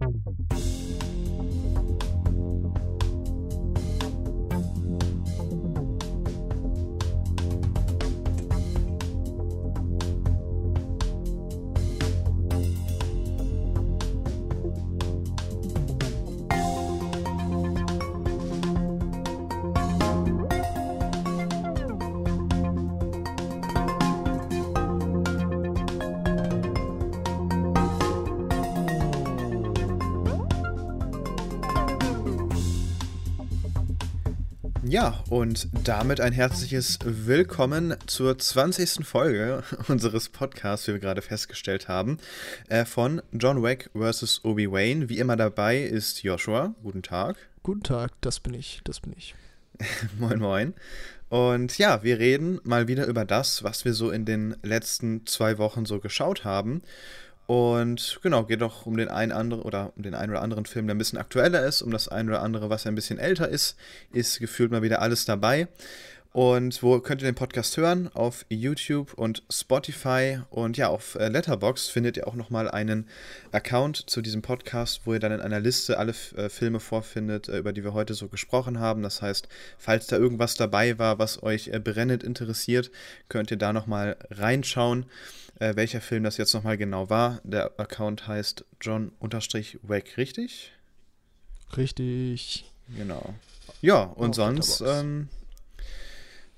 Thank you. Und damit ein herzliches Willkommen zur 20. Folge unseres Podcasts, wie wir gerade festgestellt haben, äh, von John Wick vs. Obi-Wan. Wie immer dabei ist Joshua. Guten Tag. Guten Tag, das bin ich, das bin ich. moin, moin. Und ja, wir reden mal wieder über das, was wir so in den letzten zwei Wochen so geschaut haben. Und genau, geht doch um den einen anderen oder um den einen oder anderen Film, der ein bisschen aktueller ist, um das ein oder andere, was ein bisschen älter ist, ist gefühlt mal wieder alles dabei. Und wo könnt ihr den Podcast hören? Auf YouTube und Spotify und ja, auf äh, Letterbox findet ihr auch nochmal einen Account zu diesem Podcast, wo ihr dann in einer Liste alle äh, Filme vorfindet, äh, über die wir heute so gesprochen haben. Das heißt, falls da irgendwas dabei war, was euch äh, brennend interessiert, könnt ihr da nochmal reinschauen äh, welcher Film das jetzt nochmal genau war. Der Account heißt John-Wack, richtig? Richtig. Genau. Ja, und Auf sonst, ähm,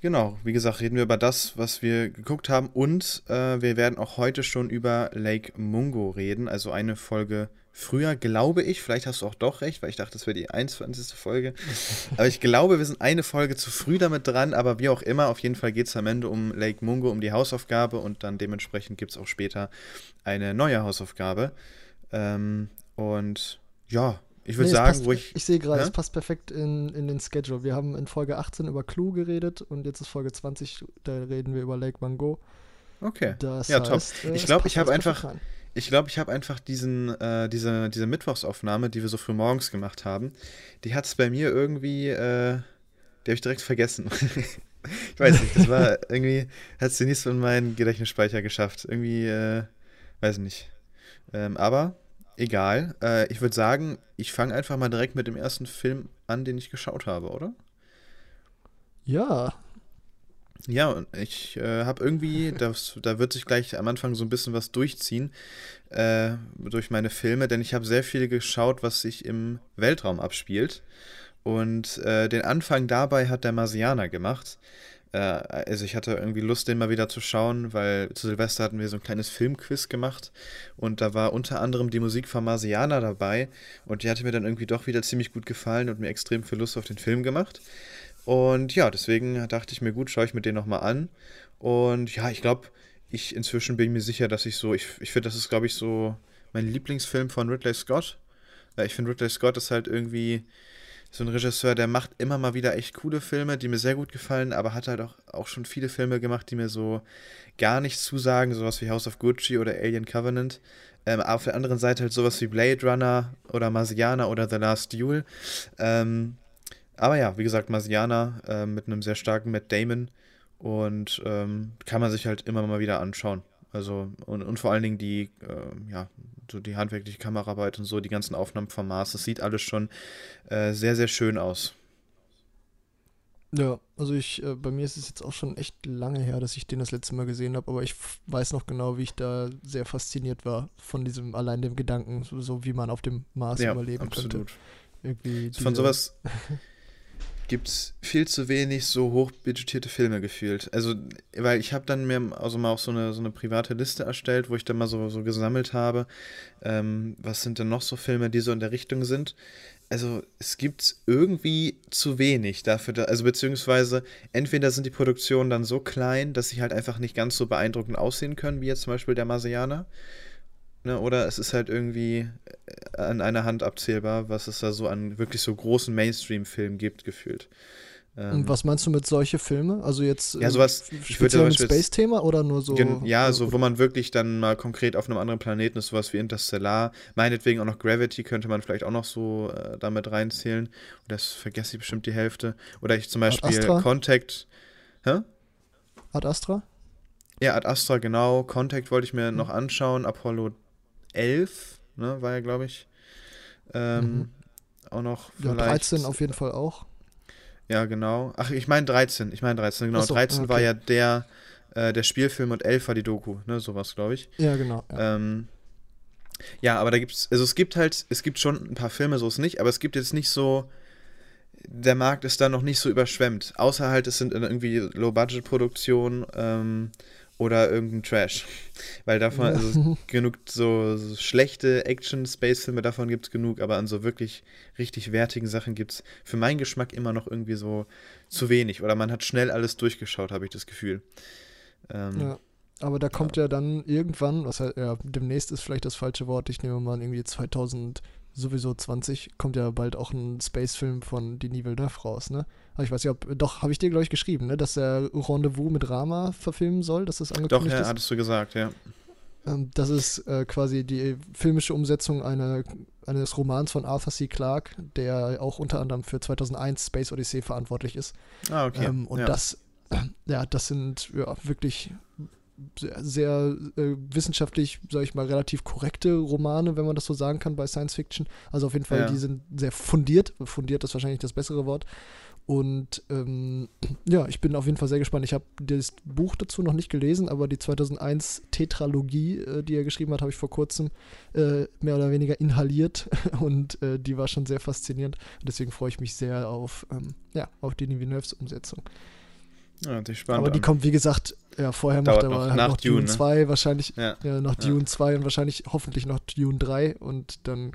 genau, wie gesagt, reden wir über das, was wir geguckt haben und äh, wir werden auch heute schon über Lake Mungo reden, also eine Folge früher, glaube ich, vielleicht hast du auch doch recht, weil ich dachte, das wäre die 21. Folge. aber ich glaube, wir sind eine Folge zu früh damit dran, aber wie auch immer, auf jeden Fall geht es am Ende um Lake Mungo, um die Hausaufgabe und dann dementsprechend gibt es auch später eine neue Hausaufgabe. Ähm, und ja, ich würde nee, sagen, passt, wo ich. Ich sehe gerade, ja? es passt perfekt in, in den Schedule. Wir haben in Folge 18 über Clue geredet und jetzt ist Folge 20, da reden wir über Lake Mungo. Okay. Das ja, heißt, top. Äh, ich glaube, ich habe einfach. Rein ich glaube, ich habe einfach diesen, äh, diese, diese Mittwochsaufnahme, die wir so früh morgens gemacht haben, die hat es bei mir irgendwie, äh, die habe ich direkt vergessen. ich weiß nicht, das war irgendwie, hat es nicht so in meinen Gedächtnisspeicher geschafft. Irgendwie, äh, weiß nicht. Ähm, aber egal. Äh, ich würde sagen, ich fange einfach mal direkt mit dem ersten Film an, den ich geschaut habe, oder? Ja, ja, ich äh, habe irgendwie, das, da wird sich gleich am Anfang so ein bisschen was durchziehen äh, durch meine Filme, denn ich habe sehr viel geschaut, was sich im Weltraum abspielt. Und äh, den Anfang dabei hat der Marsianer gemacht. Äh, also ich hatte irgendwie Lust, den mal wieder zu schauen, weil zu Silvester hatten wir so ein kleines Filmquiz gemacht und da war unter anderem die Musik von Marsianer dabei und die hatte mir dann irgendwie doch wieder ziemlich gut gefallen und mir extrem viel Lust auf den Film gemacht. Und ja, deswegen dachte ich mir, gut, schaue ich mir den nochmal an. Und ja, ich glaube, ich inzwischen bin mir sicher, dass ich so, ich, ich finde, das ist, glaube ich, so mein Lieblingsfilm von Ridley Scott. Ich finde, Ridley Scott ist halt irgendwie so ein Regisseur, der macht immer mal wieder echt coole Filme, die mir sehr gut gefallen, aber hat halt auch, auch schon viele Filme gemacht, die mir so gar nichts zusagen, sowas wie House of Gucci oder Alien Covenant. Ähm, auf der anderen Seite halt sowas wie Blade Runner oder Marsianer oder The Last Duel. Ähm, aber ja, wie gesagt, Marsianer äh, mit einem sehr starken Matt Damon und ähm, kann man sich halt immer mal wieder anschauen. Also, und, und vor allen Dingen die, äh, ja, so die handwerkliche Kameraarbeit und so, die ganzen Aufnahmen vom Mars, das sieht alles schon äh, sehr, sehr schön aus. Ja, also ich, äh, bei mir ist es jetzt auch schon echt lange her, dass ich den das letzte Mal gesehen habe, aber ich weiß noch genau, wie ich da sehr fasziniert war von diesem, allein dem Gedanken, so, so wie man auf dem Mars ja, überleben absolut. könnte. Irgendwie von sowas gibt es viel zu wenig so hochbudgetierte Filme gefühlt. Also, weil ich habe dann mir also mal auch so eine, so eine private Liste erstellt, wo ich dann mal so, so gesammelt habe, ähm, was sind denn noch so Filme, die so in der Richtung sind. Also, es gibt irgendwie zu wenig dafür, da, also beziehungsweise entweder sind die Produktionen dann so klein, dass sie halt einfach nicht ganz so beeindruckend aussehen können, wie jetzt zum Beispiel der Marsianer. Ne, oder es ist halt irgendwie äh, an einer Hand abzählbar, was es da so an wirklich so großen Mainstream-Filmen gibt, gefühlt. Ähm, was meinst du mit solche Filme? Also jetzt ja, sowas, speziell mit Space-Thema oder nur so? Ja, so wo man wirklich dann mal konkret auf einem anderen Planeten ist, sowas wie Interstellar. Meinetwegen auch noch Gravity könnte man vielleicht auch noch so äh, damit reinzählen. Und das vergesse ich bestimmt die Hälfte. Oder ich zum Beispiel Contact. Hä? Ad Astra? Ja, Ad Astra, genau. Contact wollte ich mir hm. noch anschauen. Apollo 11, ne, war ja, glaube ich. Ähm, mhm. Auch noch vielleicht. Ja, 13 auf jeden Fall auch. Ja, genau. Ach, ich meine 13. Ich meine 13, genau. So, 13 okay. war ja der, äh, der Spielfilm und 11 war die Doku, ne? Sowas, glaube ich. Ja, genau. Ja. Ähm, ja, aber da gibt's, also es gibt halt, es gibt schon ein paar Filme, so ist nicht, aber es gibt jetzt nicht so, der Markt ist da noch nicht so überschwemmt. Außer halt, es sind irgendwie Low-Budget-Produktionen ähm, oder irgendein Trash. Weil davon, also genug so, so schlechte Action-Space-Filme, davon gibt es genug, aber an so wirklich richtig wertigen Sachen gibt es für meinen Geschmack immer noch irgendwie so zu wenig. Oder man hat schnell alles durchgeschaut, habe ich das Gefühl. Ähm, ja. Aber da kommt ja. ja dann irgendwann, was halt, ja, demnächst ist vielleicht das falsche Wort, ich nehme mal irgendwie 2000 sowieso 20 kommt ja bald auch ein Space-Film von Denis Villeneuve raus, ne? Ich weiß nicht, ob, doch, habe ich dir, glaube ich, geschrieben, ne? Dass er Rendezvous mit Rama verfilmen soll, dass das angekündigt doch, ja, ist. hattest du gesagt, ja. Ähm, das ist äh, quasi die filmische Umsetzung einer, eines Romans von Arthur C. Clarke, der auch unter anderem für 2001 Space Odyssey verantwortlich ist. Ah, okay. Ähm, und ja. das, äh, ja, das sind ja, wirklich sehr, sehr äh, wissenschaftlich, sage ich mal, relativ korrekte Romane, wenn man das so sagen kann bei Science Fiction. Also auf jeden Fall, ja. die sind sehr fundiert. Fundiert ist wahrscheinlich das bessere Wort. Und ähm, ja, ich bin auf jeden Fall sehr gespannt. Ich habe das Buch dazu noch nicht gelesen, aber die 2001 Tetralogie, äh, die er geschrieben hat, habe ich vor kurzem äh, mehr oder weniger inhaliert und äh, die war schon sehr faszinierend. Und deswegen freue ich mich sehr auf, ähm, ja, auf Denis Villeneuves Umsetzung. Ja, die spannend. Aber die kommt, wie gesagt, ja, vorher macht er halt noch, noch Dune, Dune 2, ne? wahrscheinlich, ja, ja noch ja. Dune 2 und wahrscheinlich hoffentlich noch Dune 3 und dann,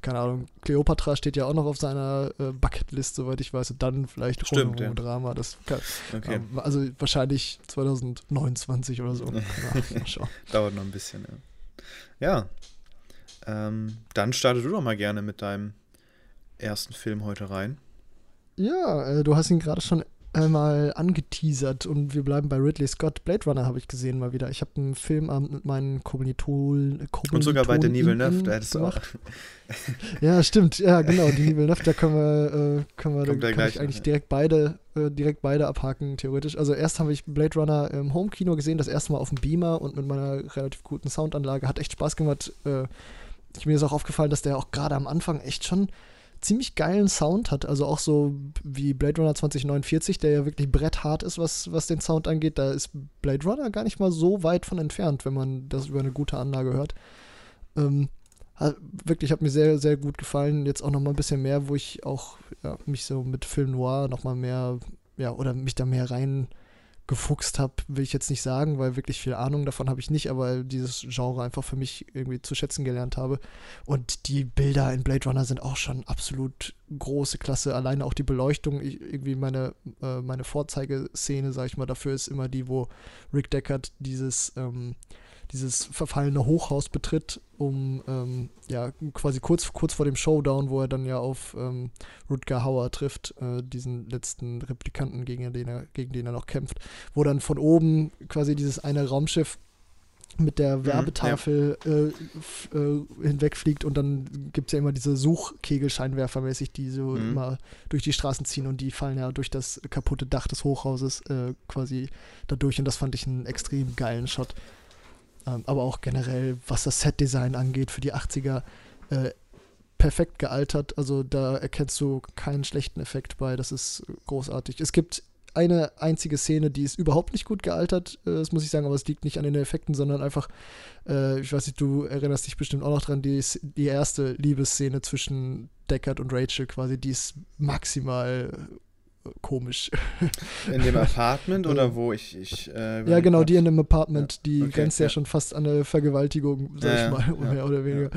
keine Ahnung, Cleopatra steht ja auch noch auf seiner äh, Bucketlist, soweit ich weiß, und dann vielleicht Stimmt, ja. Drama. Das kann, okay. ähm, also wahrscheinlich 2029 oder so. Dauert noch ein bisschen, ja. Ja. Ähm, dann starte du doch mal gerne mit deinem ersten Film heute rein. Ja, äh, du hast ihn gerade schon einmal angeteasert und wir bleiben bei Ridley Scott. Blade Runner habe ich gesehen mal wieder. Ich habe einen Filmabend mit meinen Kommilitonen. Und sogar bei Denis Villeneuve, da hättest du auch. ja, stimmt. Ja, genau. Denis Villeneuve, da können wir, äh, können wir da kann ich eigentlich ja. direkt beide, äh, direkt beide abhaken, theoretisch. Also erst habe ich Blade Runner im Homekino gesehen, das erste Mal auf dem Beamer und mit meiner relativ guten Soundanlage. Hat echt Spaß gemacht. Äh, mir ist auch aufgefallen, dass der auch gerade am Anfang echt schon ziemlich geilen Sound hat. Also auch so wie Blade Runner 2049, der ja wirklich bretthart ist, was, was den Sound angeht. Da ist Blade Runner gar nicht mal so weit von entfernt, wenn man das über eine gute Anlage hört. Ähm, wirklich hat mir sehr, sehr gut gefallen. Jetzt auch noch mal ein bisschen mehr, wo ich auch ja, mich so mit Film Noir noch mal mehr, ja, oder mich da mehr rein gefuchst habe, will ich jetzt nicht sagen, weil wirklich viel Ahnung davon habe ich nicht, aber dieses Genre einfach für mich irgendwie zu schätzen gelernt habe. Und die Bilder in Blade Runner sind auch schon absolut große Klasse. Alleine auch die Beleuchtung, ich, irgendwie meine, äh, meine Vorzeigeszene, sag ich mal, dafür ist immer die, wo Rick Deckard dieses ähm, dieses verfallene Hochhaus betritt, um ähm, ja quasi kurz, kurz vor dem Showdown, wo er dann ja auf ähm, Rutger Hauer trifft, äh, diesen letzten Replikanten, gegen den, er, gegen den er noch kämpft, wo dann von oben quasi dieses eine Raumschiff mit der mhm, Werbetafel ja. äh, äh, hinwegfliegt und dann gibt es ja immer diese Suchkegelscheinwerfer mäßig, die so mhm. immer durch die Straßen ziehen und die fallen ja durch das kaputte Dach des Hochhauses äh, quasi dadurch und das fand ich einen extrem geilen Shot. Ähm, aber auch generell, was das Set-Design angeht für die 80er, äh, perfekt gealtert. Also da erkennst du keinen schlechten Effekt bei. Das ist großartig. Es gibt eine einzige Szene, die ist überhaupt nicht gut gealtert, äh, das muss ich sagen, aber es liegt nicht an den Effekten, sondern einfach, äh, ich weiß nicht, du erinnerst dich bestimmt auch noch dran, die, die erste Liebesszene zwischen Deckard und Rachel quasi, die ist maximal komisch. In dem Apartment oder wo ich. ich äh, ja, genau, die in dem Apartment, die okay, grenzt ja. ja. schon fast an eine Vergewaltigung, sag ja, ich mal, ja, mehr oder weniger.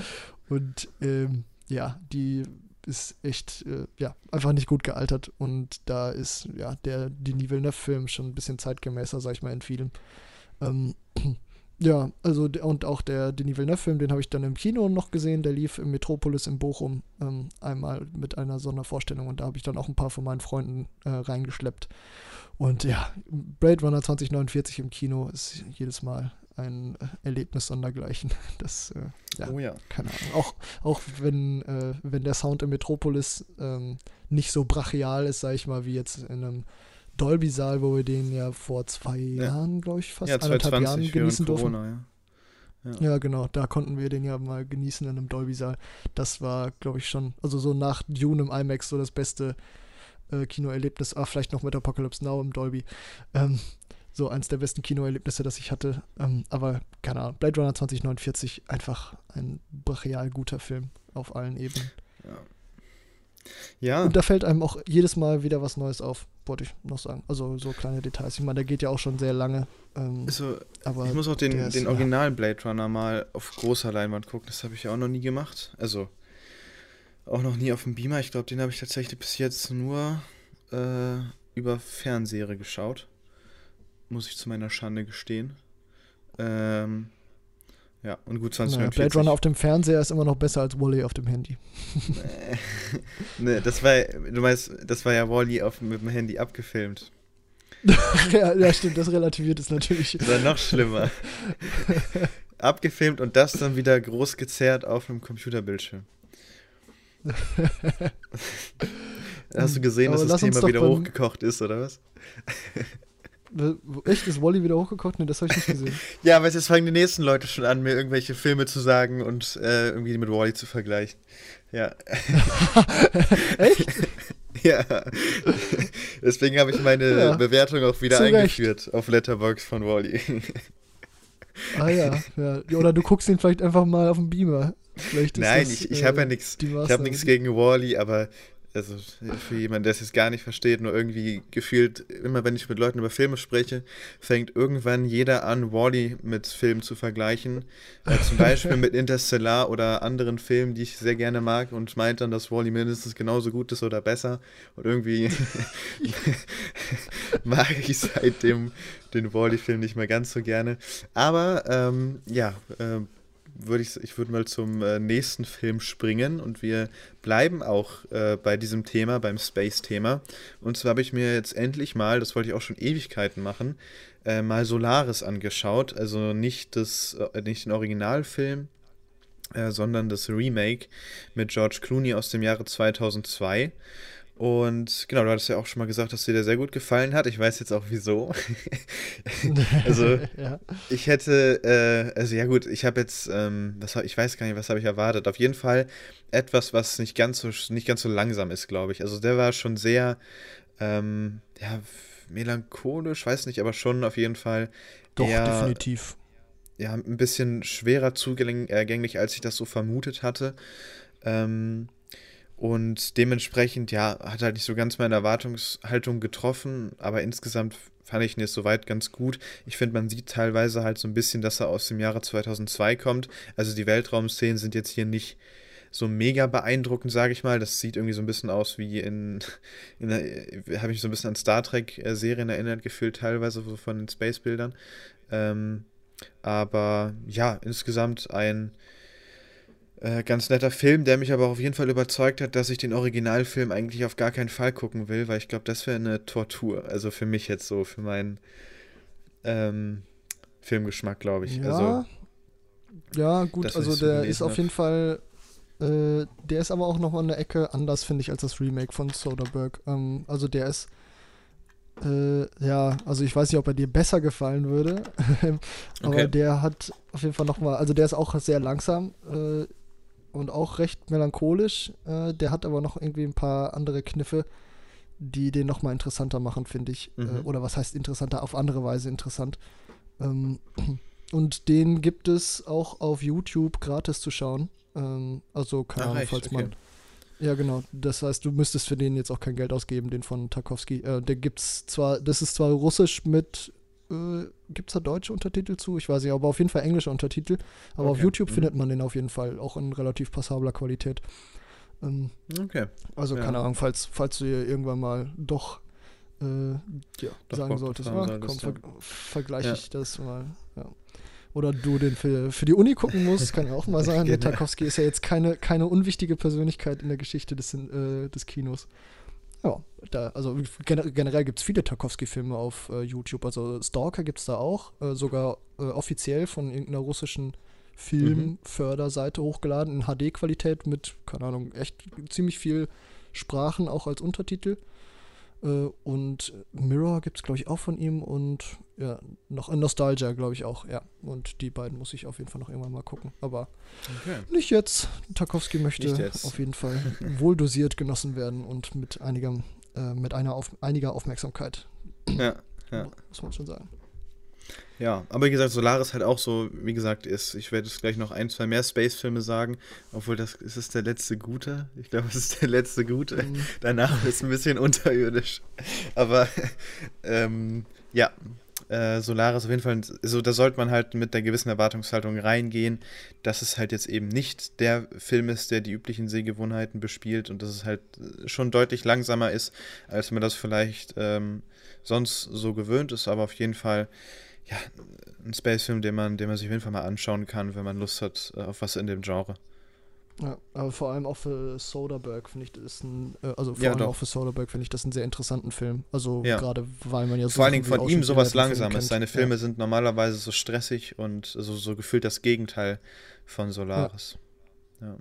Und ähm, ja, die ist echt, äh, ja, einfach nicht gut gealtert. Und da ist, ja, der Denis Villeneuve-Film schon ein bisschen zeitgemäßer, sag ich mal, in vielen. Ähm, ja, also und auch der Denis Villeneuve-Film, den habe ich dann im Kino noch gesehen, der lief im Metropolis in Bochum ähm, einmal mit einer Sondervorstellung und da habe ich dann auch ein paar von meinen Freunden äh, reingeschleppt. Und ja, Blade Runner 2049 im Kino ist jedes Mal ein äh, Erlebnis sondergleichen. Das, äh, ja, oh ja, keine Ahnung. Auch, auch wenn, äh, wenn der Sound im Metropolis ähm, nicht so brachial ist, sage ich mal, wie jetzt in einem Dolby-Saal, wo wir den ja vor zwei ja. Jahren, glaube ich, fast ja, anderthalb Jahren genießen durften. Corona, ja. Ja. ja. genau, da konnten wir den ja mal genießen in einem Dolby-Saal. Das war, glaube ich, schon, also so nach Dune im IMAX so das beste äh, Kinoerlebnis. Ah, vielleicht noch mit Apocalypse Now im Dolby. Ähm, so eins der besten Kinoerlebnisse, das ich hatte. Ähm, aber keine Ahnung, Blade Runner 2049, einfach ein brachial guter Film auf allen Ebenen. Ja. Ja. Und da fällt einem auch jedes Mal wieder was Neues auf, wollte ich noch sagen. Also so kleine Details. Ich meine, der geht ja auch schon sehr lange. Ähm, also, aber ich muss auch den, den Original Blade Runner mal auf großer Leinwand gucken. Das habe ich ja auch noch nie gemacht. Also auch noch nie auf dem Beamer. Ich glaube, den habe ich tatsächlich bis jetzt nur äh, über Fernseher geschaut. Muss ich zu meiner Schande gestehen. Ähm, ja, und gut 20 naja, Blade Runner auf dem Fernseher ist immer noch besser als Wally auf dem Handy. nee, das war, du meinst, das war ja Wally auf, mit dem Handy abgefilmt. ja, stimmt, das relativiert es natürlich. Das war noch schlimmer. abgefilmt und das dann wieder groß gezerrt auf einem Computerbildschirm. Hast du gesehen, dass das Thema wieder hochgekocht ist, oder was? Echt? Ist Wally wieder hochgekocht? Nee, das habe ich nicht gesehen. ja, aber jetzt fangen die nächsten Leute schon an, mir irgendwelche Filme zu sagen und äh, irgendwie mit Wally zu vergleichen. Ja. Echt? ja. Deswegen habe ich meine ja. Bewertung auch wieder Zurecht. eingeführt auf Letterbox von Wally. ah ja, ja. Oder du guckst ihn vielleicht einfach mal auf dem Beamer. Nein, das, ich, ich habe ja nichts. Ich habe nichts gegen Wally, aber also für jemanden, der es jetzt gar nicht versteht, nur irgendwie gefühlt, immer wenn ich mit Leuten über Filme spreche, fängt irgendwann jeder an, Wally mit Filmen zu vergleichen. Äh, zum Beispiel mit Interstellar oder anderen Filmen, die ich sehr gerne mag und meint dann, dass Wally mindestens genauso gut ist oder besser. Und irgendwie mag ich seitdem den Wally-Film nicht mehr ganz so gerne. Aber ähm, ja, äh, würde ich, ich würde mal zum äh, nächsten Film springen und wir bleiben auch äh, bei diesem Thema, beim Space-Thema. Und zwar habe ich mir jetzt endlich mal, das wollte ich auch schon Ewigkeiten machen, äh, mal Solaris angeschaut. Also nicht, das, äh, nicht den Originalfilm, äh, sondern das Remake mit George Clooney aus dem Jahre 2002. Und genau, du hattest ja auch schon mal gesagt, dass dir der sehr gut gefallen hat. Ich weiß jetzt auch wieso. also, ja. ich hätte, äh, also ja gut, ich habe jetzt, ähm, was hab, ich weiß gar nicht, was habe ich erwartet. Auf jeden Fall etwas, was nicht ganz so, nicht ganz so langsam ist, glaube ich. Also der war schon sehr, ähm, ja, melancholisch, weiß nicht, aber schon auf jeden Fall. Doch, eher, definitiv. Ja, ein bisschen schwerer zugänglich, als ich das so vermutet hatte. Ähm, und dementsprechend, ja, hat halt nicht so ganz meine Erwartungshaltung getroffen, aber insgesamt fand ich ihn jetzt soweit ganz gut. Ich finde, man sieht teilweise halt so ein bisschen, dass er aus dem Jahre 2002 kommt. Also die Weltraumszenen sind jetzt hier nicht so mega beeindruckend, sage ich mal. Das sieht irgendwie so ein bisschen aus wie in, in habe ich so ein bisschen an Star Trek-Serien erinnert gefühlt, teilweise so von den Space-Bildern. Ähm, aber ja, insgesamt ein äh, ganz netter Film, der mich aber auf jeden Fall überzeugt hat, dass ich den Originalfilm eigentlich auf gar keinen Fall gucken will, weil ich glaube, das wäre eine Tortur. Also für mich jetzt so, für meinen ähm, Filmgeschmack, glaube ich. Ja, also, ja gut, also der ist auf jeden Fall, äh, der ist aber auch nochmal eine Ecke anders, finde ich, als das Remake von Soderbergh. Ähm, also der ist, äh, ja, also ich weiß nicht, ob er dir besser gefallen würde, aber okay. der hat auf jeden Fall nochmal, also der ist auch sehr langsam. Äh, und auch recht melancholisch. Äh, der hat aber noch irgendwie ein paar andere Kniffe, die den nochmal interessanter machen, finde ich. Äh, mhm. Äh, oder was heißt interessanter? Auf andere Weise interessant. Ähm, und den gibt es auch auf YouTube gratis zu schauen. Ähm, also keine Ahnung, falls okay. man. Ja, genau. Das heißt, du müsstest für den jetzt auch kein Geld ausgeben, den von Tarkovsky. Äh, der gibt's zwar, das ist zwar russisch mit äh, gibt es da deutsche Untertitel zu? Ich weiß nicht, aber auf jeden Fall englische Untertitel. Aber okay. auf YouTube mhm. findet man den auf jeden Fall auch in relativ passabler Qualität. Ähm, okay. Also, ja. keine Ahnung, falls, falls du dir irgendwann mal doch, äh, ja, doch sagen solltest, ah, komm, ver vergleiche ja. ich das mal. Ja. Oder du den für, für die Uni gucken musst, kann ja auch mal sein. genau. Tarkovsky ist ja jetzt keine, keine unwichtige Persönlichkeit in der Geschichte des, äh, des Kinos. Ja, da, also generell gibt es viele Tarkovsky-Filme auf äh, YouTube. Also Stalker gibt es da auch, äh, sogar äh, offiziell von irgendeiner russischen Filmförderseite mhm. hochgeladen in HD-Qualität mit, keine Ahnung, echt ziemlich viel Sprachen auch als Untertitel. Äh, und Mirror gibt es, glaube ich, auch von ihm und ja, noch Nostalgia, glaube ich, auch, ja. Und die beiden muss ich auf jeden Fall noch irgendwann mal gucken. Aber okay. nicht jetzt. Tarkovsky möchte auf jeden Fall wohl dosiert genossen werden und mit einigem, äh, mit einer auf, einiger Aufmerksamkeit. Ja, ja. Muss man schon sagen. Ja, aber wie gesagt, Solaris halt auch so, wie gesagt, ist, ich werde jetzt gleich noch ein, zwei mehr Space-Filme sagen, obwohl das ist es der letzte gute. Ich glaube, es ist der letzte gute. Mhm. Danach ist es ein bisschen unterirdisch. Aber ähm, ja, äh, Solaris auf jeden Fall, so, da sollte man halt mit der gewissen Erwartungshaltung reingehen, dass es halt jetzt eben nicht der Film ist, der die üblichen Sehgewohnheiten bespielt und dass es halt schon deutlich langsamer ist, als man das vielleicht ähm, sonst so gewöhnt ist, aber auf jeden Fall ja, ein Space-Film, den man, den man sich auf jeden Fall mal anschauen kann, wenn man Lust hat äh, auf was in dem Genre. Ja, aber vor allem auch für Soderbergh finde ich das ein, äh, also vor ja, allem doch. auch für Soderbergh finde ich das einen sehr interessanten Film. Also ja. gerade weil man ja so. Vor allen Dingen von ihm sowas Langsames. Seine Filme ja. sind normalerweise so stressig und so, so gefühlt das Gegenteil von Solaris. Ja.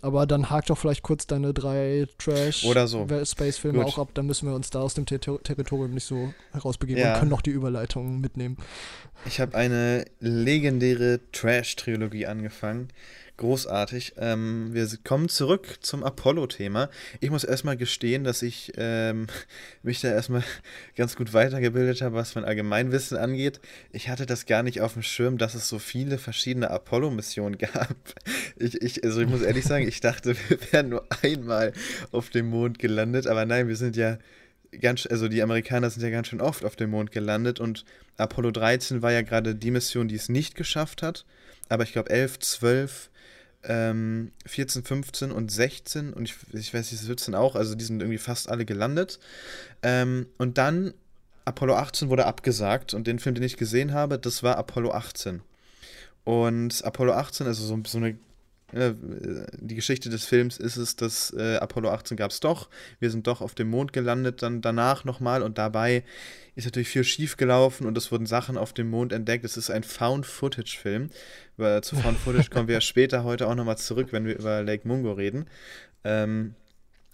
Aber dann hakt doch vielleicht kurz deine drei Trash oder so. Space-Filme auch ab, dann müssen wir uns da aus dem Ter Territorium nicht so herausbegeben ja. und können noch die Überleitungen mitnehmen. Ich habe eine legendäre Trash-Trilogie angefangen großartig. Ähm, wir kommen zurück zum Apollo-Thema. Ich muss erstmal gestehen, dass ich ähm, mich da erstmal ganz gut weitergebildet habe, was mein Allgemeinwissen angeht. Ich hatte das gar nicht auf dem Schirm, dass es so viele verschiedene Apollo-Missionen gab. Ich, ich, also ich muss ehrlich sagen, ich dachte, wir wären nur einmal auf dem Mond gelandet, aber nein, wir sind ja ganz, also die Amerikaner sind ja ganz schön oft auf dem Mond gelandet und Apollo 13 war ja gerade die Mission, die es nicht geschafft hat. Aber ich glaube 11, 12 ähm, 14, 15 und 16 und ich, ich weiß nicht, 17 auch, also die sind irgendwie fast alle gelandet. Ähm, und dann Apollo 18 wurde abgesagt und den Film, den ich gesehen habe, das war Apollo 18. Und Apollo 18, also so, so eine die Geschichte des Films ist es, dass äh, Apollo 18 gab es doch. Wir sind doch auf dem Mond gelandet, dann danach nochmal und dabei ist natürlich viel schief gelaufen und es wurden Sachen auf dem Mond entdeckt. Es ist ein Found-Footage-Film. Zu Found-Footage kommen wir später heute auch nochmal zurück, wenn wir über Lake Mungo reden. Ähm,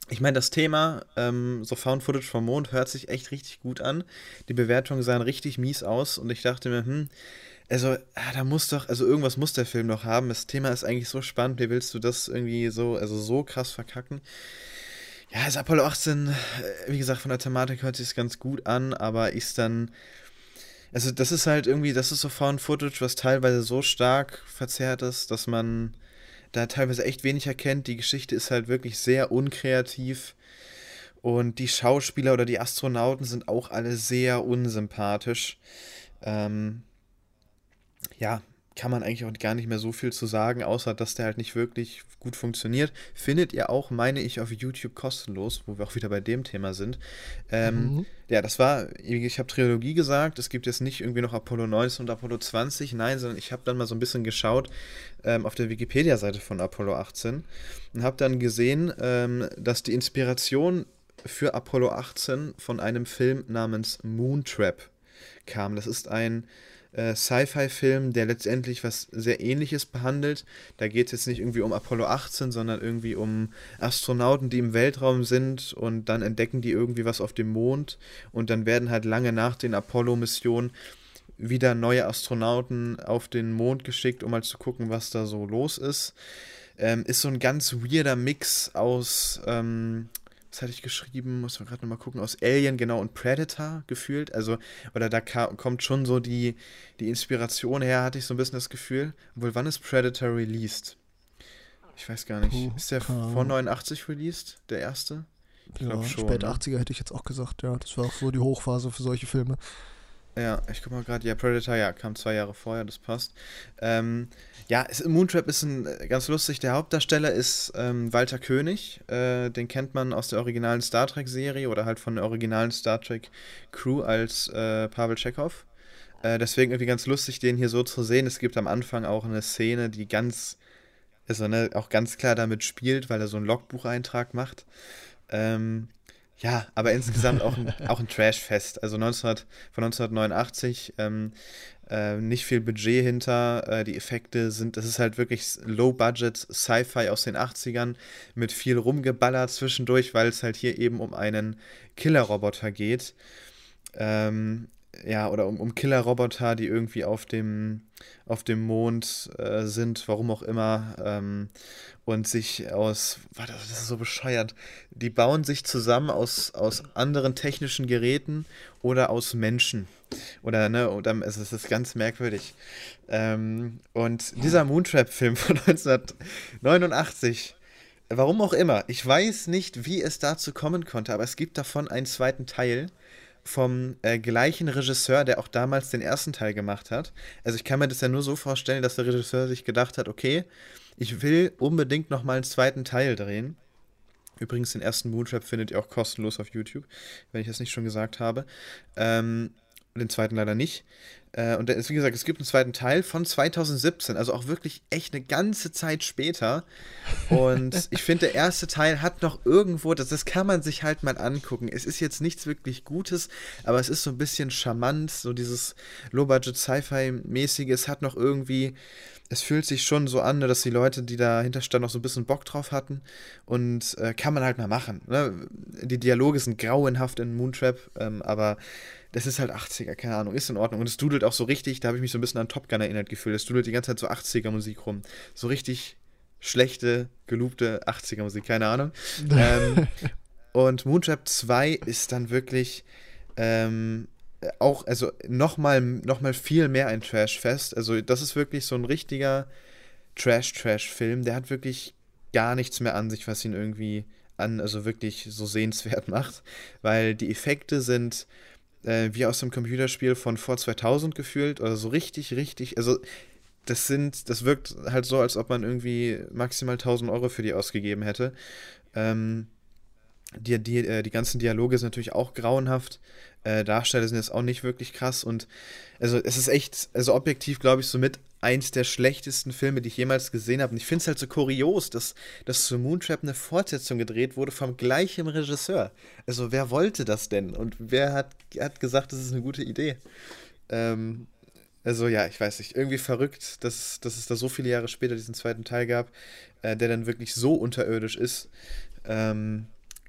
ich meine, das Thema, ähm, so Found Footage vom Mond, hört sich echt richtig gut an. Die Bewertungen sahen richtig mies aus und ich dachte mir, hm, also, ah, da muss doch, also irgendwas muss der Film noch haben. Das Thema ist eigentlich so spannend, wie willst du das irgendwie so, also so krass verkacken? Ja, ist Apollo 18, äh, wie gesagt, von der Thematik hört sich ganz gut an, aber ist dann, also das ist halt irgendwie, das ist so Found Footage, was teilweise so stark verzerrt ist, dass man da teilweise echt wenig erkennt. Die Geschichte ist halt wirklich sehr unkreativ. Und die Schauspieler oder die Astronauten sind auch alle sehr unsympathisch. Ähm, ja, kann man eigentlich auch gar nicht mehr so viel zu sagen, außer dass der halt nicht wirklich gut funktioniert. Findet ihr auch, meine ich, auf YouTube kostenlos, wo wir auch wieder bei dem Thema sind. Ähm, mhm. Ja, das war, ich habe Trilogie gesagt, es gibt jetzt nicht irgendwie noch Apollo 19 und Apollo 20, nein, sondern ich habe dann mal so ein bisschen geschaut ähm, auf der Wikipedia-Seite von Apollo 18 und habe dann gesehen, ähm, dass die Inspiration für Apollo 18 von einem Film namens Moontrap kam. Das ist ein äh, Sci-Fi-Film, der letztendlich was sehr ähnliches behandelt. Da geht es jetzt nicht irgendwie um Apollo 18, sondern irgendwie um Astronauten, die im Weltraum sind und dann entdecken die irgendwie was auf dem Mond und dann werden halt lange nach den Apollo-Missionen wieder neue Astronauten auf den Mond geschickt, um mal zu gucken, was da so los ist. Ähm, ist so ein ganz weirder Mix aus ähm, was hatte ich geschrieben, muss man gerade nochmal gucken, aus Alien, genau, und Predator gefühlt. Also, oder da kommt schon so die, die Inspiration her, hatte ich so ein bisschen das Gefühl. Obwohl, wann ist Predator released? Ich weiß gar nicht. Puh, ist der vor 89 released, der erste? Ich ja, schon. Spät 80er ne? hätte ich jetzt auch gesagt, ja. Das war auch so die Hochphase für solche Filme. Ja, ich guck mal gerade, ja, Predator, ja, kam zwei Jahre vorher, das passt. Ähm, ja, Moontrap ist ein, äh, ganz lustig. Der Hauptdarsteller ist ähm, Walter König. Äh, den kennt man aus der originalen Star Trek-Serie oder halt von der originalen Star Trek-Crew als äh, Pavel Chekhov. Äh, deswegen irgendwie ganz lustig, den hier so zu sehen. Es gibt am Anfang auch eine Szene, die ganz, also ne, auch ganz klar damit spielt, weil er so einen Logbucheintrag macht. Ähm, Ja, aber insgesamt auch ein, auch ein Trash-Fest. Also 1900, von 1989, ähm, äh, nicht viel Budget hinter, äh, die Effekte sind, das ist halt wirklich Low-Budget Sci-Fi aus den 80ern mit viel rumgeballert zwischendurch, weil es halt hier eben um einen Killer-Roboter geht. Ähm, ja, oder um, um Killer-Roboter, die irgendwie auf dem, auf dem Mond äh, sind, warum auch immer, ähm, und sich aus, warte, das ist so bescheuert, die bauen sich zusammen aus, aus anderen technischen Geräten oder aus Menschen. Oder, ne, oder es ist ganz merkwürdig. Ähm, und dieser Moontrap-Film von 1989, warum auch immer, ich weiß nicht, wie es dazu kommen konnte, aber es gibt davon einen zweiten Teil vom äh, gleichen Regisseur, der auch damals den ersten Teil gemacht hat. Also ich kann mir das ja nur so vorstellen, dass der Regisseur sich gedacht hat, okay, ich will unbedingt noch mal einen zweiten Teil drehen. Übrigens, den ersten Moontrap findet ihr auch kostenlos auf YouTube, wenn ich das nicht schon gesagt habe. Ähm, den zweiten leider nicht. Äh, und ist, wie gesagt, es gibt einen zweiten Teil von 2017, also auch wirklich echt eine ganze Zeit später. Und ich finde, der erste Teil hat noch irgendwo, das, das kann man sich halt mal angucken. Es ist jetzt nichts wirklich Gutes, aber es ist so ein bisschen charmant, so dieses Low-Budget-Sci-Fi-mäßige. Es hat noch irgendwie, es fühlt sich schon so an, ne, dass die Leute, die dahinter standen, noch so ein bisschen Bock drauf hatten. Und äh, kann man halt mal machen. Ne? Die Dialoge sind grauenhaft in Moontrap, ähm, aber das ist halt 80er, keine Ahnung, ist in Ordnung. Und es dudelt auch so richtig, da habe ich mich so ein bisschen an Top Gun erinnert gefühlt. Es dudelt die ganze Zeit so 80er Musik rum. So richtig schlechte, gelobte 80er Musik, keine Ahnung. ähm, und Moontrap 2 ist dann wirklich ähm, auch, also nochmal noch mal viel mehr ein Trash-Fest. Also das ist wirklich so ein richtiger Trash-Trash-Film. Der hat wirklich gar nichts mehr an sich, was ihn irgendwie an, also wirklich so sehenswert macht, weil die Effekte sind äh, wie aus einem Computerspiel von vor 2000 gefühlt oder so richtig, richtig, also das sind, das wirkt halt so, als ob man irgendwie maximal 1000 Euro für die ausgegeben hätte. Ähm, die, die, äh, die ganzen Dialoge sind natürlich auch grauenhaft. Äh, Darsteller sind jetzt auch nicht wirklich krass und also es ist echt, also objektiv glaube ich somit eins der schlechtesten Filme, die ich jemals gesehen habe. Und ich finde es halt so kurios, dass, dass zu Moontrap eine Fortsetzung gedreht wurde vom gleichen Regisseur. Also wer wollte das denn? Und wer hat, hat gesagt, das ist eine gute Idee? Ähm, also ja, ich weiß nicht, irgendwie verrückt, dass, dass es da so viele Jahre später diesen zweiten Teil gab, äh, der dann wirklich so unterirdisch ist. Ähm,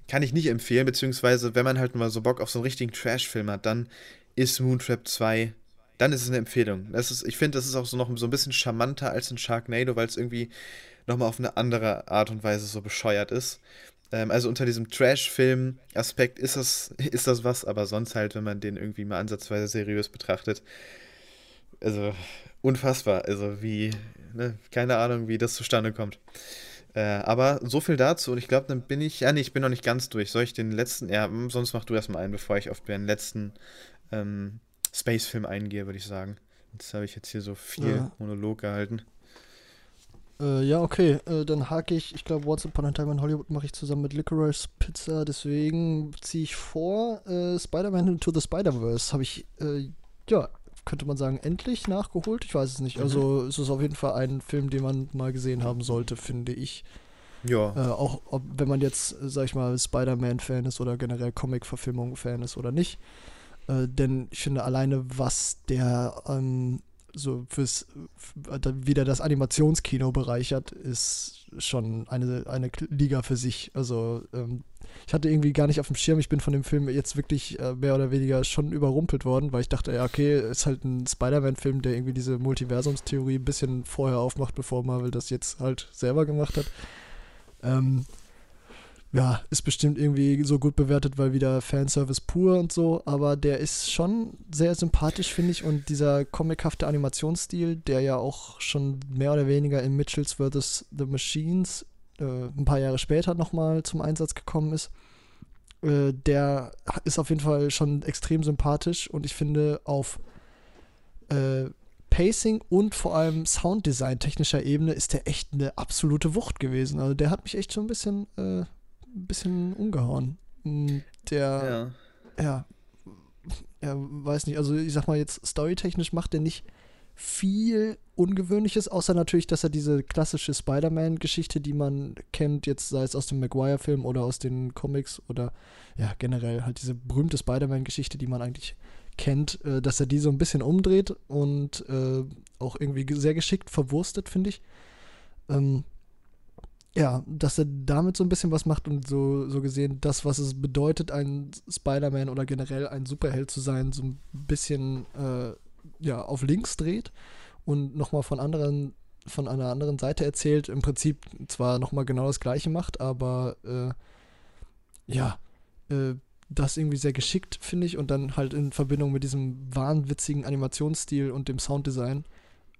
kann ich nicht empfehlen, beziehungsweise wenn man halt mal so Bock auf so einen richtigen Trash-Film hat, dann ist Moontrap 2 dann ist es eine Empfehlung. Das ist, ich finde, das ist auch so noch so ein bisschen charmanter als ein Sharknado, weil es irgendwie nochmal auf eine andere Art und Weise so bescheuert ist. Ähm, also unter diesem Trash-Film-Aspekt ist das, ist das was, aber sonst halt, wenn man den irgendwie mal ansatzweise seriös betrachtet, also unfassbar. Also wie, ne, keine Ahnung, wie das zustande kommt. Äh, aber so viel dazu und ich glaube, dann bin ich, ja, nee, ich bin noch nicht ganz durch. Soll ich den letzten, ja, sonst mach du erstmal einen, bevor ich auf den letzten ähm, Space-Film eingehe, würde ich sagen. Jetzt habe ich jetzt hier so viel ja. Monolog gehalten. Äh, ja, okay. Äh, dann hake ich, ich glaube, Once Upon a Time in Hollywood mache ich zusammen mit Licorice Pizza. Deswegen ziehe ich vor, äh, Spider-Man Into the Spider-Verse habe ich, äh, ja, könnte man sagen, endlich nachgeholt. Ich weiß es nicht. Also, mhm. Also es ist auf jeden Fall ein Film, den man mal gesehen haben sollte, finde ich. Ja. Äh, auch ob, wenn man jetzt, sag ich mal, Spider-Man-Fan ist oder generell Comic-Verfilmung-Fan ist oder nicht. Äh, denn ich finde alleine, was der ähm, so fürs wieder das Animationskino bereichert, ist schon eine, eine Liga für sich. Also ähm, ich hatte irgendwie gar nicht auf dem Schirm, ich bin von dem Film jetzt wirklich äh, mehr oder weniger schon überrumpelt worden, weil ich dachte, ja, okay, ist halt ein Spider-Man-Film, der irgendwie diese Multiversumstheorie ein bisschen vorher aufmacht, bevor Marvel das jetzt halt selber gemacht hat. Ähm, ja, ist bestimmt irgendwie so gut bewertet, weil wieder Fanservice pur und so, aber der ist schon sehr sympathisch, finde ich, und dieser comichafte Animationsstil, der ja auch schon mehr oder weniger in Mitchells vs. The Machines äh, ein paar Jahre später nochmal zum Einsatz gekommen ist, äh, der ist auf jeden Fall schon extrem sympathisch und ich finde auf äh, Pacing und vor allem Sounddesign technischer Ebene ist der echt eine absolute Wucht gewesen. Also der hat mich echt schon ein bisschen äh, ein bisschen umgehauen. Mm, der, ja. ja, ja, weiß nicht, also ich sag mal jetzt, storytechnisch macht der nicht viel Ungewöhnliches, außer natürlich, dass er diese klassische Spider-Man-Geschichte, die man kennt, jetzt sei es aus dem Maguire-Film oder aus den Comics oder ja, generell halt diese berühmte Spider-Man-Geschichte, die man eigentlich kennt, äh, dass er die so ein bisschen umdreht und äh, auch irgendwie sehr geschickt verwurstet, finde ich. Ähm, ja, dass er damit so ein bisschen was macht und so, so gesehen, das, was es bedeutet, ein Spider-Man oder generell ein Superheld zu sein, so ein bisschen äh, ja, auf links dreht und nochmal von anderen, von einer anderen Seite erzählt, im Prinzip zwar nochmal genau das gleiche macht, aber äh, ja, äh, das irgendwie sehr geschickt, finde ich, und dann halt in Verbindung mit diesem wahnwitzigen Animationsstil und dem Sounddesign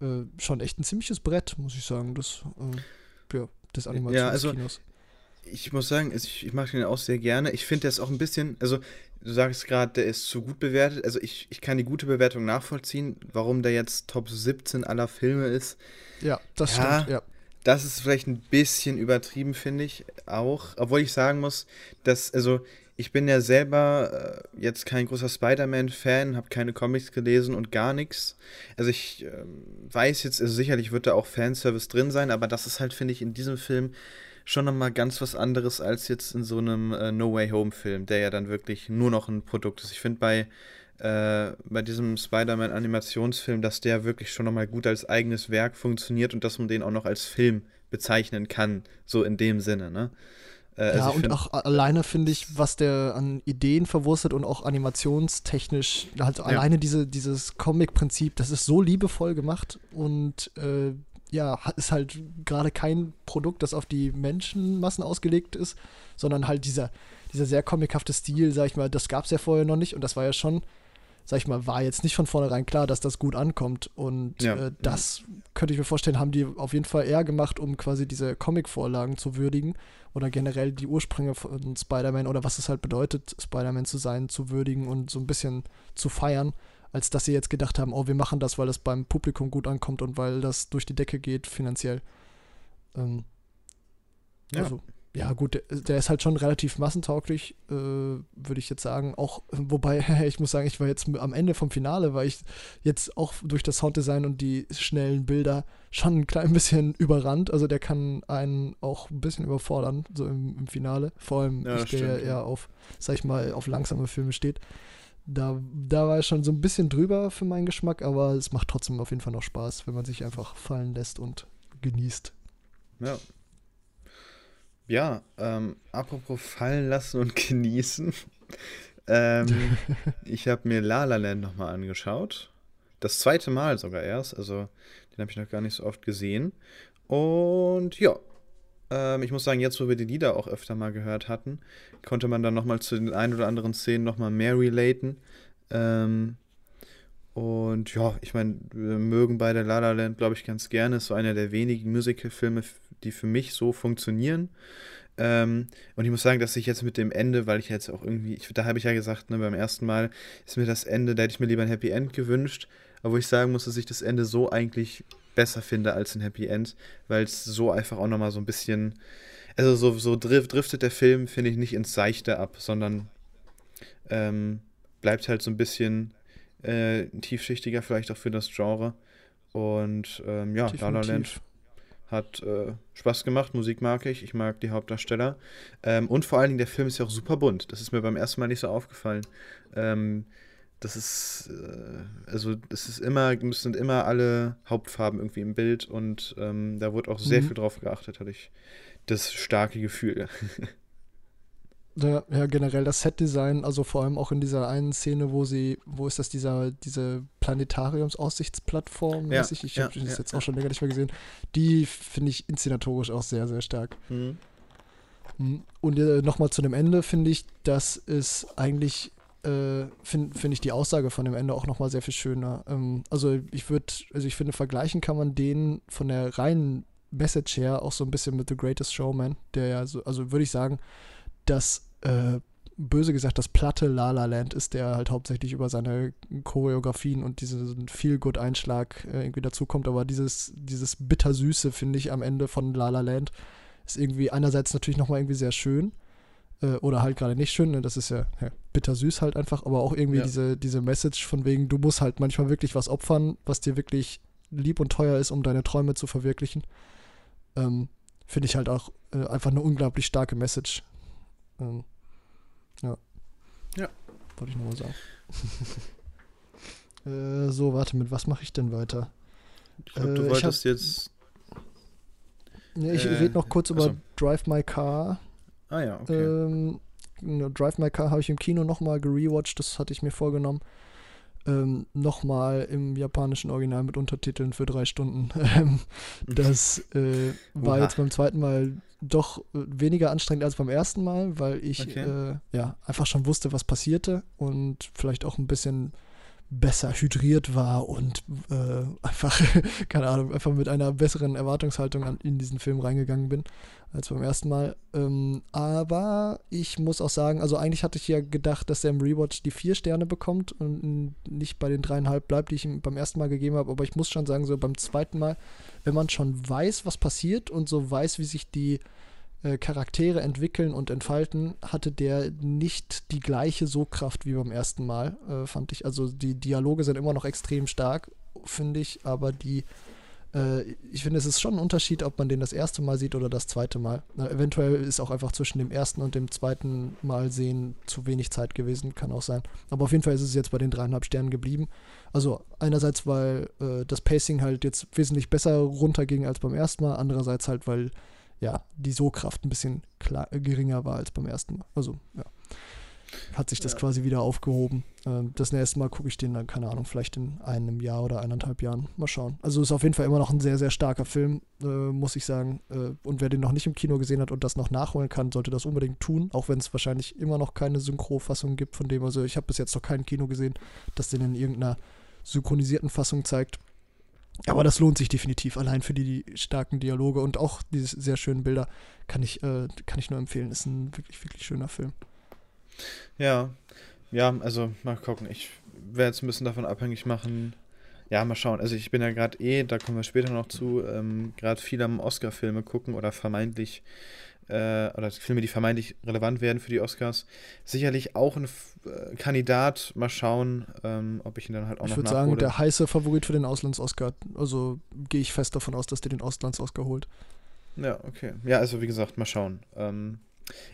äh, schon echt ein ziemliches Brett, muss ich sagen, das, äh, ja, des Animationskinos. Ja, also ich muss sagen, ich, ich mag den auch sehr gerne. Ich finde, der ist auch ein bisschen, also du sagst gerade, der ist zu gut bewertet. Also ich, ich kann die gute Bewertung nachvollziehen, warum der jetzt Top 17 aller Filme ist. Ja, das ja, stimmt, ja. Das ist vielleicht ein bisschen übertrieben, finde ich auch. Obwohl ich sagen muss, dass, also ich bin ja selber äh, jetzt kein großer Spider-Man-Fan, habe keine Comics gelesen und gar nichts. Also ich äh, weiß jetzt, also sicherlich wird da auch Fanservice drin sein, aber das ist halt, finde ich, in diesem Film schon nochmal ganz was anderes als jetzt in so einem äh, No Way Home Film, der ja dann wirklich nur noch ein Produkt ist. Ich finde bei, äh, bei diesem Spider-Man Animationsfilm, dass der wirklich schon nochmal gut als eigenes Werk funktioniert und dass man den auch noch als Film bezeichnen kann, so in dem Sinne, ne? Äh, ja, also und auch alleine finde ich, was der an Ideen verwurstet und auch animationstechnisch, halt ja. alleine diese, dieses Comic-Prinzip, das ist so liebevoll gemacht und äh, ja, ist halt gerade kein Produkt, das auf die Menschenmassen ausgelegt ist, sondern halt dieser, dieser sehr comichafte Stil, sag ich mal, das gab es ja vorher noch nicht und das war ja schon, sag ich mal, war jetzt nicht von vornherein klar, dass das gut ankommt. Und ja, äh, das ja. könnte ich mir vorstellen, haben die auf jeden Fall eher gemacht, um quasi diese Comic-Vorlagen zu würdigen oder generell die Ursprünge von Spider-Man oder was es halt bedeutet, Spider-Man zu sein, zu würdigen und so ein bisschen zu feiern als dass sie jetzt gedacht haben, oh, wir machen das, weil es beim Publikum gut ankommt und weil das durch die Decke geht finanziell. Ähm, ja. Also, ja, gut, der, der, ist halt schon relativ massentauglich, äh, würde ich jetzt sagen. Auch, wobei, ich muss sagen, ich war jetzt am Ende vom Finale, weil ich jetzt auch durch das Sounddesign und die schnellen Bilder schon ein klein bisschen überrannt. Also der kann einen auch ein bisschen überfordern, so im, im Finale. Vor allem, ja, ich, der stimmt, eher auf, sag ich mal, auf langsame Filme steht da, da war es schon so ein bisschen drüber für meinen Geschmack, aber es macht trotzdem auf jeden Fall noch Spaß, wenn man sich einfach fallen lässt und genießt. Ja. Ja, ähm, apropos fallen lassen und genießen. ähm, ich habe mir La La Land nochmal angeschaut. Das zweite Mal sogar erst. Also, den habe ich noch gar nicht so oft gesehen. Und ja, ähm, ich muss sagen, jetzt, wo wir die Lieder auch öfter mal gehört hatten, konnte man dann nochmal zu den ein oder anderen Szenen nochmal mehr relaten. Ähm, und ja, ich meine, wir mögen beide La La Land, glaube ich, ganz gerne. Ist so einer der wenigen Musical-Filme, die für mich so funktionieren. Ähm, und ich muss sagen, dass ich jetzt mit dem Ende, weil ich jetzt auch irgendwie, ich, da habe ich ja gesagt, ne, beim ersten Mal ist mir das Ende, da hätte ich mir lieber ein Happy End gewünscht. Aber wo ich sagen muss, dass ich das Ende so eigentlich besser finde als ein Happy End, weil es so einfach auch nochmal so ein bisschen, also so, so driftet der Film, finde ich, nicht ins Seichte ab, sondern ähm, bleibt halt so ein bisschen äh, tiefschichtiger, vielleicht auch für das Genre. Und ähm, ja, La La Land hat äh, Spaß gemacht, Musik mag ich, ich mag die Hauptdarsteller. Ähm, und vor allen Dingen, der Film ist ja auch super bunt. Das ist mir beim ersten Mal nicht so aufgefallen. Ähm, das ist, äh, also es ist immer, sind immer alle Hauptfarben irgendwie im Bild und ähm, da wurde auch sehr mhm. viel drauf geachtet, hatte ich das starke Gefühl. Ja, ja, generell das Setdesign, also vor allem auch in dieser einen Szene, wo sie, wo ist das, dieser, diese Planetariums-Aussichtsplattform, ja, ich, ich ja, habe das ja, jetzt auch schon länger nicht mehr gesehen, die finde ich inszenatorisch auch sehr, sehr stark. Mhm. mhm. Und äh, nochmal zu dem Ende finde ich, dass es eigentlich äh, finde find ich die Aussage von dem Ende auch nochmal sehr viel schöner. Ähm, also ich würde, also ich finde, vergleichen kann man den von der reinen Message her auch so ein bisschen mit The Greatest Showman, der ja so, also würde ich sagen, dass äh, böse gesagt das platte La La Land ist, der halt hauptsächlich über seine Choreografien und diesen Feel-Good-Einschlag äh, irgendwie dazukommt, aber dieses, dieses Bittersüße, finde ich, am Ende von La La Land ist irgendwie einerseits natürlich nochmal irgendwie sehr schön, äh, oder halt gerade nicht schön. Ne? Das ist ja, ja bittersüß halt einfach, aber auch irgendwie ja. diese, diese Message von wegen, du musst halt manchmal wirklich was opfern, was dir wirklich lieb und teuer ist, um deine Träume zu verwirklichen. Ähm, Finde ich halt auch äh, einfach eine unglaublich starke Message. Ähm, ja. Ja. Wollte ich nochmal sagen. äh, so, warte, mit was mache ich denn weiter? Ich glaube, du äh, wolltest hab, jetzt. Ja, ich äh, rede noch kurz über Drive My Car. Ah ja, okay. Ähm, Drive My Car habe ich im Kino nochmal gerewatcht, das hatte ich mir vorgenommen. Ähm, nochmal im japanischen Original mit Untertiteln für drei Stunden. Ähm, das äh, war jetzt beim zweiten Mal doch äh, weniger anstrengend als beim ersten Mal, weil ich okay. äh, ja einfach schon wusste, was passierte und vielleicht auch ein bisschen besser hydriert war und äh, einfach, keine Ahnung, einfach mit einer besseren Erwartungshaltung an, in diesen Film reingegangen bin als beim ersten Mal. Ähm, aber ich muss auch sagen, also eigentlich hatte ich ja gedacht, dass er im Rewatch die vier Sterne bekommt und nicht bei den dreieinhalb bleibt, die ich ihm beim ersten Mal gegeben habe. Aber ich muss schon sagen, so beim zweiten Mal, wenn man schon weiß, was passiert und so weiß, wie sich die äh, Charaktere entwickeln und entfalten, hatte der nicht die gleiche Sogkraft wie beim ersten Mal, äh, fand ich. Also die Dialoge sind immer noch extrem stark, finde ich, aber die äh, ich finde, es ist schon ein Unterschied, ob man den das erste Mal sieht oder das zweite Mal. Na, eventuell ist auch einfach zwischen dem ersten und dem zweiten Mal sehen zu wenig Zeit gewesen, kann auch sein. Aber auf jeden Fall ist es jetzt bei den dreieinhalb Sternen geblieben. Also einerseits, weil äh, das Pacing halt jetzt wesentlich besser runterging als beim ersten Mal, andererseits halt, weil ja die So-Kraft ein bisschen klar, geringer war als beim ersten Mal. Also ja hat sich das ja. quasi wieder aufgehoben. Ähm, das nächste Mal gucke ich den dann, keine Ahnung, vielleicht in einem Jahr oder eineinhalb Jahren. Mal schauen. Also ist auf jeden Fall immer noch ein sehr, sehr starker Film, äh, muss ich sagen. Äh, und wer den noch nicht im Kino gesehen hat und das noch nachholen kann, sollte das unbedingt tun, auch wenn es wahrscheinlich immer noch keine Synchrofassung gibt von dem. Also ich habe bis jetzt noch kein Kino gesehen, das den in irgendeiner synchronisierten Fassung zeigt. Aber das lohnt sich definitiv, allein für die, die starken Dialoge und auch diese sehr schönen Bilder kann ich, äh, kann ich nur empfehlen. Ist ein wirklich, wirklich schöner Film. Ja, ja, also mal gucken. Ich werde jetzt ein bisschen davon abhängig machen. Ja, mal schauen. Also ich bin ja gerade eh, da kommen wir später noch zu, ähm, gerade viel am Oscar-Filme gucken oder vermeintlich, äh, oder Filme, die vermeintlich relevant werden für die Oscars. Sicherlich auch ein äh, Kandidat. Mal schauen, ähm, ob ich ihn dann halt auch ich noch Ich würde sagen, der heiße Favorit für den Auslands-Oscar. Also gehe ich fest davon aus, dass der den Auslands-Oscar holt. Ja, okay. Ja, also wie gesagt, mal schauen. Ähm,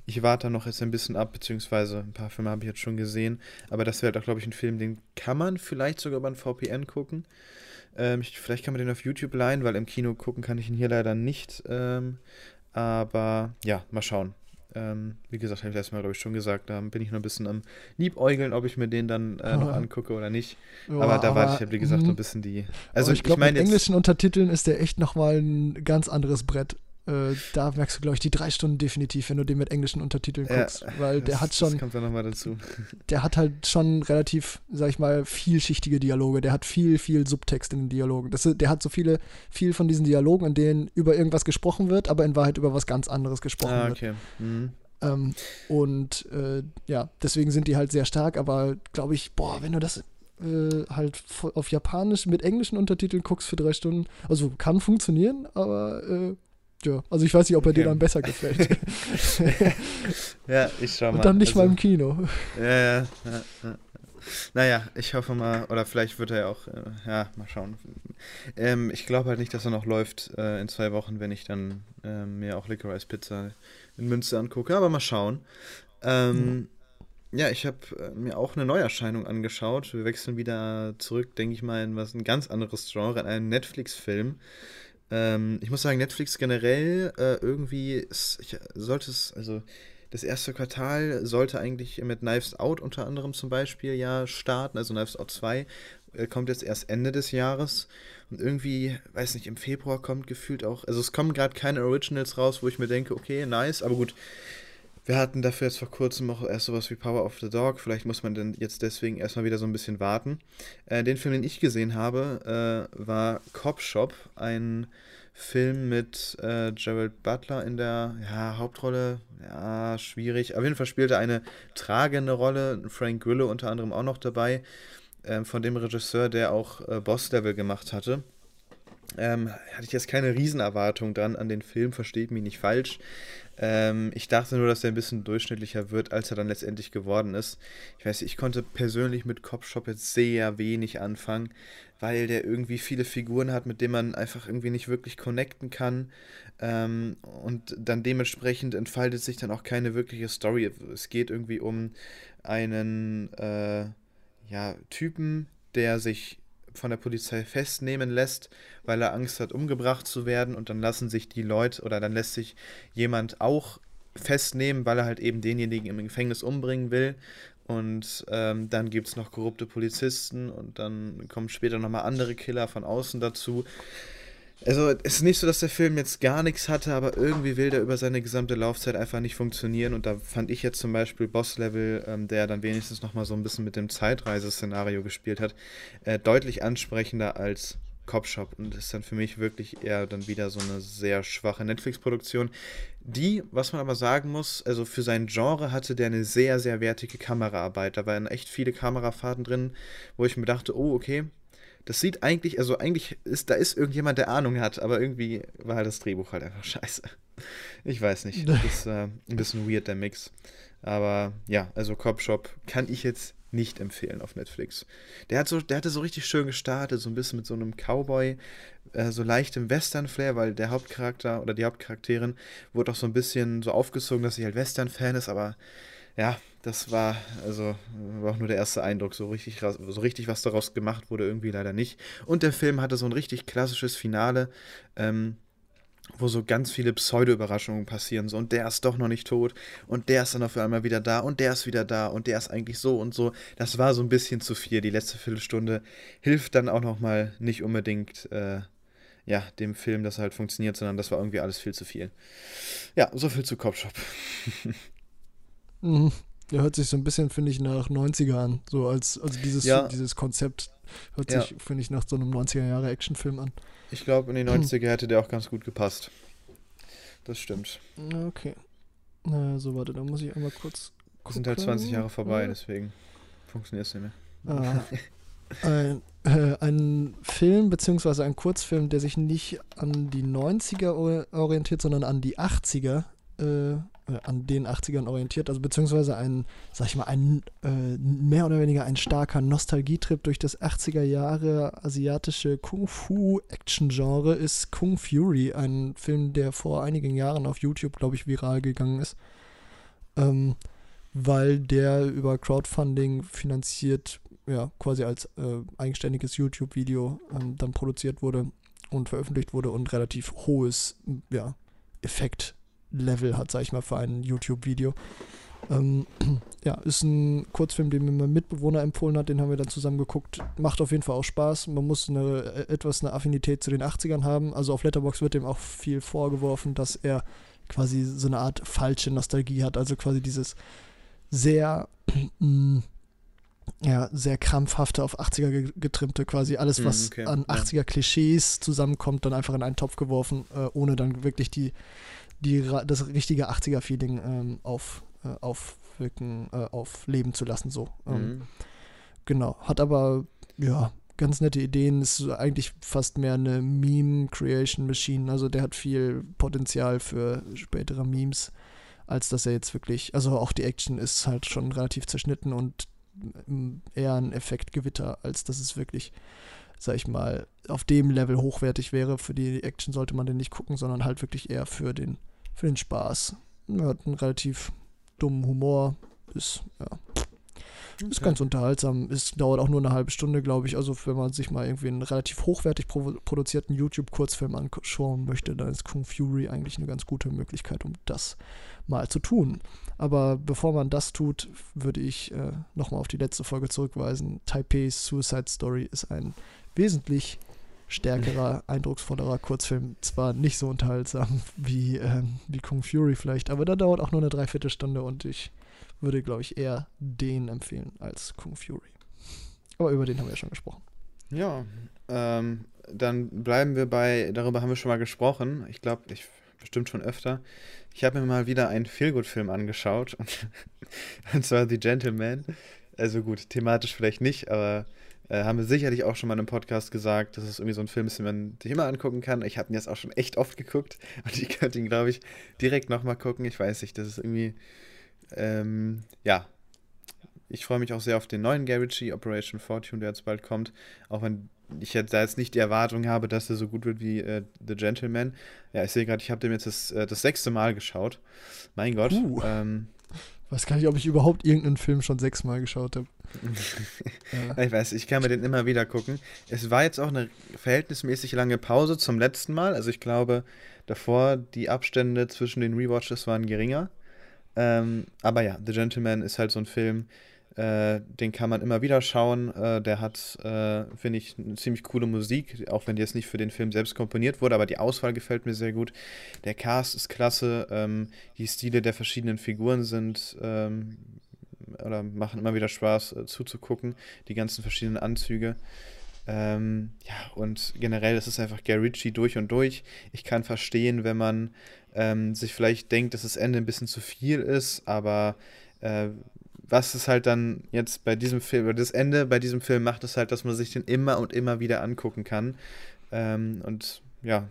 ich warte noch jetzt ein bisschen ab, beziehungsweise ein paar Filme habe ich jetzt schon gesehen. Aber das wäre halt auch, glaube ich, ein Film, den kann man vielleicht sogar über ein VPN gucken. Ähm, ich, vielleicht kann man den auf YouTube leihen, weil im Kino gucken kann ich ihn hier leider nicht. Ähm, aber ja, mal schauen. Ähm, wie gesagt, habe ich letztes Mal, glaube ich, schon gesagt, da bin ich noch ein bisschen am Liebäugeln, ob ich mir den dann äh, noch angucke oder nicht. Ja, aber da warte ich, halt, wie gesagt, so ein mhm. bisschen die. Also, ich glaube, mit englischen Untertiteln ist der echt nochmal ein ganz anderes Brett. Äh, da merkst du, glaube ich, die drei Stunden definitiv, wenn du den mit englischen Untertiteln guckst. Ja, weil der das, hat schon. Das kommt dann nochmal dazu. Der hat halt schon relativ, sag ich mal, vielschichtige Dialoge. Der hat viel, viel Subtext in den Dialogen. Das, der hat so viele, viel von diesen Dialogen, in denen über irgendwas gesprochen wird, aber in Wahrheit über was ganz anderes gesprochen ah, okay. wird. Mhm. Ähm, und äh, ja, deswegen sind die halt sehr stark, aber glaube ich, boah, wenn du das äh, halt auf Japanisch mit englischen Untertiteln guckst für drei Stunden, also kann funktionieren, aber äh, ja, also ich weiß nicht, ob er okay. dir dann besser gefällt. ja, ich schau mal. Und dann nicht also, mal im Kino. Ja, ja, ja, ja. Naja, ich hoffe mal, oder vielleicht wird er ja auch, äh, ja, mal schauen. Ähm, ich glaube halt nicht, dass er noch läuft äh, in zwei Wochen, wenn ich dann äh, mir auch Licorice Pizza in Münster angucke, aber mal schauen. Ähm, ja. ja, ich habe äh, mir auch eine Neuerscheinung angeschaut. Wir wechseln wieder zurück, denke ich mal, in was ein ganz anderes Genre, in einen Netflix-Film. Ähm, ich muss sagen, Netflix generell äh, irgendwie sollte es, also das erste Quartal sollte eigentlich mit Knives Out unter anderem zum Beispiel ja starten, also Knives Out 2 äh, kommt jetzt erst Ende des Jahres. Und irgendwie, weiß nicht, im Februar kommt gefühlt auch, also es kommen gerade keine Originals raus, wo ich mir denke, okay, nice, aber gut, wir hatten dafür jetzt vor kurzem auch erst sowas wie Power of the Dog. Vielleicht muss man dann jetzt deswegen erstmal wieder so ein bisschen warten. Äh, den Film, den ich gesehen habe, äh, war Cop Shop, ein Film mit äh, Gerald Butler in der ja, Hauptrolle. Ja, schwierig. Auf jeden Fall spielte eine tragende Rolle. Frank Grillo unter anderem auch noch dabei. Ähm, von dem Regisseur, der auch äh, Boss Level gemacht hatte. ähm, hatte ich jetzt keine Riesenerwartung dran an den Film, versteht mich nicht falsch. Ähm, ich dachte nur, dass er ein bisschen durchschnittlicher wird, als er dann letztendlich geworden ist. Ich weiß ich konnte persönlich mit Cop Shop jetzt sehr wenig anfangen, weil der irgendwie viele Figuren hat, mit denen man einfach irgendwie nicht wirklich connecten kann. Ähm, und dann dementsprechend entfaltet sich dann auch keine wirkliche Story. Es geht irgendwie um einen äh, ja, Typen, der sich von der Polizei festnehmen lässt, weil er Angst hat, umgebracht zu werden. Und dann lassen sich die Leute oder dann lässt sich jemand auch festnehmen, weil er halt eben denjenigen im Gefängnis umbringen will. Und ähm, dann gibt es noch korrupte Polizisten und dann kommen später nochmal andere Killer von außen dazu. Also es ist nicht so, dass der Film jetzt gar nichts hatte, aber irgendwie will der über seine gesamte Laufzeit einfach nicht funktionieren. Und da fand ich jetzt zum Beispiel Boss Level, ähm, der dann wenigstens nochmal so ein bisschen mit dem Zeitreiseszenario gespielt hat, äh, deutlich ansprechender als Cop Shop und ist dann für mich wirklich eher dann wieder so eine sehr schwache Netflix-Produktion. Die, was man aber sagen muss, also für sein Genre hatte der eine sehr, sehr wertige Kameraarbeit. Da waren echt viele Kamerafahrten drin, wo ich mir dachte, oh, okay, das sieht eigentlich, also eigentlich ist, da ist irgendjemand, der Ahnung hat, aber irgendwie war halt das Drehbuch halt einfach scheiße. Ich weiß nicht. Das ist äh, ein bisschen weird, der Mix. Aber ja, also Cop Shop kann ich jetzt nicht empfehlen auf Netflix. Der, hat so, der hatte so richtig schön gestartet, so ein bisschen mit so einem Cowboy, äh, so leichtem Western-Flair, weil der Hauptcharakter oder die Hauptcharakterin wurde auch so ein bisschen so aufgezogen, dass sie halt Western-Fan ist, aber ja, das war also war auch nur der erste Eindruck. So richtig, so richtig was daraus gemacht wurde irgendwie leider nicht. Und der Film hatte so ein richtig klassisches Finale, ähm, wo so ganz viele Pseudo-Überraschungen passieren. So, und der ist doch noch nicht tot. Und der ist dann auf einmal wieder da. Und der ist wieder da. Und der ist eigentlich so und so. Das war so ein bisschen zu viel. Die letzte Viertelstunde hilft dann auch noch mal nicht unbedingt äh, ja, dem Film, dass er halt funktioniert, sondern das war irgendwie alles viel zu viel. Ja, so viel zu Copshop. mhm. Der hört sich so ein bisschen, finde ich, nach 90er an. So als, also dieses, ja. dieses Konzept hört sich, ja. finde ich, nach so einem 90er-Jahre-Actionfilm an. Ich glaube, in die 90er hätte der auch ganz gut gepasst. Das stimmt. Okay. Na, so, warte, da muss ich einmal kurz. Gucken. Sind halt 20 Jahre vorbei, deswegen funktioniert es nicht mehr. Ah, ein, äh, ein Film, beziehungsweise ein Kurzfilm, der sich nicht an die 90er orientiert, sondern an die 80er, äh, äh, an den 80ern orientiert, also beziehungsweise ein, sag ich mal, ein äh, mehr oder weniger ein starker Nostalgietrip durch das 80er Jahre asiatische Kung-Fu-Action-Genre ist Kung Fury, ein Film, der vor einigen Jahren auf YouTube, glaube ich, viral gegangen ist. Ähm, weil der über Crowdfunding finanziert, ja, quasi als äh, eigenständiges YouTube-Video ähm, dann produziert wurde und veröffentlicht wurde und relativ hohes, ja, Effekt Level hat, sag ich mal, für ein YouTube-Video. Ähm, ja, ist ein Kurzfilm, den mir mein Mitbewohner empfohlen hat, den haben wir dann zusammen geguckt. Macht auf jeden Fall auch Spaß. Man muss eine, äh, etwas eine Affinität zu den 80ern haben. Also auf Letterbox wird dem auch viel vorgeworfen, dass er quasi so eine Art falsche Nostalgie hat. Also quasi dieses sehr, mm, ja, sehr krampfhafte, auf 80er getrimmte, quasi alles, was okay, an 80er Klischees zusammenkommt, dann einfach in einen Topf geworfen, äh, ohne dann wirklich die die, das richtige 80er-Feeling ähm, auf, äh, aufwirken, äh, aufleben zu lassen. So. Ähm, mhm. Genau. Hat aber, ja, ganz nette Ideen. Ist eigentlich fast mehr eine Meme-Creation-Machine. Also der hat viel Potenzial für spätere Memes, als dass er jetzt wirklich, also auch die Action ist halt schon relativ zerschnitten und ähm, eher ein Effektgewitter, als dass es wirklich, sag ich mal, auf dem Level hochwertig wäre. Für die Action sollte man den nicht gucken, sondern halt wirklich eher für den für den Spaß. Er hat einen relativ dummen Humor. Ist, ja. Okay. Ist ganz unterhaltsam. Es dauert auch nur eine halbe Stunde, glaube ich. Also, wenn man sich mal irgendwie einen relativ hochwertig produzierten YouTube-Kurzfilm anschauen möchte, dann ist Kung Fury eigentlich eine ganz gute Möglichkeit, um das mal zu tun. Aber bevor man das tut, würde ich äh, nochmal auf die letzte Folge zurückweisen. Taipei's Suicide Story ist ein wesentlich stärkerer, eindrucksvollerer Kurzfilm. Zwar nicht so unterhaltsam wie, ähm, wie Kung Fury vielleicht, aber da dauert auch nur eine Dreiviertelstunde und ich würde, glaube ich, eher den empfehlen als Kung Fury. Aber über den haben wir ja schon gesprochen. Ja, ähm, dann bleiben wir bei, darüber haben wir schon mal gesprochen. Ich glaube, ich bestimmt schon öfter. Ich habe mir mal wieder einen Feelgood-Film angeschaut und zwar The Gentleman. Also gut, thematisch vielleicht nicht, aber Äh, haben wir sicherlich auch schon mal in einem Podcast gesagt, dass es irgendwie so ein Film ist, den man sich immer angucken kann. Ich habe ihn jetzt auch schon echt oft geguckt und ich könnte ihn, glaube ich, direkt nochmal gucken. Ich weiß nicht, das ist irgendwie, ähm, ja. Ich freue mich auch sehr auf den neuen Gary Ritchie, Operation Fortune, der jetzt bald kommt. Auch wenn ich jetzt da jetzt nicht die Erwartung habe, dass er so gut wird wie äh, The Gentleman. Ja, ich sehe gerade, ich habe dem jetzt das, äh, das sechste Mal geschaut. Mein Gott. Uh. Ähm, weiß gar nicht, ob ich überhaupt irgendeinen Film schon sechsmal geschaut habe. ja. Ich weiß, ich kann mir den immer wieder gucken. Es war jetzt auch eine verhältnismäßig lange Pause zum letzten Mal. Also ich glaube, davor die Abstände zwischen den Rewatches waren geringer. Ähm, aber ja, The Gentleman ist halt so ein Film, äh, den kann man immer wieder schauen. Äh, der hat, äh, finde ich, eine ziemlich coole Musik, auch wenn die jetzt nicht für den Film selbst komponiert wurde, aber die Auswahl gefällt mir sehr gut. Der Cast ist klasse, ähm, die Stile der verschiedenen Figuren sind ähm, oder machen immer wieder Spaß äh, zuzugucken, die ganzen verschiedenen Anzüge. Ähm, ja, und generell ist es einfach Gary Ritchie durch und durch. Ich kann verstehen, wenn man ähm, sich vielleicht denkt, dass das Ende ein bisschen zu viel ist, aber äh, was es halt dann jetzt bei diesem Film, oder das Ende bei diesem Film macht es halt, dass man sich den immer und immer wieder angucken kann. Ähm, und ja,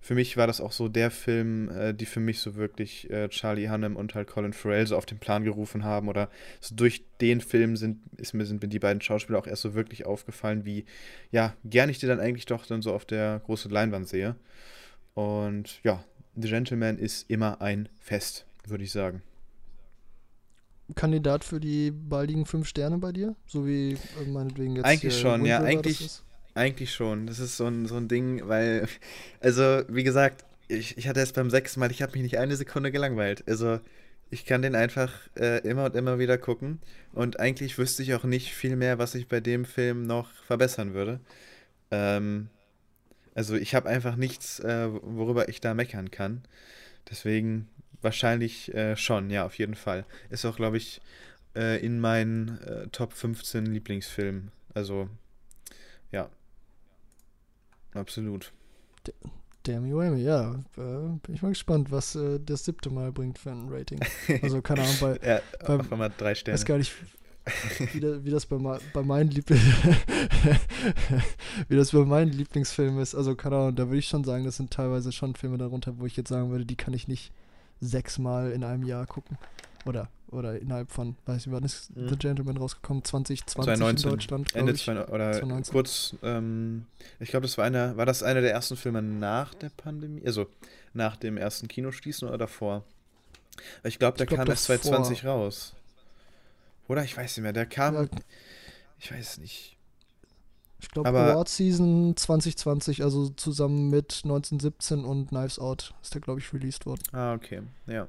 für mich war das auch so der Film, äh, die für mich so wirklich äh, Charlie Hunnam und halt Colin Farrell so auf den Plan gerufen haben. Oder so durch den Film sind, ist mir, sind mir die beiden Schauspieler auch erst so wirklich aufgefallen, wie ja, gern ich die dann eigentlich doch dann so auf der großen Leinwand sehe. Und ja, The Gentleman ist immer ein Fest, würde ich sagen. Kandidat für die baldigen fünf Sterne bei dir? So wie äh, meinetwegen jetzt. Eigentlich schon, ja, eigentlich, eigentlich schon. Das ist so ein, so ein Ding, weil, also, wie gesagt, ich, ich hatte es beim sechsten Mal, ich habe mich nicht eine Sekunde gelangweilt. Also, ich kann den einfach äh, immer und immer wieder gucken. Und eigentlich wüsste ich auch nicht viel mehr, was ich bei dem Film noch verbessern würde. Ähm, also, ich habe einfach nichts, äh, worüber ich da meckern kann. Deswegen Wahrscheinlich äh, schon, ja, auf jeden Fall. Ist auch, glaube ich, äh, in meinen äh, Top 15 Lieblingsfilmen. Also, ja. Absolut. Damn Whammy, ja. Äh, bin ich mal gespannt, was äh, das siebte Mal bringt für ein Rating. Also, keine Ahnung, bei. ja, bei, auf einmal drei Sterne. Weiß gar nicht, wie, das, wie das bei, bei meinen wie das bei meinen Lieblingsfilmen ist. Also, keine Ahnung, da würde ich schon sagen, das sind teilweise schon Filme darunter, wo ich jetzt sagen würde, die kann ich nicht sechsmal in einem Jahr gucken. Oder, oder innerhalb von, weiß ich, wann ist mhm. The Gentleman rausgekommen? 2020 2019, in Deutschland. Ende ich. Zwei, oder 2019. kurz, ähm, ich glaube, das war einer, war das einer der ersten Filme nach der Pandemie? Also nach dem ersten Kinoschließen oder davor? Ich glaube, der ich glaub, kam erst 2020 raus. Oder? Ich weiß nicht mehr. Der kam. Ja. Ich weiß nicht. Ich glaube, Award Season 2020, also zusammen mit 1917 und Knives Out, ist der, glaube ich, released worden. Ah, okay, ja.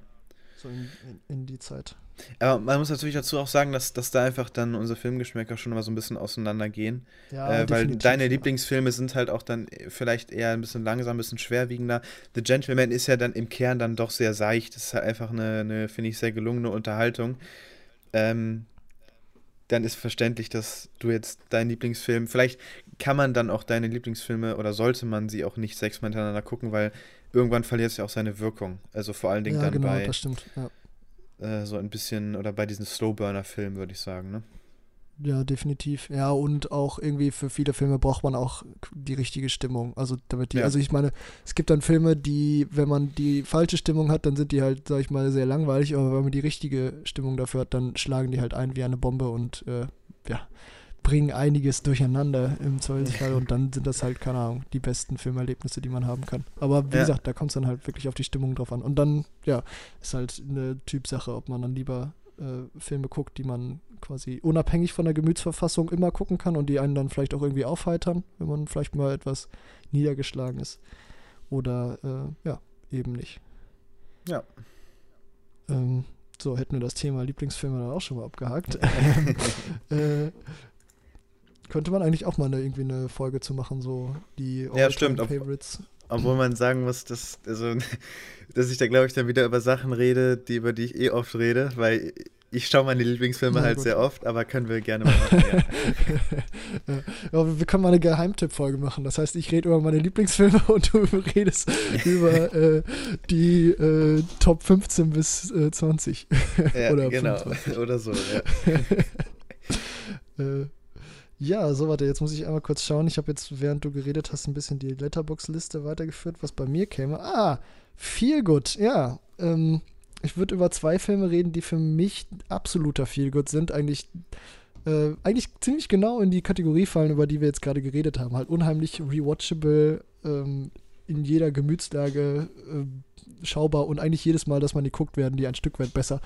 So in, in, in, die Zeit. Aber man muss natürlich dazu auch sagen, dass, dass da einfach dann unsere Filmgeschmäcker schon mal so ein bisschen auseinandergehen. Ja, äh, weil deine ja. Lieblingsfilme sind halt auch dann vielleicht eher ein bisschen langsam, ein bisschen schwerwiegender. The Gentleman ist ja dann im Kern dann doch sehr seicht. Das ist halt einfach eine, eine finde ich, sehr gelungene Unterhaltung. Ähm, dann ist verständlich, dass du jetzt deinen Lieblingsfilm, vielleicht kann man dann auch deine Lieblingsfilme oder sollte man sie auch nicht sechsmal hintereinander gucken, weil irgendwann verliert es ja auch seine Wirkung. Also vor allen Dingen ja, dann genau, bei ja. äh, so ein bisschen oder bei diesen Slowburner-Filmen, würde ich sagen, ne? Ja, definitiv. Ja, und auch irgendwie für viele Filme braucht man auch die richtige Stimmung. Also damit die, ja. also ich meine, es gibt dann Filme, die, wenn man die falsche Stimmung hat, dann sind die halt, sag ich mal, sehr langweilig, aber wenn man die richtige Stimmung dafür hat, dann schlagen die halt ein wie eine Bombe und äh, ja, bringen einiges durcheinander im Zweifelsfall und dann sind das halt, keine Ahnung, die besten Filmerlebnisse, die man haben kann. Aber wie ja. gesagt, da kommt es dann halt wirklich auf die Stimmung drauf an. Und dann, ja, ist halt eine Typsache, ob man dann lieber äh, Filme guckt, die man quasi unabhängig von der Gemütsverfassung immer gucken kann und die einen dann vielleicht auch irgendwie aufheitern, wenn man vielleicht mal etwas niedergeschlagen ist. Oder äh, ja, eben nicht. Ja. Ähm, so, hätten wir das Thema Lieblingsfilme dann auch schon mal abgehakt. äh, könnte man eigentlich auch mal eine, irgendwie eine Folge zu machen, so die ja, stimmt. Favorites. Obwohl man sagen muss, dass, also, dass ich da, glaube ich, dann wieder über Sachen rede, die, über die ich eh oft rede, weil ich schaue meine Lieblingsfilme halt gut. sehr oft, aber können wir gerne mal machen. Ja. ja, wir können mal eine Geheimtipp-Folge machen. Das heißt, ich rede über meine Lieblingsfilme und du redest über äh, die äh, Top 15 bis äh, 20. Ja, oder genau. 25. Oder so, ja. Ja, so warte, jetzt muss ich einmal kurz schauen. Ich habe jetzt, während du geredet hast, ein bisschen die Letterbox-Liste weitergeführt, was bei mir käme. Ah, Feel Good, ja. Ähm, ich würde über zwei Filme reden, die für mich absoluter Feel Good sind. Eigentlich, äh, eigentlich ziemlich genau in die Kategorie fallen, über die wir jetzt gerade geredet haben. Halt unheimlich rewatchable, ähm, in jeder Gemütslage äh, schaubar und eigentlich jedes Mal, dass man die guckt, werden die ein Stück weit besser.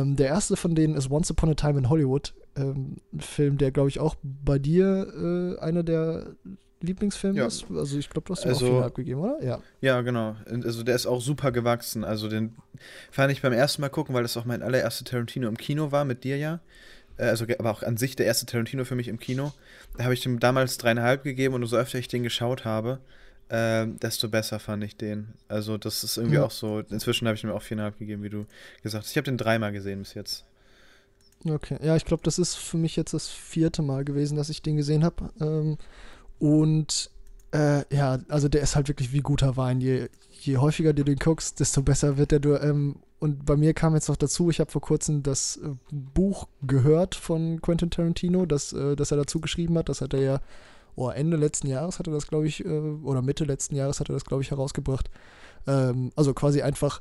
Ähm, der erste von denen ist Once Upon a Time in Hollywood. Ähm, ein Film, der, glaube ich, auch bei dir äh, einer der Lieblingsfilme ja. ist. Also ich glaube, du hast ihn also, auch viel abgegeben, oder? Ja. Ja, genau. Also der ist auch super gewachsen. Also den fand ich beim ersten Mal gucken, weil das auch mein allererster Tarantino im Kino war, mit dir ja. Äh, also, aber auch an sich der erste Tarantino für mich im Kino. Da habe ich dem damals dreieinhalb gegeben und so öfter ich den geschaut habe, äh, desto besser fand ich den. Also, das ist irgendwie ja. auch so. Inzwischen habe ich ihm auch viereinhalb gegeben, wie du gesagt hast. Ich habe den dreimal gesehen bis jetzt. Okay, ja, ich glaube, das ist für mich jetzt das vierte Mal gewesen, dass ich den gesehen habe. Ähm, und äh, ja, also der ist halt wirklich wie guter Wein. Je, je häufiger du den guckst, desto besser wird der. Ähm, und bei mir kam jetzt noch dazu, ich habe vor kurzem das äh, Buch gehört von Quentin Tarantino, das, äh, das er dazu geschrieben hat. Das hat er ja oh, Ende letzten Jahres hatte das, glaube ich, äh, oder Mitte letzten Jahres hatte das, glaube ich, herausgebracht. Ähm, also quasi einfach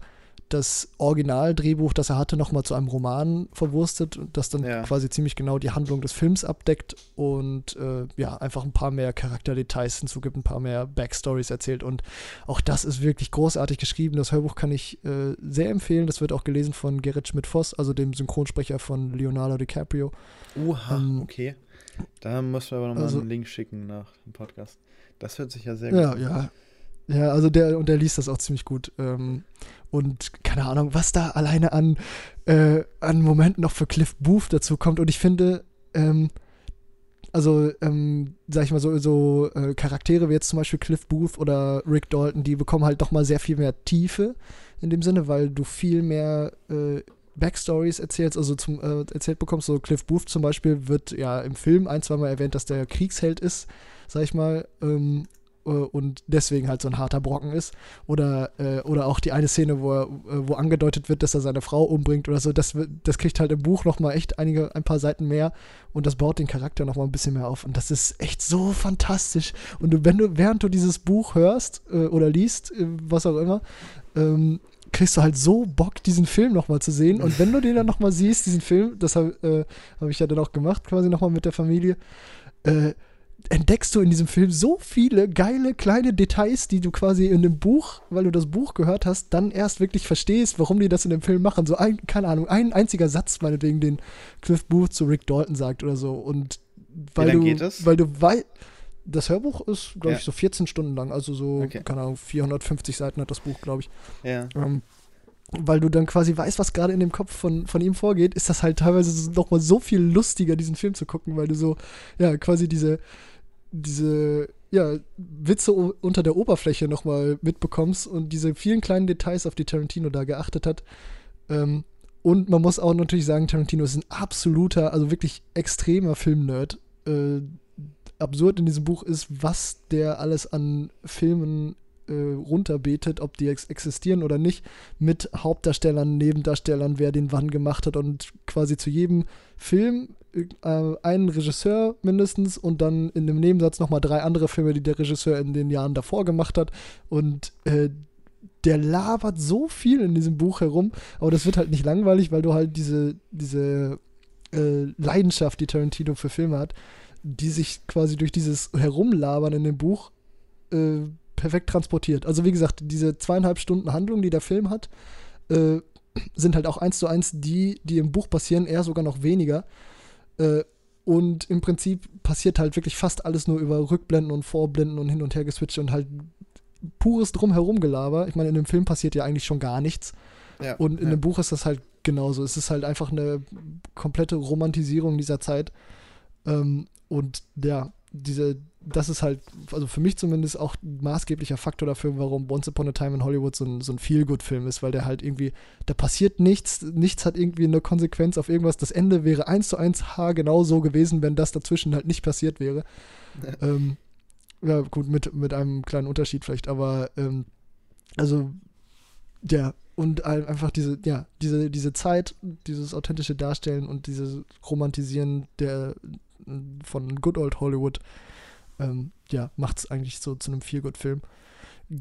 das Originaldrehbuch, das er hatte, nochmal zu einem Roman verwurstet, das dann ja. quasi ziemlich genau die Handlung des Films abdeckt und äh, ja, einfach ein paar mehr Charakterdetails hinzugibt, ein paar mehr Backstories erzählt. Und auch das ist wirklich großartig geschrieben. Das Hörbuch kann ich äh, sehr empfehlen. Das wird auch gelesen von Gerrit Schmidt-Voss, also dem Synchronsprecher von Leonardo DiCaprio. Oha, ähm, okay. Da musst du aber nochmal also, einen Link schicken nach dem Podcast. Das hört sich ja sehr gut ja, an. Ja, ja. Ja, also der, und der liest das auch ziemlich gut. Ähm, und keine Ahnung, was da alleine an, äh, an Momenten noch für Cliff Booth dazu kommt. Und ich finde, ähm, also, ähm, sag ich mal so, so äh, Charaktere wie jetzt zum Beispiel Cliff Booth oder Rick Dalton, die bekommen halt nochmal sehr viel mehr Tiefe in dem Sinne, weil du viel mehr äh, Backstories erzählst, also zum, äh, erzählt bekommst. So Cliff Booth zum Beispiel wird ja im Film ein, zwei Mal erwähnt, dass der Kriegsheld ist, sag ich mal. Ähm, äh, und deswegen halt so ein harter Brocken ist. Oder, äh, oder auch die eine Szene, wo, er, äh, wo angedeutet wird, dass er seine Frau umbringt oder so, das, das kriegt halt im Buch nochmal echt einige, ein paar Seiten mehr und das baut den Charakter nochmal ein bisschen mehr auf. Und das ist echt so fantastisch. Und wenn du, während du dieses Buch hörst äh, oder liest, äh, was auch immer, ähm, kriegst du halt so Bock, diesen Film nochmal zu sehen. Und wenn du den dann nochmal siehst, diesen Film, das habe äh, hab ich ja dann auch gemacht, quasi nochmal mit der Familie, äh, entdeckst du in diesem Film so viele geile kleine Details, die du quasi in dem Buch, weil du das Buch gehört hast, dann erst wirklich verstehst, warum die das in dem Film machen. So ein, keine Ahnung, ein einziger Satz, meinetwegen, den Cliff Booth zu Rick Dalton sagt oder so. Und weil Wie du, geht das? weil du weißt, das Hörbuch ist, glaube ja. ich, so 14 Stunden lang, also so, okay. keine Ahnung, 450 Seiten hat das Buch, glaube ich. Ja. Ähm, weil du dann quasi weißt, was gerade in dem Kopf von, von ihm vorgeht, ist das halt teilweise nochmal so viel lustiger, diesen Film zu gucken, weil du so, ja, quasi diese, diese ja, Witze unter der Oberfläche nochmal mitbekommst und diese vielen kleinen Details, auf die Tarantino da geachtet hat. Ähm, und man muss auch natürlich sagen, Tarantino ist ein absoluter, also wirklich extremer Filmnerd. Äh, absurd in diesem Buch ist, was der alles an Filmen äh, runterbetet, ob die ex existieren oder nicht, mit Hauptdarstellern, Nebendarstellern, wer den wann gemacht hat und quasi zu jedem Film äh, einen Regisseur mindestens und dann in dem Nebensatz nochmal drei andere Filme, die der Regisseur in den Jahren davor gemacht hat. Und äh, der labert so viel in diesem Buch herum, aber das wird halt nicht langweilig, weil du halt diese, diese äh, Leidenschaft, die Tarantino für Filme hat, die sich quasi durch dieses Herumlabern in dem Buch äh, perfekt transportiert. Also wie gesagt, diese zweieinhalb Stunden Handlung, die der Film hat, äh, sind halt auch eins zu eins die, die im Buch passieren, eher sogar noch weniger. Äh, und im Prinzip passiert halt wirklich fast alles nur über Rückblenden und Vorblenden und hin und her geswitcht und halt pures Drumherum-Gelaber. Ich meine, in dem Film passiert ja eigentlich schon gar nichts. Ja, und in ja. dem Buch ist das halt genauso. Es ist halt einfach eine komplette Romantisierung dieser Zeit. Ähm, und ja, diese, das ist halt, also für mich zumindest auch ein maßgeblicher Faktor dafür, warum Once Upon a Time in Hollywood so ein, so ein Feel-Good-Film ist, weil der halt irgendwie, da passiert nichts, nichts hat irgendwie eine Konsequenz auf irgendwas. Das Ende wäre eins zu eins H genau so gewesen, wenn das dazwischen halt nicht passiert wäre. Ja, ähm, ja gut, mit, mit einem kleinen Unterschied vielleicht, aber ähm, also ja, und einfach diese, ja, diese, diese Zeit, dieses authentische Darstellen und dieses Romantisieren der von Good Old Hollywood, ähm, ja, macht es eigentlich so zu einem Feel-Good-Film.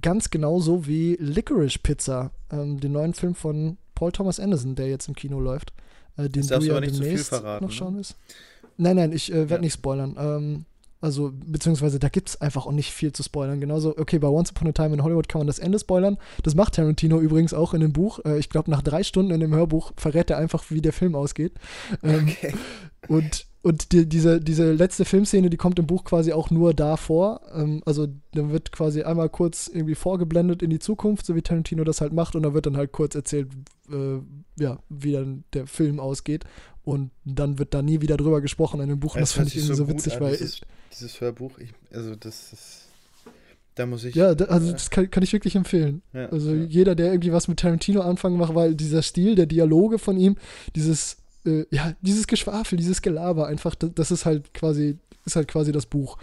Ganz genauso wie Licorice Pizza, ähm, den neuen Film von Paul Thomas Anderson, der jetzt im Kino läuft. Äh, den du ja demnächst verraten, noch schauen ne? willst. Nein, nein, ich äh, werde ja. nicht spoilern. Ähm, also, beziehungsweise da gibt es einfach auch nicht viel zu spoilern. Genauso, okay, bei Once Upon a Time in Hollywood kann man das Ende spoilern. Das macht Tarantino übrigens auch in dem Buch. Äh, ich glaube, nach drei Stunden in dem Hörbuch verrät er einfach, wie der Film ausgeht. Ähm, okay. Und und die, diese, diese letzte Filmszene, die kommt im Buch quasi auch nur da vor. Ähm, also dann wird quasi einmal kurz irgendwie vorgeblendet in die Zukunft, so wie Tarantino das halt macht, und dann wird dann halt kurz erzählt, äh, ja, wie dann der Film ausgeht. Und dann wird da nie wieder drüber gesprochen in dem Buch. Das, das fand ich irgendwie so, so witzig, weil. Dieses, dieses Hörbuch, ich, also das ist. Da muss ich. Ja, da, also äh, das kann, kann, ich wirklich empfehlen. Ja, also ja. jeder, der irgendwie was mit Tarantino anfangen macht, weil dieser Stil, der Dialoge von ihm, dieses äh, ja, dieses Geschwafel, dieses Gelaber einfach, das, das, ist halt quasi, ist halt quasi das Buch.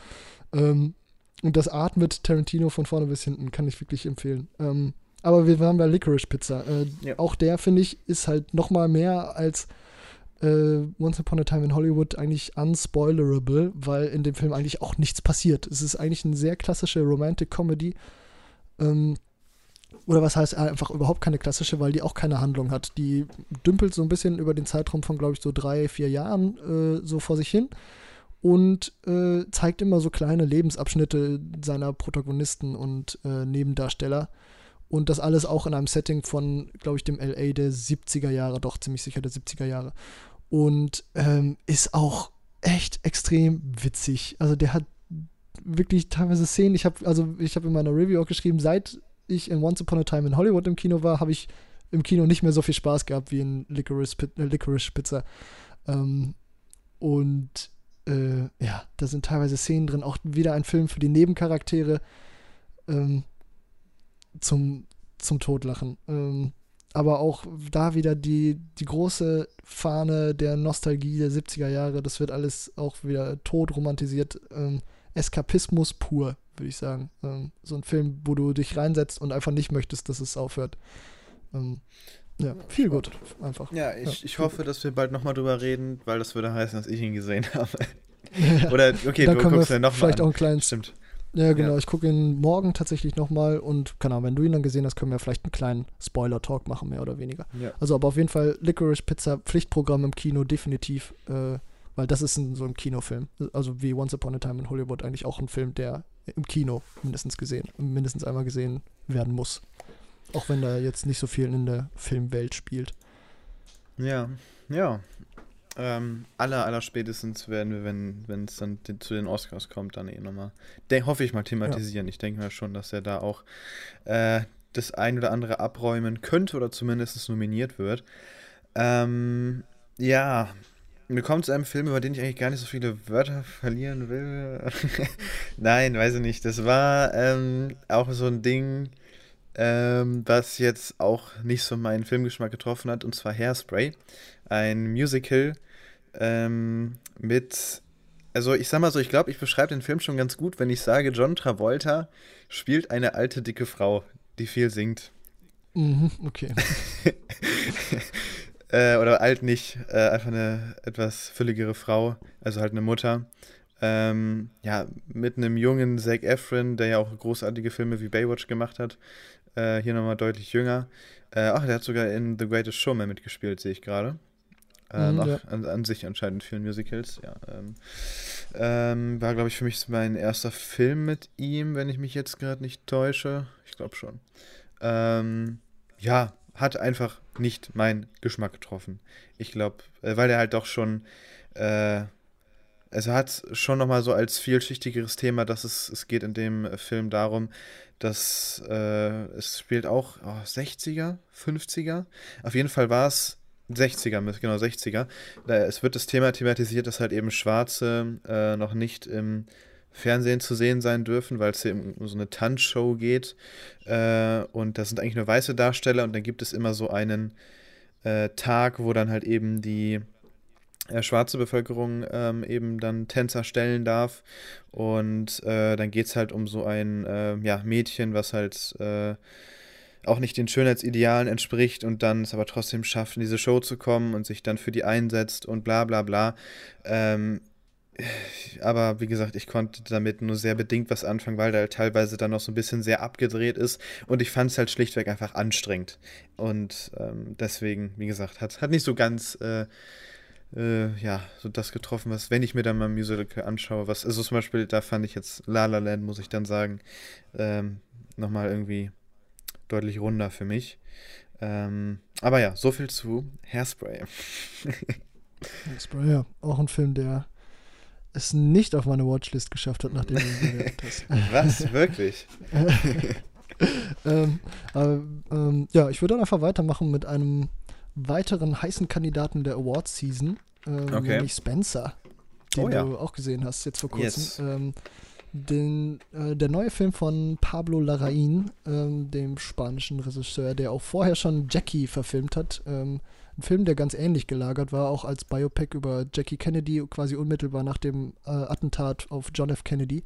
Ähm, und das atmet Tarantino von vorne bis hinten, kann ich wirklich empfehlen. Ähm, aber wir waren bei Licorice Pizza. Äh, ja. Auch der, finde ich, ist halt noch mal mehr als äh, Once Upon a Time in Hollywood eigentlich unspoilerable, weil in dem Film eigentlich auch nichts passiert. Es ist eigentlich eine sehr klassische Romantic Comedy. Ähm, oder was heißt einfach überhaupt keine klassische, weil die auch keine Handlung hat. Die dümpelt so ein bisschen über den Zeitraum von, glaube ich, so drei, vier Jahren äh, so vor sich hin und äh, zeigt immer so kleine Lebensabschnitte seiner Protagonisten und äh, Nebendarsteller. Und das alles auch in einem Setting von, glaube ich, dem LA der 70er Jahre, doch ziemlich sicher der 70er Jahre. Und ähm, ist auch echt extrem witzig. Also der hat wirklich teilweise Szenen. Ich habe also ich habe in meiner Review auch geschrieben, seit ich in Once Upon a Time in Hollywood im Kino war, habe ich im Kino nicht mehr so viel Spaß gehabt wie in Licorice, äh, Licorice Pizza. Ähm, und äh, ja, da sind teilweise Szenen drin, auch wieder ein Film für die Nebencharaktere ähm, zum, zum Totlachen. Ähm, aber auch da wieder die, die große Fahne der Nostalgie der 70er Jahre, das wird alles auch wieder tot romantisiert. Ähm, Eskapismus pur, würde ich sagen. Ähm, so ein Film, wo du dich reinsetzt und einfach nicht möchtest, dass es aufhört. Ähm, ja, viel gut, einfach. Ja, ich, ja, ich hoffe, gut. dass wir bald nochmal drüber reden, weil das würde heißen, dass ich ihn gesehen habe. Oder, okay, Dann du guckst ja nochmal Vielleicht an. auch ein kleines. Stimmt. Ja, genau. Ja. Ich gucke ihn morgen tatsächlich nochmal und, keine Ahnung, wenn du ihn dann gesehen hast, können wir vielleicht einen kleinen Spoiler-Talk machen, mehr oder weniger. Ja. Also, aber auf jeden Fall Licorice Pizza Pflichtprogramm im Kino, definitiv. Äh, weil das ist ein, so ein Kinofilm. Also wie Once Upon a Time in Hollywood eigentlich auch ein Film, der im Kino mindestens gesehen, mindestens einmal gesehen werden muss. Auch wenn da jetzt nicht so viel in der Filmwelt spielt. Ja, ja. Ähm, aller, aller spätestens werden wir, wenn es dann zu den Oscars kommt, dann eh nochmal, hoffe ich mal, thematisieren. Ja. Ich denke mal schon, dass er da auch äh, das ein oder andere abräumen könnte oder zumindest nominiert wird. Ähm, ja, mir kommt zu einem Film, über den ich eigentlich gar nicht so viele Wörter verlieren will. Nein, weiß ich nicht. Das war ähm, auch so ein Ding, ähm, was jetzt auch nicht so meinen Filmgeschmack getroffen hat, und zwar Hairspray. Ein Musical ähm, mit. Also, ich sag mal so, ich glaube, ich beschreibe den Film schon ganz gut, wenn ich sage, John Travolta spielt eine alte, dicke Frau, die viel singt. Mhm, okay. Äh, oder alt nicht, äh, einfach eine etwas fülligere Frau, also halt eine Mutter. Ähm, ja, mit einem jungen Zac Efron, der ja auch großartige Filme wie Baywatch gemacht hat. Äh, hier nochmal deutlich jünger. Äh, ach, der hat sogar in The Greatest Showman mitgespielt, sehe ich gerade. Äh, mhm, ja. an, an, sich anscheinend vielen Musicals, ja. Ähm, ähm, war, glaube ich, für mich mein erster Film mit ihm, wenn ich mich jetzt gerade nicht täusche. Ich glaube schon. Ähm, ja, hat einfach nicht meinen Geschmack getroffen. Ich glaube, äh, weil er halt doch schon, äh, also hat schon nochmal so als vielschichtigeres Thema, dass es, es geht in dem Film darum, dass äh, es spielt auch oh, 60er, 50er. Auf jeden Fall war es 60er, genau 60er. Es wird das Thema thematisiert, dass halt eben Schwarze äh, noch nicht im Fernsehen zu sehen sein dürfen, weil es hier um so eine Tanzshow geht. Äh, und das sind eigentlich nur weiße Darsteller und dann gibt es immer so einen äh, Tag, wo dann halt eben die äh, schwarze Bevölkerung ähm, eben dann Tänzer stellen darf. Und äh, dann geht es halt um so ein äh, ja, Mädchen, was halt äh, auch nicht den Schönheitsidealen entspricht und dann es aber trotzdem schafft, in diese Show zu kommen und sich dann für die einsetzt und bla bla bla. Ähm, aber wie gesagt, ich konnte damit nur sehr bedingt was anfangen, weil der teilweise dann noch so ein bisschen sehr abgedreht ist und ich fand es halt schlichtweg einfach anstrengend. Und ähm, deswegen, wie gesagt, hat, hat nicht so ganz äh, äh, ja, so das getroffen, was, wenn ich mir dann mal ein Musical anschaue, was, also zum Beispiel, da fand ich jetzt La La Land, muss ich dann sagen, ähm, nochmal irgendwie deutlich runder für mich. Ähm, aber ja, so viel zu Hairspray. Hairspray, ja, auch ein Film, der es nicht auf meine Watchlist geschafft hat, nachdem du ihn bewertet hast. Was? Wirklich? ähm, aber, ähm, ja, ich würde dann einfach weitermachen mit einem weiteren heißen Kandidaten der Awards Season, ähm, okay. nämlich Spencer, den oh, ja. du auch gesehen hast jetzt vor kurzem. Yes. Ähm, den, äh, der neue Film von Pablo Larraín, ähm, dem spanischen Regisseur, der auch vorher schon Jackie verfilmt hat. Ein Film, der ganz ähnlich gelagert war, auch als Biopic über Jackie Kennedy, quasi unmittelbar nach dem äh, Attentat auf John F. Kennedy.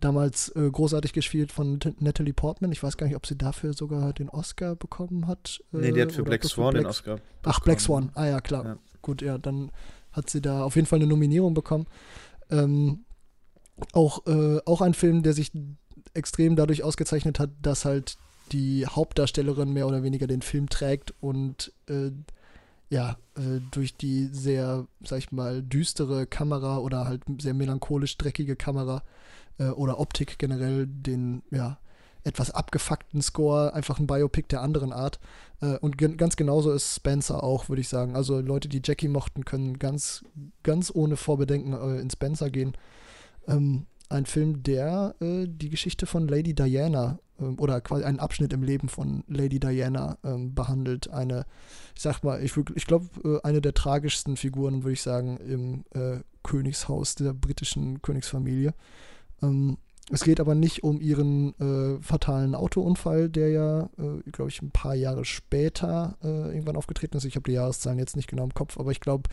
Damals äh, großartig gespielt von T Natalie Portman. Ich weiß gar nicht, ob sie dafür sogar den Oscar bekommen hat. Äh, nee, die hat für Black Swan Black den Oscar. Ach, Black Swan. Ah ja, klar. Ja. Gut, ja, dann hat sie da auf jeden Fall eine Nominierung bekommen. Ähm, auch, äh, auch ein Film, der sich extrem dadurch ausgezeichnet hat, dass halt die Hauptdarstellerin mehr oder weniger den Film trägt und äh, ja, äh, durch die sehr, sag ich mal, düstere Kamera oder halt sehr melancholisch dreckige Kamera äh, oder Optik generell den, ja, etwas abgefuckten Score, einfach ein Biopic der anderen Art. Äh, und ganz genauso ist Spencer auch, würde ich sagen. Also Leute, die Jackie mochten, können ganz, ganz ohne Vorbedenken in Spencer gehen. Ähm, ein Film, der die Geschichte von Lady Diana oder quasi einen Abschnitt im Leben von Lady Diana ähm, behandelt. Eine, ich sag mal, ich, ich glaube, äh, eine der tragischsten Figuren, würde ich sagen, im äh, Königshaus der britischen Königsfamilie. Ähm, es geht aber nicht um ihren äh, fatalen Autounfall, der ja, äh, glaube ich, ein paar Jahre später äh, irgendwann aufgetreten ist. Ich habe die Jahreszahlen jetzt nicht genau im Kopf, aber ich glaube,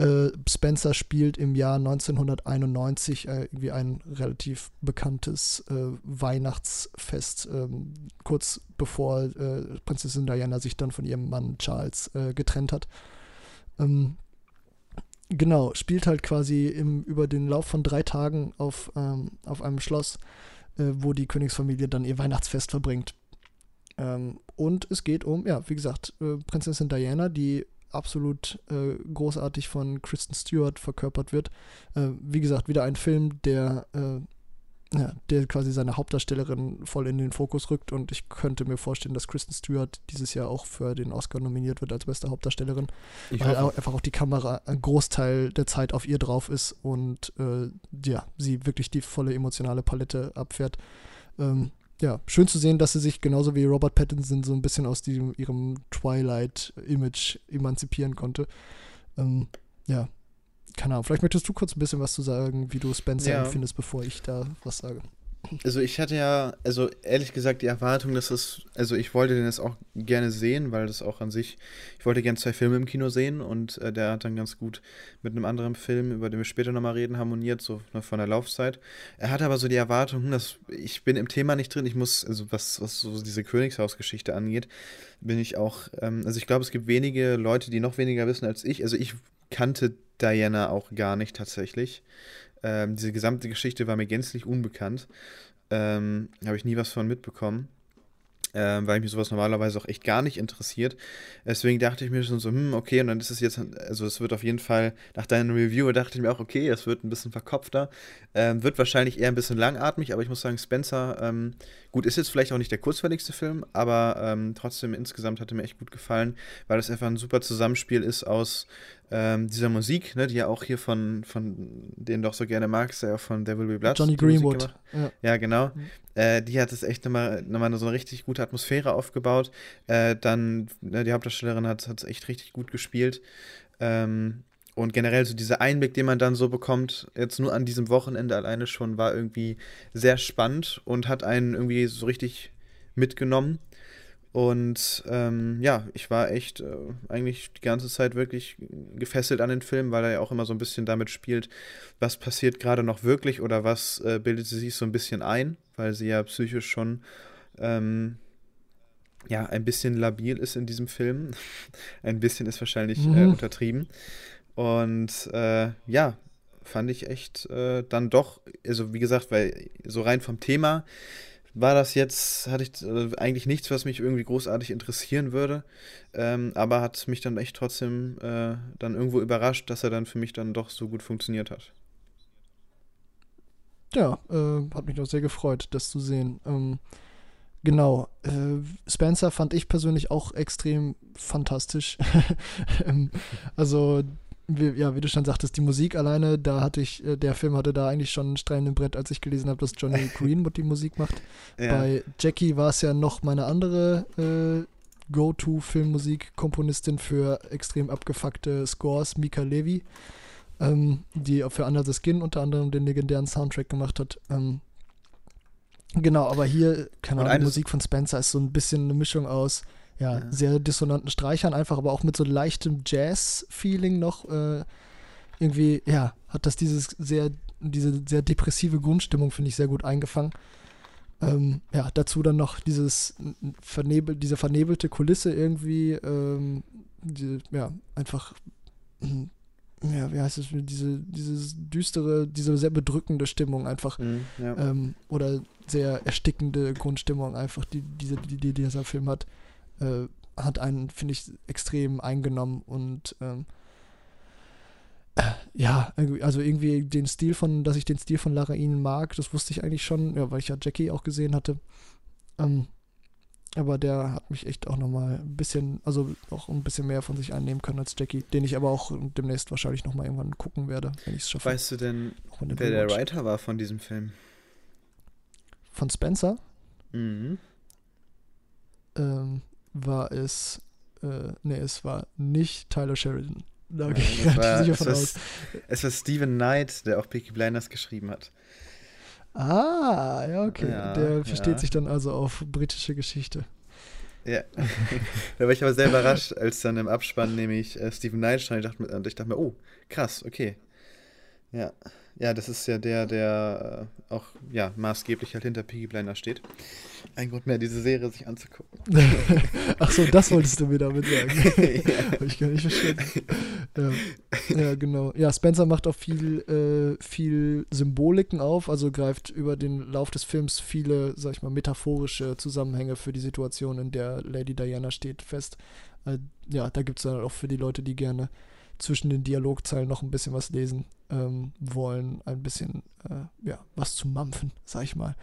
äh, Spencer spielt im Jahr 1991 äh, irgendwie ein relativ bekanntes äh, Weihnachtsfest, ähm, kurz bevor äh, Prinzessin Diana sich dann von ihrem Mann Charles äh, getrennt hat. Ähm, genau, spielt halt quasi im, über den Lauf von drei Tagen auf, ähm, auf einem Schloss, äh, wo die Königsfamilie dann ihr Weihnachtsfest verbringt. Ähm, und es geht um, ja, wie gesagt, Prinzessin Diana, die absolut äh, großartig von Kristen Stewart verkörpert wird. Äh, wie gesagt, wieder ein Film, der, äh, ja, der quasi seine Hauptdarstellerin voll in den Fokus rückt und ich könnte mir vorstellen, dass Kristen Stewart dieses Jahr auch für den Oscar nominiert wird als beste Hauptdarstellerin, ich weil auch, einfach auch die Kamera ein Großteil der Zeit auf ihr drauf ist und äh, ja, sie wirklich die volle emotionale Palette abfährt. Ähm, ja, schön zu sehen, dass sie sich genauso wie Robert Pattinson so ein bisschen aus diesem, ihrem Twilight-Image emanzipieren konnte. Ähm, ja, keine Ahnung. Vielleicht möchtest du kurz ein bisschen was zu sagen, wie du Spencer ja. empfindest, bevor ich da was sage. Also ich hatte ja, also ehrlich gesagt, die Erwartung, dass es, also ich wollte den jetzt auch gerne sehen, weil das auch an sich, ich wollte gerne zwei Filme im Kino sehen und äh, der hat dann ganz gut mit einem anderen Film, über den wir später nochmal reden, harmoniert, so ne, von der Laufzeit. Er hatte aber so die Erwartung, dass ich bin im Thema nicht drin, ich muss, also was, was so diese Königshausgeschichte angeht, bin ich auch, ähm, also ich glaube, es gibt wenige Leute, die noch weniger wissen als ich. Also ich kannte Diana auch gar nicht tatsächlich. Ähm, diese gesamte Geschichte war mir gänzlich unbekannt. Ähm, Habe ich nie was von mitbekommen. Ähm, weil mich sowas normalerweise auch echt gar nicht interessiert. Deswegen dachte ich mir schon so, hm, okay, und dann ist es jetzt, also es wird auf jeden Fall, nach deinem Review dachte ich mir auch, okay, es wird ein bisschen verkopfter, ähm, wird wahrscheinlich eher ein bisschen langatmig, aber ich muss sagen, Spencer, ähm, gut, ist jetzt vielleicht auch nicht der kurzweiligste Film, aber ähm, trotzdem insgesamt hat er mir echt gut gefallen, weil es einfach ein super Zusammenspiel ist aus ähm, dieser Musik, ne, die ja auch hier von, von denen doch so gerne magst, ja von Devil Be Blood. Johnny Greenwood. Ja. ja. genau. Mhm. Äh, die hat es echt nochmal, nochmal so eine richtig gute Atmosphäre aufgebaut. Äh, dann, ne, die Hauptdarstellerin hat es echt richtig gut gespielt. Ähm, und generell so dieser Einblick, den man dann so bekommt, jetzt nur an diesem Wochenende alleine schon, war irgendwie sehr spannend und hat einen irgendwie so richtig mitgenommen. Und ähm, ja, ich war echt äh, eigentlich die ganze Zeit wirklich gefesselt an den Film, weil er ja auch immer so ein bisschen damit spielt, was passiert gerade noch wirklich oder was äh, bildet sie sich so ein bisschen ein, weil sie ja psychisch schon ähm, ja ein bisschen labil ist in diesem Film. ein bisschen ist wahrscheinlich äh, mhm. untertrieben. Und äh, ja, fand ich echt äh, dann doch, also wie gesagt, weil so rein vom Thema war das jetzt, hatte ich äh, eigentlich nichts, was mich irgendwie großartig interessieren würde, ähm, aber hat mich dann echt trotzdem äh, dann irgendwo überrascht, dass er dann für mich dann doch so gut funktioniert hat. Ja, äh, hat mich auch sehr gefreut, das zu sehen. Ähm, genau, äh, Spencer fand ich persönlich auch extrem fantastisch. ähm, also wie, ja, wie du schon sagtest, die Musik alleine, da hatte ich, äh, der Film hatte da eigentlich schon einen Stein im Brett, als ich gelesen habe, dass Johnny Greenwood die Musik macht. Ja. Bei Jackie war es ja noch meine andere äh, Go-To-Filmmusik-Komponistin für extrem abgefuckte Scores, Mika Levy, ähm, die auch für Under the Skin unter anderem den legendären Soundtrack gemacht hat. Ähm, genau, aber hier, keine Ahnung, die Musik von Spencer ist so ein bisschen eine Mischung aus ja, ja, sehr dissonanten Streichern einfach, aber auch mit so leichtem Jazz-Feeling noch. Äh, irgendwie, ja, hat das dieses sehr, diese sehr depressive Grundstimmung, finde ich, sehr gut eingefangen. Ähm, ja, dazu dann noch dieses vernebel, diese vernebelte Kulisse irgendwie, ähm, die, ja, einfach, ja, wie heißt es, diese, dieses düstere, diese sehr bedrückende Stimmung einfach, mm, ja. ähm, oder sehr erstickende Grundstimmung einfach, die, diese, die, die dieser Film hat äh, hat einen, finde ich, extrem eingenommen und ähm, äh, ja, also irgendwie den Stil von, dass ich den Stil von Larain mag, das wusste ich eigentlich schon, ja, weil ich ja Jackie auch gesehen hatte. Ähm, aber der hat mich echt auch nochmal ein bisschen, also auch ein bisschen mehr von sich einnehmen können als Jackie, den ich aber auch demnächst wahrscheinlich nochmal irgendwann gucken werde, wenn ich es schaffe. Weißt du denn, wer der Writer war von diesem Film? Von Spencer? Mhm. Ähm, war es, äh, nee, es war nicht Tyler Sheridan. Da ja, gehe ich war, sicher von aus. Es war Steven Knight, der auch Peaky Blinders geschrieben hat. Ah, ja, okay. Ja, der versteht ja. sich dann also auf britische Geschichte. Ja. da war ich aber sehr überrascht, als dann im Abspann nämlich äh, Steven Knight stand. Ich dachte, ich dachte mir, oh, krass, okay. Ja. Ja, das ist ja der, der äh, auch ja, maßgeblich halt hinter Piggy Blinder steht. Ein Grund mehr, diese Serie sich anzugucken. Ach so, das wolltest du mir damit sagen. ja. Habe ich gar nicht verstanden. Ja. ja, genau. Ja, Spencer macht auch viel, äh, viel Symboliken auf, also greift über den Lauf des Films viele, sag ich mal, metaphorische Zusammenhänge für die Situation, in der Lady Diana steht, fest. Äh, ja, da gibt es dann auch für die Leute, die gerne zwischen den Dialogzeilen noch ein bisschen was lesen ähm, wollen, ein bisschen äh, ja, was zu mampfen, sag ich mal.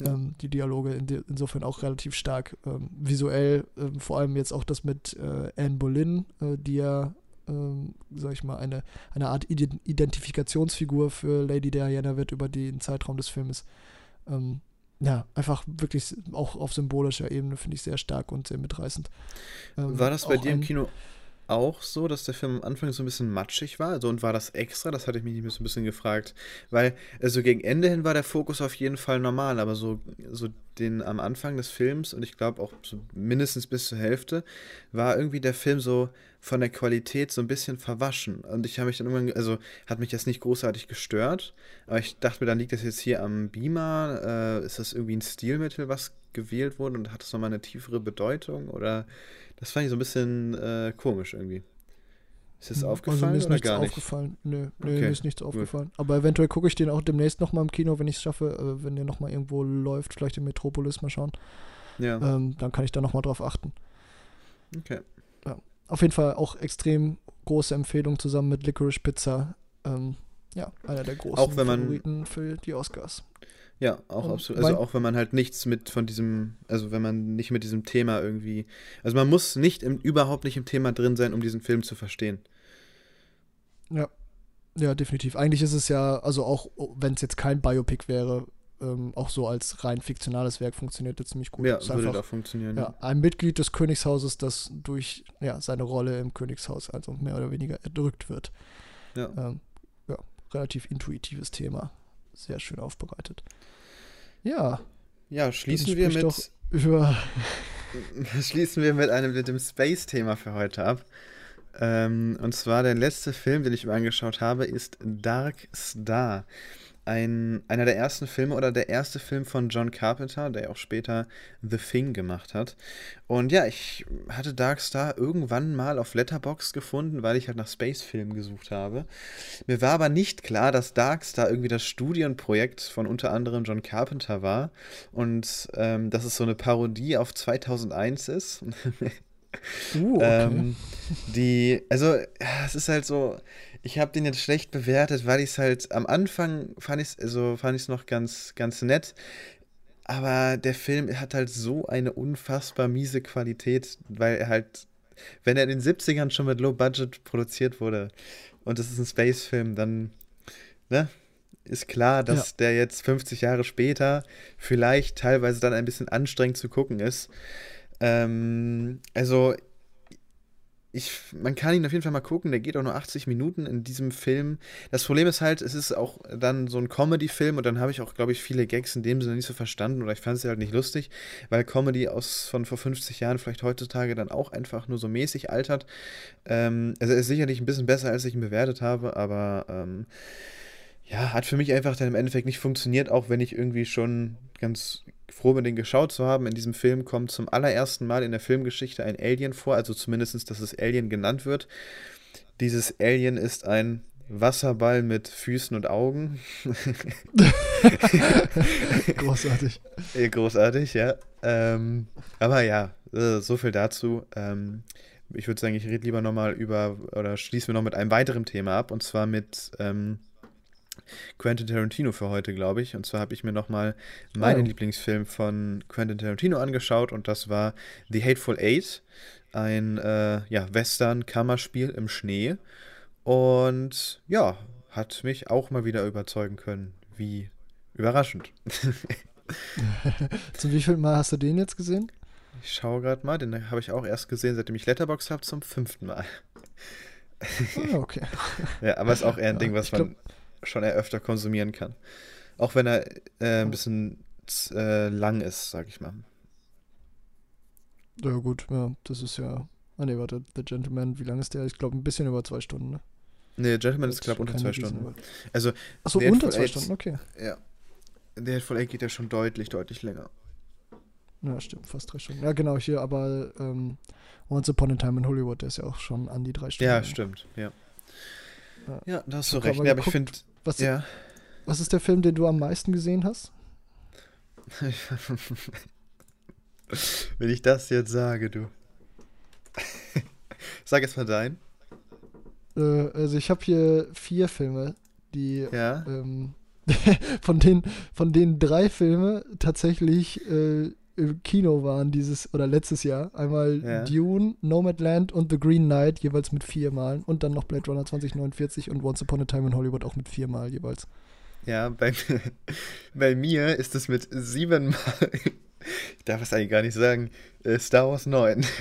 Ja. Ähm, die Dialoge in insofern auch relativ stark ähm, visuell, ähm, vor allem jetzt auch das mit äh, Anne Boleyn, äh, die ja, ähm, sag ich mal, eine, eine Art Identifikationsfigur für Lady Diana wird über den Zeitraum des Filmes. Ähm, ja, einfach wirklich auch auf symbolischer Ebene finde ich sehr stark und sehr mitreißend. War das bei dir im Kino auch so, dass der Film am Anfang so ein bisschen matschig war? Also, und war das extra? Das hatte ich mich so ein bisschen gefragt. Weil, also gegen Ende hin war der Fokus auf jeden Fall normal, aber so, so den am Anfang des Films und ich glaube auch so mindestens bis zur Hälfte war irgendwie der Film so von der Qualität so ein bisschen verwaschen. Und ich habe mich dann irgendwann, also hat mich jetzt nicht großartig gestört, aber ich dachte mir, dann liegt das jetzt hier am Beamer. Äh, ist das irgendwie ein Stilmittel, was gewählt wurde und hat das nochmal eine tiefere Bedeutung? Oder das fand ich so ein bisschen äh, komisch irgendwie. Ist das hm, aufgefallen also mir ist nichts gar nicht? aufgefallen. Nö, nö okay. mir ist nichts aufgefallen. Aber eventuell gucke ich den auch demnächst nochmal im Kino, wenn ich es schaffe, äh, wenn der nochmal irgendwo läuft, vielleicht in Metropolis mal schauen. Ja. Ähm, dann kann ich da nochmal drauf achten. Okay. Ja. Auf jeden Fall auch extrem große Empfehlung zusammen mit Licorice Pizza. Ähm, ja, einer der großen Favoriten für die Oscars. Ja, auch absolut. Also auch wenn man halt nichts mit von diesem, also wenn man nicht mit diesem Thema irgendwie, also man muss nicht im, überhaupt nicht im Thema drin sein, um diesen Film zu verstehen. Ja, ja, definitiv. Eigentlich ist es ja, also auch wenn es jetzt kein Biopic wäre, ähm, auch so als rein fiktionales Werk funktioniert es ziemlich gut. Ja, ist würde einfach, da funktionieren. Ja, ein Mitglied des Königshauses, das durch ja, seine Rolle im Königshaus also mehr oder weniger erdrückt wird. Ja. Ähm, ja, relativ intuitives Thema. Sehr schön aufbereitet. Ja. Ja, schließen wir mit. Über schließen wir mit einem mit dem Space-Thema für heute ab. Ähm, und zwar der letzte Film, den ich mir angeschaut habe, ist Dark Star. Ein, einer der ersten Filme oder der erste Film von John Carpenter, der auch später The Thing gemacht hat. Und ja, ich hatte Dark Star irgendwann mal auf Letterbox gefunden, weil ich halt nach Space-Filmen gesucht habe. Mir war aber nicht klar, dass Dark Star irgendwie das Studienprojekt von unter anderem John Carpenter war und ähm, dass es so eine Parodie auf 2001 ist. Uh, okay. ähm, die, also, es ist halt so, ich habe den jetzt schlecht bewertet, weil ich es halt am Anfang fand ich es also fand noch ganz ganz nett, aber der Film hat halt so eine unfassbar miese Qualität, weil er halt wenn er in den 70ern schon mit Low Budget produziert wurde und es ist ein Space Film, dann ne, ist klar, dass ja. der jetzt 50 Jahre später vielleicht teilweise dann ein bisschen anstrengend zu gucken ist. Ähm, also ich, man kann ihn auf jeden Fall mal gucken, der geht auch nur 80 Minuten in diesem Film. Das Problem ist halt, es ist auch dann so ein Comedy-Film und dann habe ich auch, glaube ich, viele Gags in dem Sinne nicht so verstanden oder ich fand es halt nicht lustig, weil Comedy aus von vor 50 Jahren vielleicht heutzutage dann auch einfach nur so mäßig altert. Ähm, also er ist sicherlich ein bisschen besser, als ich ihn bewertet habe, aber ähm, ja, hat für mich einfach dann im Endeffekt nicht funktioniert, auch wenn ich irgendwie schon ganz froh bin, den geschaut zu haben. In diesem Film kommt zum allerersten Mal in der Filmgeschichte ein Alien vor, also zumindest, dass es Alien genannt wird. Dieses Alien ist ein Wasserball mit Füßen und Augen. großartig. Großartig, ja. Ähm, aber ja, äh, so viel dazu. Ähm, ich würde sagen, ich rede lieber nochmal über, oder schließen wir noch mit einem weiteren Thema ab, und zwar mit ähm, Quentin Tarantino für heute, glaube ich. Und zwar habe ich mir nochmal meinen oh. Lieblingsfilm von Quentin Tarantino angeschaut und das war The Hateful Eight, ein äh, ja, Western-Kammerspiel im Schnee. Und ja, hat mich auch mal wieder überzeugen können. Wie überraschend. zum wievielten Mal hast du den jetzt gesehen? Ich schaue gerade mal, den habe ich auch erst gesehen, seitdem ich Letterbox habe, zum fünften Mal. Ah, okay. ja, aber ist auch eher ein ja, Ding, was man schon eher öfter konsumieren kann. Auch wenn er äh, ein bisschen äh, lang ist, sag ich mal. Ja, gut, ja, das ist ja. Ah, ne, warte, The Gentleman, wie lang ist der? Ich glaube, ein bisschen über zwei Stunden, ne? Ne, Gentleman ist knapp unter zwei Stunden. Also, Achso, unter zwei Stunden, okay. Ja. Der Hateful Eight geht ja schon deutlich, deutlich länger. Ja, stimmt, fast drei Stunden. Ja, genau, hier, aber ähm, Once Upon a Time in Hollywood, der ist ja auch schon an die drei Stunden. Ja, stimmt, ja. Ja, da hast du recht. Ja, aber ich finde. Was, ja. was ist der Film, den du am meisten gesehen hast? Wenn ich das jetzt sage, du. Sag jetzt mal dein. Äh, also ich habe hier vier Filme, die ja. ähm, von denen von denen drei Filme tatsächlich äh, im Kino waren dieses oder letztes Jahr. Einmal ja. Dune, Nomadland und The Green Knight jeweils mit viermal und dann noch Blade Runner 2049 und Once Upon a Time in Hollywood auch mit viermal jeweils. Ja, bei, bei mir ist es mit siebenmal, ich darf es eigentlich gar nicht sagen, äh, Star Wars 9.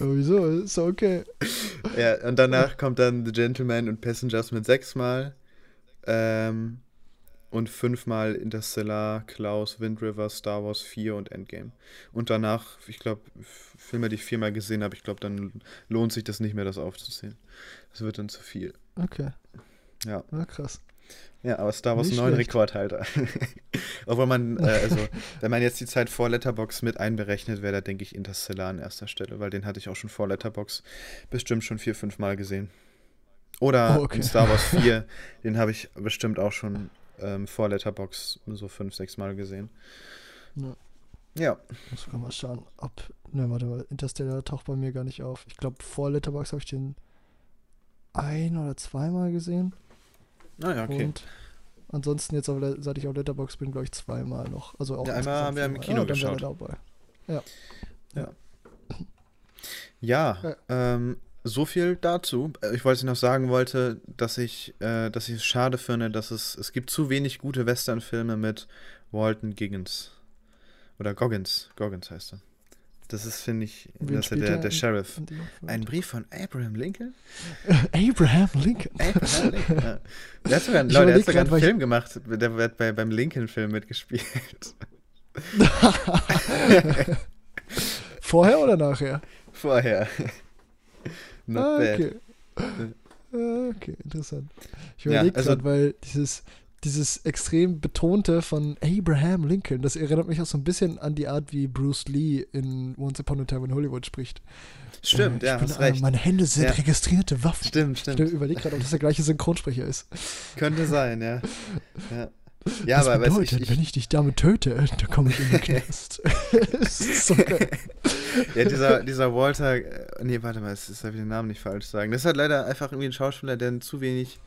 Wieso? Ist okay. Ja, und danach kommt dann The Gentleman und Passengers mit sechsmal. Ähm, und fünfmal Interstellar, Klaus, Wind River, Star Wars 4 und Endgame. Und danach, ich glaube, Filme, die ich viermal gesehen habe, ich glaube, dann lohnt sich das nicht mehr, das aufzuzählen. Das wird dann zu viel. Okay. Ja. ja krass. Ja, aber Star Wars 9 Rekordhalter. Obwohl man, äh, also, wenn man jetzt die Zeit vor Letterbox mit einberechnet, wäre da, denke ich, Interstellar an erster Stelle, weil den hatte ich auch schon vor Letterbox bestimmt schon vier, fünf Mal gesehen. Oder oh, okay. Star Wars 4, den habe ich bestimmt auch schon ähm, vor Letterbox so fünf, sechs Mal gesehen. Ja. Ja. Muss man mal schauen, ob. Ne, warte mal, Interstellar taucht bei mir gar nicht auf. Ich glaube, vor Letterbox habe ich den ein- oder zweimal gesehen. Ah ja, okay. Und ansonsten jetzt, seit ich auf Letterbox bin, glaube ich, zweimal noch. Also auch ja, einmal haben wir im Kino ja, geschaut. Ja. Ja. Ja, ja. Ähm, so viel dazu. Äh, ich wollte noch sagen wollte, dass ich, äh, dass ich es schade finde, dass es es gibt zu wenig gute Westernfilme mit Walton Giggins oder Goggins. Goggins heißt er. Das ist, finde ich, das ist der, der Sheriff. Ein Brief von Abraham Lincoln? Abraham Lincoln. Abraham Lincoln. Ja. Der hat sogar, Leute, der hat sogar einen Film gemacht, der wird bei, beim Lincoln-Film mitgespielt. Vorher oder nachher? Vorher. Not ah, okay. Ah, okay, interessant. Ich überlege ja, also, gerade, weil dieses, dieses extrem betonte von Abraham Lincoln, das erinnert mich auch so ein bisschen an die Art, wie Bruce Lee in Once Upon a Time in Hollywood spricht. Stimmt, äh, ja, bin, hast recht. Meine Hände sind ja. registrierte Waffen. Stimmt, stimmt. Ich überlege gerade, ob das der gleiche Synchronsprecher ist. Könnte sein, ja. ja. Ja, das aber bedeutet, ich, ich, wenn ich dich damit töte, dann komme ich in den Knast. das ist so geil. Ja, dieser, dieser Walter, äh, nee, warte mal, jetzt darf ich den Namen nicht falsch sagen. Das ist halt leider einfach irgendwie ein Schauspieler, der zu wenig,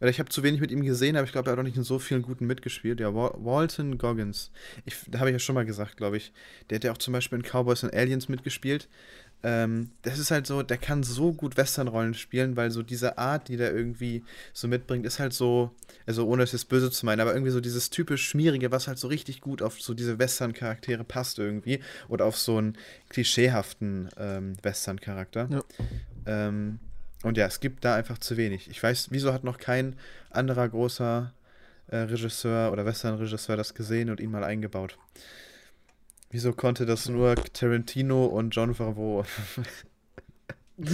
oder ich habe zu wenig mit ihm gesehen, aber ich glaube, er hat auch nicht in so vielen guten mitgespielt. Ja, Walton Goggins. Ich, da habe ich ja schon mal gesagt, glaube ich. Der hat ja auch zum Beispiel in Cowboys and Aliens mitgespielt. Ähm, das ist halt so, der kann so gut Westernrollen spielen, weil so diese Art, die der irgendwie so mitbringt, ist halt so, also ohne es jetzt böse zu meinen, aber irgendwie so dieses typisch Schmierige, was halt so richtig gut auf so diese Western-Charaktere passt irgendwie oder auf so einen klischeehaften ähm, Western-Charakter. Ja. Ähm, und ja, es gibt da einfach zu wenig. Ich weiß, wieso hat noch kein anderer großer äh, Regisseur oder Western-Regisseur das gesehen und ihn mal eingebaut? Wieso konnte das nur Tarantino und John Favreau?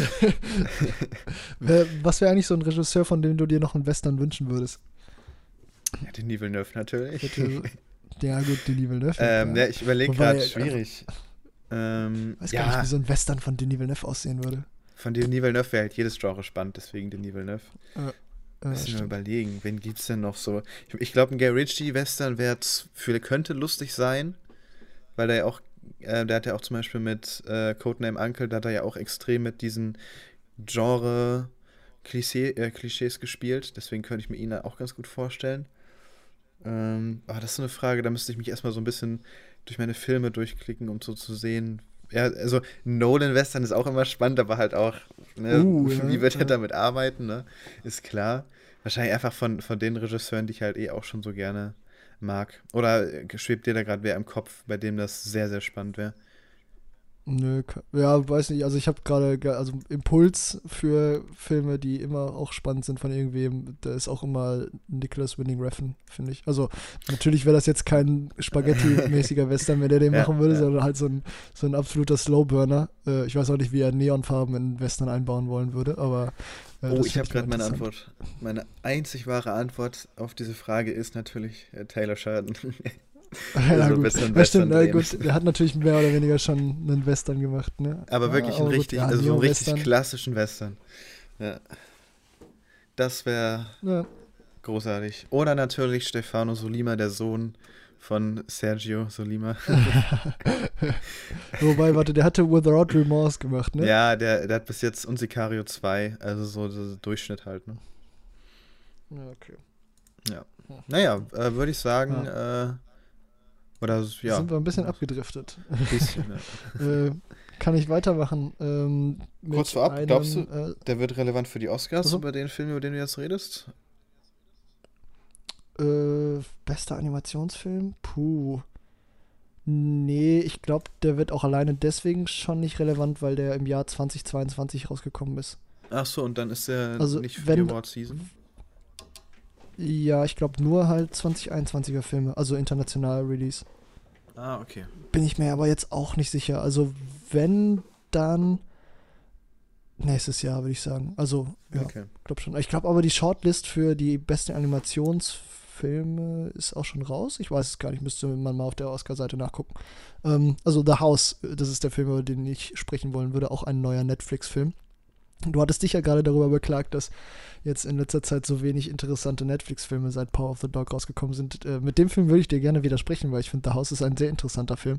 Was wäre eigentlich so ein Regisseur, von dem du dir noch einen Western wünschen würdest? Ja, den Villeneuve natürlich. ja, gut, den Villeneuve. Ähm, ja, ich überlege gerade, schwierig. Ähm, weiß ja. gar nicht, wie so ein Western von Denis Villeneuve aussehen würde. Von Denis Villeneuve wäre halt jedes Genre spannend, deswegen Denis Villeneuve. Äh, äh, Müssen wir überlegen, wen gibt es denn noch so? Ich, ich glaube, ein Gay Ritchie-Western könnte lustig sein weil der ja auch, äh, der hat ja auch zum Beispiel mit äh, Codename Uncle, da hat er ja auch extrem mit diesen Genre Klischee, äh, Klischees gespielt, deswegen könnte ich mir ihn auch ganz gut vorstellen. Ähm, aber das ist so eine Frage, da müsste ich mich erstmal so ein bisschen durch meine Filme durchklicken, um so zu sehen. Ja, also Nolan Western ist auch immer spannend, aber halt auch, ne, uh, ja, wie wird er damit arbeiten, ne? Ist klar. Wahrscheinlich einfach von, von den Regisseuren, die ich halt eh auch schon so gerne mag. Oder schwebt dir da gerade wer im Kopf, bei dem das sehr, sehr spannend wäre? Nö, ja, weiß nicht. Also ich habe gerade, also Impuls für Filme, die immer auch spannend sind von irgendwem, da ist auch immer Nicholas Winning Refn, finde ich. Also natürlich wäre das jetzt kein Spaghetti-mäßiger Western, wenn der den ja, machen würde, ja. sondern halt so ein, so ein absoluter Slowburner. Äh, ich weiß auch nicht, wie er Neonfarben in Western einbauen wollen würde, aber äh, oh, ich habe gerade meine Antwort. Meine einzig wahre Antwort auf diese Frage ist natürlich äh, Taylor ja, also gut. Ja, stimmt, na, gut, der hat natürlich mehr oder weniger schon einen Western gemacht, ne? Aber wirklich ja, einen richtig, also so einen richtig klassischen Western. Ja. Das wäre ja. großartig. Oder natürlich Stefano Solima, der Sohn von Sergio Solima. Wobei, warte, der hatte Without Remorse gemacht, ne? Ja, der, der hat bis jetzt und Sicario 2, also so, so Durchschnitt halt, ne? Ja, okay. Ja. Naja, äh, würde ich sagen, ja. äh, oder ja. Sind wir ein bisschen abgedriftet. Ein bisschen, ja. äh, kann ich weitermachen? Ähm, Kurz vorab, einem, glaubst du, äh, der wird relevant für die Oscars, also? über den Film, über den du jetzt redest? Äh, bester Animationsfilm? Puh. Nee, ich glaube, der wird auch alleine deswegen schon nicht relevant, weil der im Jahr 2022 rausgekommen ist. Ach so, und dann ist der also, nicht für wenn, die Award Season? Ja, ich glaube nur halt 2021er Filme, also international Release. Ah, okay. Bin ich mir aber jetzt auch nicht sicher. Also wenn, dann nächstes Jahr, würde ich sagen. Also, ja, okay. glaube schon. Ich glaube aber die Shortlist für die besten Animationsfilme ist auch schon raus. Ich weiß es gar nicht, müsste man mal auf der Oscar-Seite nachgucken. Ähm, also The House, das ist der Film, über den ich sprechen wollen würde, auch ein neuer Netflix-Film. Du hattest dich ja gerade darüber beklagt, dass jetzt in letzter Zeit so wenig interessante Netflix-Filme seit Power of the Dog rausgekommen sind. Äh, mit dem Film würde ich dir gerne widersprechen, weil ich finde, The House ist ein sehr interessanter Film.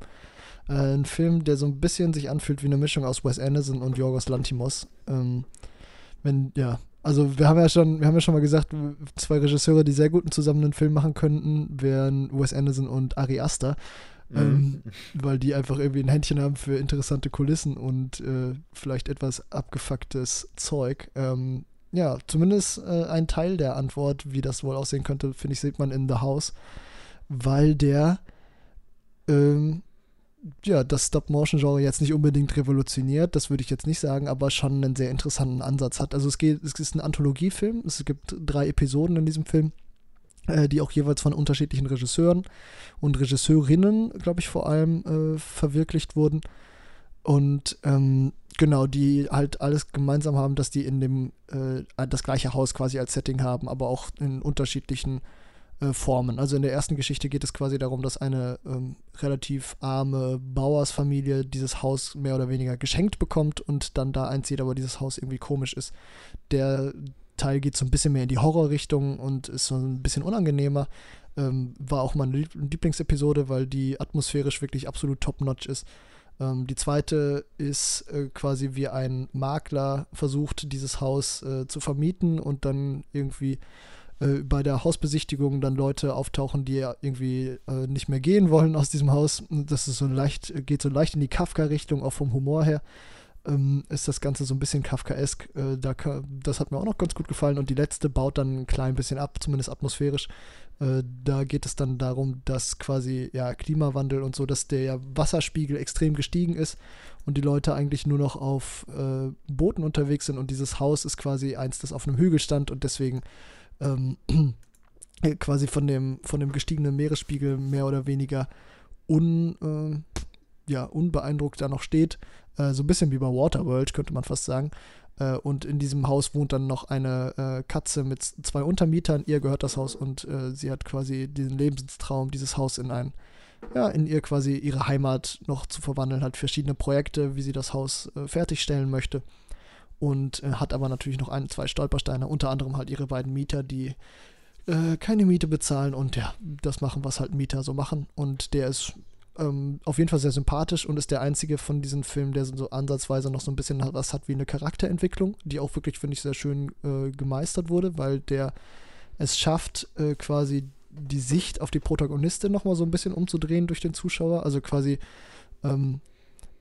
Äh, ein Film, der so ein bisschen sich anfühlt wie eine Mischung aus Wes Anderson und Yorgos Lantimos. Ähm, wenn, ja, also wir haben ja schon, wir haben ja schon mal gesagt, zwei Regisseure, die sehr guten zusammen einen Film machen könnten, wären Wes Anderson und Ari Aster. Ähm, mhm. weil die einfach irgendwie ein Händchen haben für interessante Kulissen und äh, vielleicht etwas abgefucktes Zeug. Ähm, ja, zumindest äh, ein Teil der Antwort, wie das wohl aussehen könnte, finde ich, sieht man in The House, weil der ähm, ja, das Stop-Motion-Genre jetzt nicht unbedingt revolutioniert, das würde ich jetzt nicht sagen, aber schon einen sehr interessanten Ansatz hat. Also es geht, es ist ein Anthologiefilm, es gibt drei Episoden in diesem Film äh, die auch jeweils von unterschiedlichen Regisseuren und Regisseurinnen, glaube ich, vor allem äh, verwirklicht wurden. Und ähm, genau, die halt alles gemeinsam haben, dass die in dem äh, das gleiche Haus quasi als Setting haben, aber auch in unterschiedlichen äh, Formen. Also in der ersten Geschichte geht es quasi darum, dass eine ähm, relativ arme Bauersfamilie dieses Haus mehr oder weniger geschenkt bekommt und dann da einzieht, aber dieses Haus irgendwie komisch ist. Der Teil geht so ein bisschen mehr in die Horrorrichtung und ist so ein bisschen unangenehmer. Ähm, war auch meine Lieblingsepisode, weil die atmosphärisch wirklich absolut top-notch ist. Ähm, die zweite ist äh, quasi wie ein Makler versucht, dieses Haus äh, zu vermieten und dann irgendwie äh, bei der Hausbesichtigung dann Leute auftauchen, die irgendwie äh, nicht mehr gehen wollen aus diesem Haus. Das ist so leicht, geht so leicht in die Kafka-Richtung, auch vom Humor her. Ähm, ist das Ganze so ein bisschen Kafkaesk. Äh, da, das hat mir auch noch ganz gut gefallen. Und die letzte baut dann ein klein bisschen ab, zumindest atmosphärisch. Äh, da geht es dann darum, dass quasi ja Klimawandel und so, dass der Wasserspiegel extrem gestiegen ist und die Leute eigentlich nur noch auf äh, Booten unterwegs sind und dieses Haus ist quasi eins, das auf einem Hügel stand und deswegen ähm, quasi von dem, von dem gestiegenen Meeresspiegel mehr oder weniger un, äh, ja, unbeeindruckt da noch steht. Äh, so ein bisschen wie bei Waterworld, könnte man fast sagen. Äh, und in diesem Haus wohnt dann noch eine äh, Katze mit zwei Untermietern. Ihr gehört das Haus und äh, sie hat quasi diesen Lebenstraum, dieses Haus in ein, ja, in ihr quasi ihre Heimat noch zu verwandeln, hat verschiedene Projekte, wie sie das Haus äh, fertigstellen möchte und äh, hat aber natürlich noch ein, zwei Stolpersteine, unter anderem halt ihre beiden Mieter, die äh, keine Miete bezahlen und ja, das machen, was halt Mieter so machen. Und der ist ähm, auf jeden Fall sehr sympathisch und ist der einzige von diesen Filmen, der so ansatzweise noch so ein bisschen was hat wie eine Charakterentwicklung, die auch wirklich, finde ich, sehr schön äh, gemeistert wurde, weil der es schafft, äh, quasi die Sicht auf die Protagonistin nochmal so ein bisschen umzudrehen durch den Zuschauer. Also quasi ähm,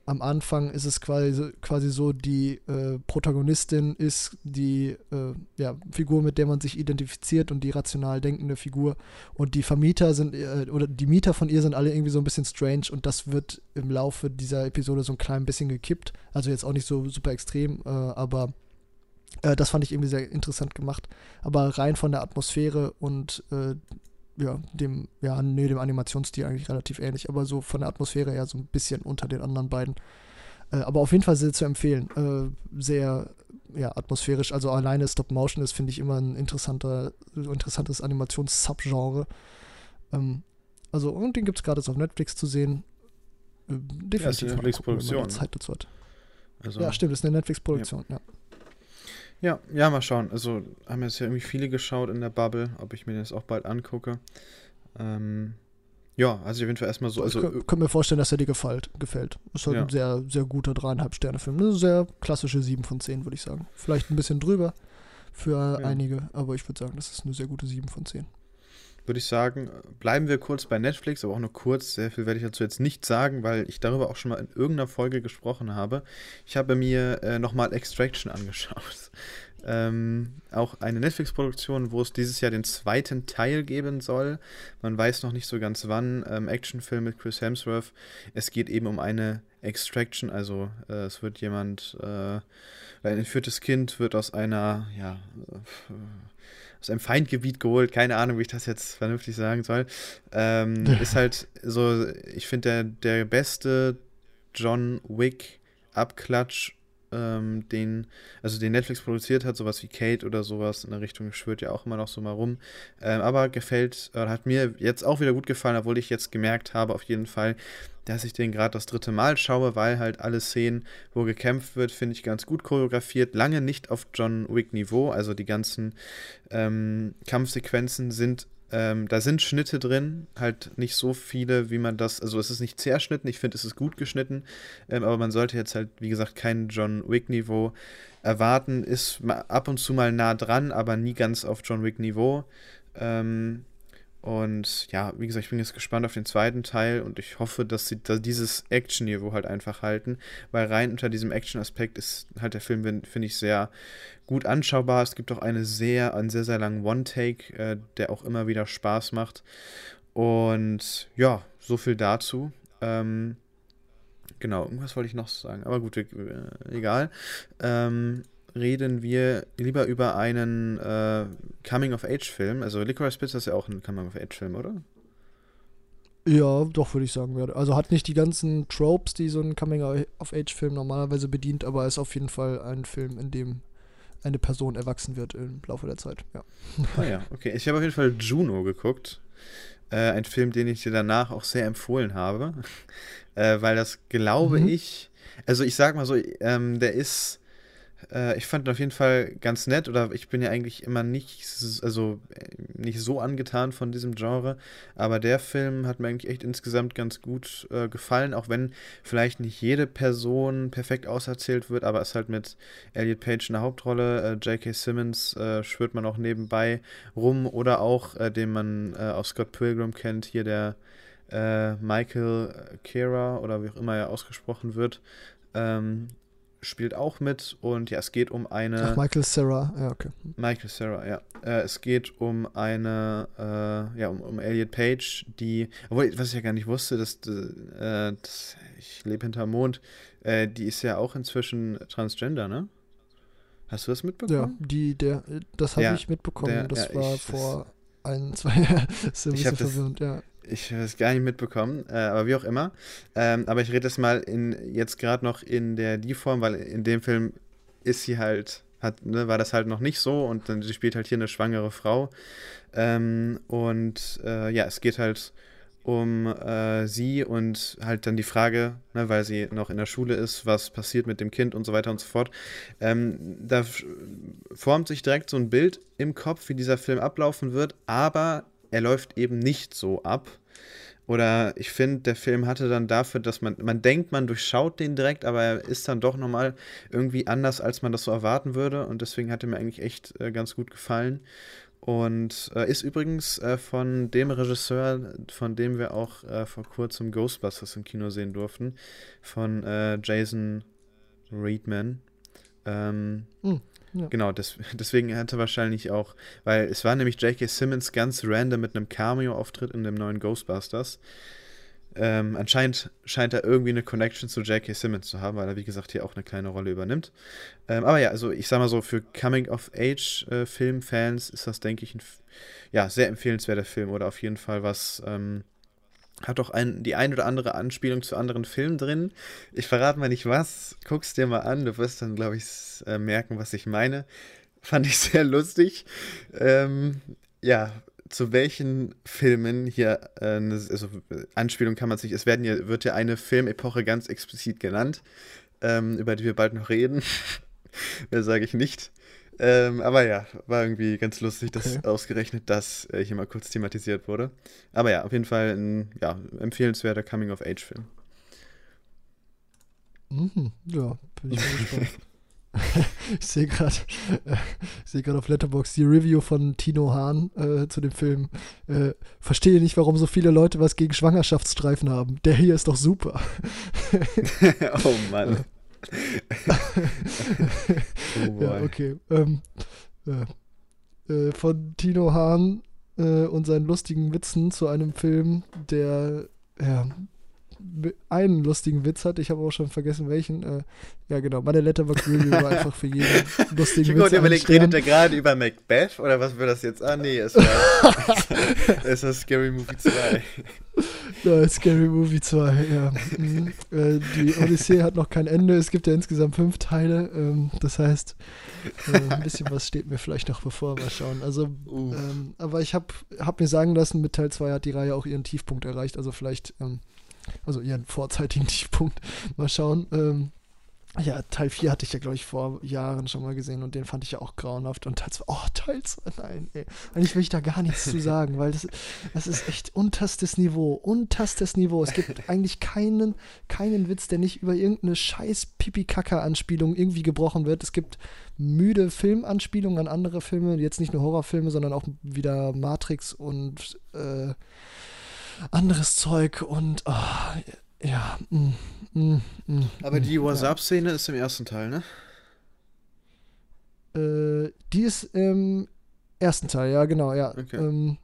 am Anfang ist es quasi, quasi so, die äh, Protagonistin ist die äh, ja, Figur, mit der man sich identifiziert und die rational denkende Figur. Und die Vermieter sind, äh, oder die Mieter von ihr sind alle irgendwie so ein bisschen strange und das wird im Laufe dieser Episode so ein klein bisschen gekippt. Also jetzt auch nicht so super extrem, äh, aber äh, das fand ich irgendwie sehr interessant gemacht. Aber rein von der Atmosphäre und äh, ja, dem, ja, nee, dem Animationsstil eigentlich relativ ähnlich, aber so von der Atmosphäre her so ein bisschen unter den anderen beiden. Äh, aber auf jeden Fall sehr zu empfehlen. Äh, sehr ja, atmosphärisch. Also alleine Stop Motion ist, finde ich, immer ein interessanter, interessantes Animations-Subgenre. Ähm, also, und den gibt es gerade auf Netflix zu sehen. Äh, definitiv. Ja, ist eine Netflix-Produktion. Zeit dazu hat. Also, ja, stimmt, ist eine Netflix-Produktion, ja. ja. Ja, ja, mal schauen. Also haben jetzt ja irgendwie viele geschaut in der Bubble, ob ich mir das auch bald angucke. Ähm, ja, also auf jeden Fall erstmal so. Also, ich könnte mir vorstellen, dass er dir gefällt. gefällt. Ist halt ja. ein sehr, sehr guter dreieinhalb Sterne-Film. Eine sehr klassische 7 von 10, würde ich sagen. Vielleicht ein bisschen drüber für ja. einige, aber ich würde sagen, das ist eine sehr gute 7 von 10 würde ich sagen, bleiben wir kurz bei Netflix, aber auch nur kurz. Sehr viel werde ich dazu jetzt nicht sagen, weil ich darüber auch schon mal in irgendeiner Folge gesprochen habe. Ich habe mir äh, nochmal Extraction angeschaut. Ähm, auch eine Netflix-Produktion, wo es dieses Jahr den zweiten Teil geben soll. Man weiß noch nicht so ganz wann. Ähm, Actionfilm mit Chris Hemsworth. Es geht eben um eine Extraction, also äh, es wird jemand, äh, ein entführtes Kind wird aus einer, ja, äh, aus einem Feindgebiet geholt, keine Ahnung, wie ich das jetzt vernünftig sagen soll. Ähm, ist halt so, ich finde, der, der beste John Wick Abklatsch ähm, den, also den Netflix produziert hat, sowas wie Kate oder sowas in der Richtung schwört ja auch immer noch so mal rum. Ähm, aber gefällt, äh, hat mir jetzt auch wieder gut gefallen, obwohl ich jetzt gemerkt habe, auf jeden Fall, dass ich den gerade das dritte Mal schaue, weil halt alle Szenen, wo gekämpft wird, finde ich ganz gut choreografiert. Lange nicht auf John Wick Niveau, also die ganzen ähm, Kampfsequenzen sind ähm, da sind Schnitte drin, halt nicht so viele, wie man das, also es ist nicht zerschnitten, ich finde, es ist gut geschnitten, ähm, aber man sollte jetzt halt, wie gesagt, kein John Wick-Niveau erwarten, ist ab und zu mal nah dran, aber nie ganz auf John Wick-Niveau. Ähm, und ja, wie gesagt, ich bin jetzt gespannt auf den zweiten Teil und ich hoffe, dass sie da dieses Action-Niveau halt einfach halten, weil rein unter diesem Action-Aspekt ist halt der Film, finde ich, sehr gut anschaubar. Es gibt auch eine sehr, einen sehr, sehr langen One-Take, äh, der auch immer wieder Spaß macht. Und ja, so viel dazu. Ähm, genau, irgendwas wollte ich noch sagen, aber gut, äh, egal. Ähm, reden wir lieber über einen äh, Coming-of-Age-Film. Also Licorice Pizza ist ja auch ein Coming-of-Age-Film, oder? Ja, doch, würde ich sagen. Also hat nicht die ganzen Tropes, die so ein Coming-of-Age-Film normalerweise bedient, aber ist auf jeden Fall ein Film, in dem eine Person erwachsen wird im Laufe der Zeit. Ja. Ah ja, okay. Ich habe auf jeden Fall Juno geguckt. Äh, ein Film, den ich dir danach auch sehr empfohlen habe. äh, weil das, glaube mhm. ich, also ich sag mal so, ähm, der ist äh, ich fand ihn auf jeden Fall ganz nett oder ich bin ja eigentlich immer nicht, also äh, nicht so angetan von diesem Genre, aber der Film hat mir eigentlich echt insgesamt ganz gut äh, gefallen, auch wenn vielleicht nicht jede Person perfekt auserzählt wird, aber es halt mit Elliot Page in der Hauptrolle, äh, J.K. Simmons äh, schwört man auch nebenbei rum oder auch, den man aus Scott Pilgrim kennt, hier der Michael Kera oder wie auch immer er ausgesprochen wird. Ähm, spielt auch mit und ja, es geht um eine. Ach, Michael Sarah, ja, okay. Michael Sarah, ja. Äh, es geht um eine, äh, ja, um, um Elliot Page, die, obwohl, was ich ja gar nicht wusste, dass, äh, dass ich lebe hinterm Mond, äh, die ist ja auch inzwischen Transgender, ne? Hast du das mitbekommen? Ja, die, der, das habe ja, ich mitbekommen. Der, das ja, war ich, vor das, ein, zwei Jahren. ist ein bisschen verwirrend, ja. Ich habe es gar nicht mitbekommen, äh, aber wie auch immer. Ähm, aber ich rede das mal in, jetzt gerade noch in der Die-Form, weil in dem Film ist sie halt, hat, ne, war das halt noch nicht so und dann sie spielt halt hier eine schwangere Frau. Ähm, und äh, ja, es geht halt um äh, sie und halt dann die Frage, ne, weil sie noch in der Schule ist, was passiert mit dem Kind und so weiter und so fort. Ähm, da formt sich direkt so ein Bild im Kopf, wie dieser Film ablaufen wird, aber er läuft eben nicht so ab. Oder ich finde, der Film hatte dann dafür, dass man, man denkt, man durchschaut den direkt, aber er ist dann doch nochmal irgendwie anders, als man das so erwarten würde. Und deswegen hat er mir eigentlich echt äh, ganz gut gefallen. Und äh, ist übrigens äh, von dem Regisseur, von dem wir auch äh, vor kurzem Ghostbusters im Kino sehen durften, von äh, Jason Reedman. Ähm, hm. Ja. Genau, das, deswegen hatte wahrscheinlich auch, weil es war nämlich J.K. Simmons ganz random mit einem Cameo-Auftritt in dem neuen Ghostbusters. Ähm, anscheinend scheint er irgendwie eine Connection zu J.K. Simmons zu haben, weil er, wie gesagt, hier auch eine kleine Rolle übernimmt. Ähm, aber ja, also ich sag mal so, für Coming-of-Age-Film-Fans äh, ist das, denke ich, ein ja, sehr empfehlenswerter Film oder auf jeden Fall was, ähm, hat auch ein, die ein oder andere Anspielung zu anderen Filmen drin. Ich verrate mal nicht was. Guck's dir mal an. Du wirst dann, glaube ich, äh, merken, was ich meine. Fand ich sehr lustig. Ähm, ja, zu welchen Filmen hier, äh, also Anspielung kann man sich, es werden hier, wird ja eine Filmepoche ganz explizit genannt, ähm, über die wir bald noch reden. Mehr sage ich nicht. Ähm, aber ja, war irgendwie ganz lustig, dass okay. ausgerechnet das äh, hier mal kurz thematisiert wurde. Aber ja, auf jeden Fall ein ja, empfehlenswerter Coming-of-Age-Film. Mhm, ja, bin ich mal gespannt. ich sehe gerade äh, seh auf Letterbox die Review von Tino Hahn äh, zu dem Film. Äh, verstehe nicht, warum so viele Leute was gegen Schwangerschaftsstreifen haben. Der hier ist doch super. oh Mann. oh ja, okay. Ähm. Äh, von Tino Hahn äh, und seinen lustigen Witzen zu einem Film, der ja, einen lustigen Witz hat. Ich habe auch schon vergessen, welchen. Äh, ja, genau. Meine Letterbox Review war einfach für jeden lustigen Witz. Ich überlegt, redet er gerade über Macbeth oder was wird das jetzt? Ah, nee, es war, es war Scary Movie 2. Ja, Scary Movie 2, ja. Mhm. Äh, die Odyssee hat noch kein Ende. Es gibt ja insgesamt fünf Teile. Ähm, das heißt, äh, ein bisschen was steht mir vielleicht noch bevor. Mal schauen. Also, ähm, aber ich habe hab mir sagen lassen, mit Teil 2 hat die Reihe auch ihren Tiefpunkt erreicht. Also vielleicht ähm, also ihren vorzeitigen Tiefpunkt. Mal schauen. Ähm, ja, Teil 4 hatte ich ja, glaube ich, vor Jahren schon mal gesehen und den fand ich ja auch grauenhaft. Und Teil 2, oh, Teil 2, nein, ey. Eigentlich will ich da gar nichts zu sagen, weil das, das ist echt unterstes Niveau. Unterstes Niveau. Es gibt eigentlich keinen, keinen Witz, der nicht über irgendeine scheiß Pipi-Kaka-Anspielung irgendwie gebrochen wird. Es gibt müde Filmanspielungen an andere Filme, jetzt nicht nur Horrorfilme, sondern auch wieder Matrix und äh, anderes Zeug und oh, ja. Mm, mm, mm, Aber die WhatsApp-Szene ja. ist im ersten Teil, ne? Äh, die ist im ersten Teil, ja, genau, ja. Okay. Ähm,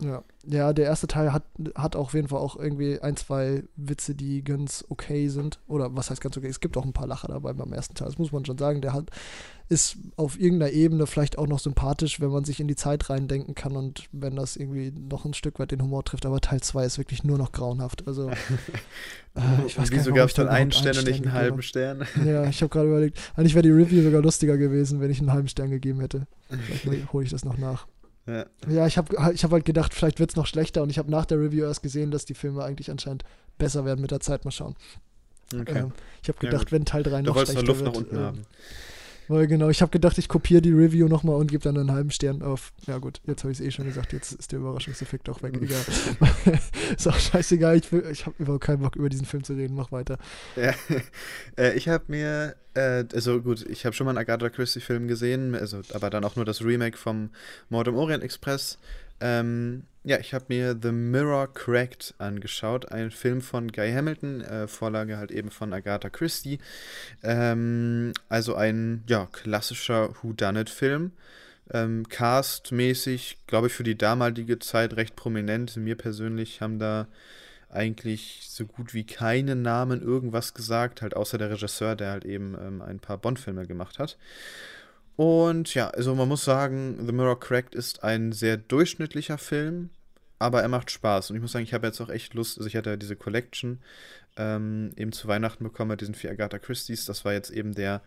Ja. ja, der erste Teil hat, hat auf jeden Fall auch irgendwie ein, zwei Witze, die ganz okay sind. Oder was heißt ganz okay? Es gibt auch ein paar Lacher dabei beim ersten Teil, das muss man schon sagen. Der hat, ist auf irgendeiner Ebene vielleicht auch noch sympathisch, wenn man sich in die Zeit reindenken kann und wenn das irgendwie noch ein Stück weit den Humor trifft. Aber Teil 2 ist wirklich nur noch grauenhaft. Also, äh, ich weiß Wieso gab es dann einen Stern und nicht einen halben Stern? Ja, ich habe gerade überlegt, eigentlich wäre die Review sogar lustiger gewesen, wenn ich einen halben Stern gegeben hätte. Vielleicht hole ich das noch nach. Ja, ja ich habe ich hab halt gedacht, vielleicht wird es noch schlechter und ich habe nach der Review erst gesehen, dass die Filme eigentlich anscheinend besser werden mit der Zeit. Mal schauen. Okay. Ähm, ich habe gedacht, ja, wenn Teil 3 noch schlechter wird. Nach unten äh, haben. Weil genau, ich habe gedacht, ich kopiere die Review nochmal und gebe dann einen halben Stern auf. Ja gut, jetzt habe ich es eh schon gesagt, jetzt ist der Überraschungseffekt auch weg. Egal. ist auch scheißegal, ich, ich habe überhaupt keinen Bock über diesen Film zu reden, mach weiter. Ja, äh, ich habe mir, äh, also gut, ich habe schon mal einen Agatha Christie-Film gesehen, also, aber dann auch nur das Remake vom Mord im Orient Express. Ähm, ja, ich habe mir The Mirror Cracked angeschaut, ein Film von Guy Hamilton, äh, Vorlage halt eben von Agatha Christie. Ähm, also ein ja, klassischer Whodunit-Film. Ähm, Cast-mäßig, glaube ich, für die damalige Zeit recht prominent. Mir persönlich haben da eigentlich so gut wie keine Namen irgendwas gesagt, halt außer der Regisseur, der halt eben ähm, ein paar Bond-Filme gemacht hat. Und ja, also man muss sagen, The Mirror Cracked ist ein sehr durchschnittlicher Film, aber er macht Spaß. Und ich muss sagen, ich habe jetzt auch echt Lust, also ich hatte ja diese Collection ähm, eben zu Weihnachten bekommen mit diesen vier Agatha Christie's. Das war jetzt eben der,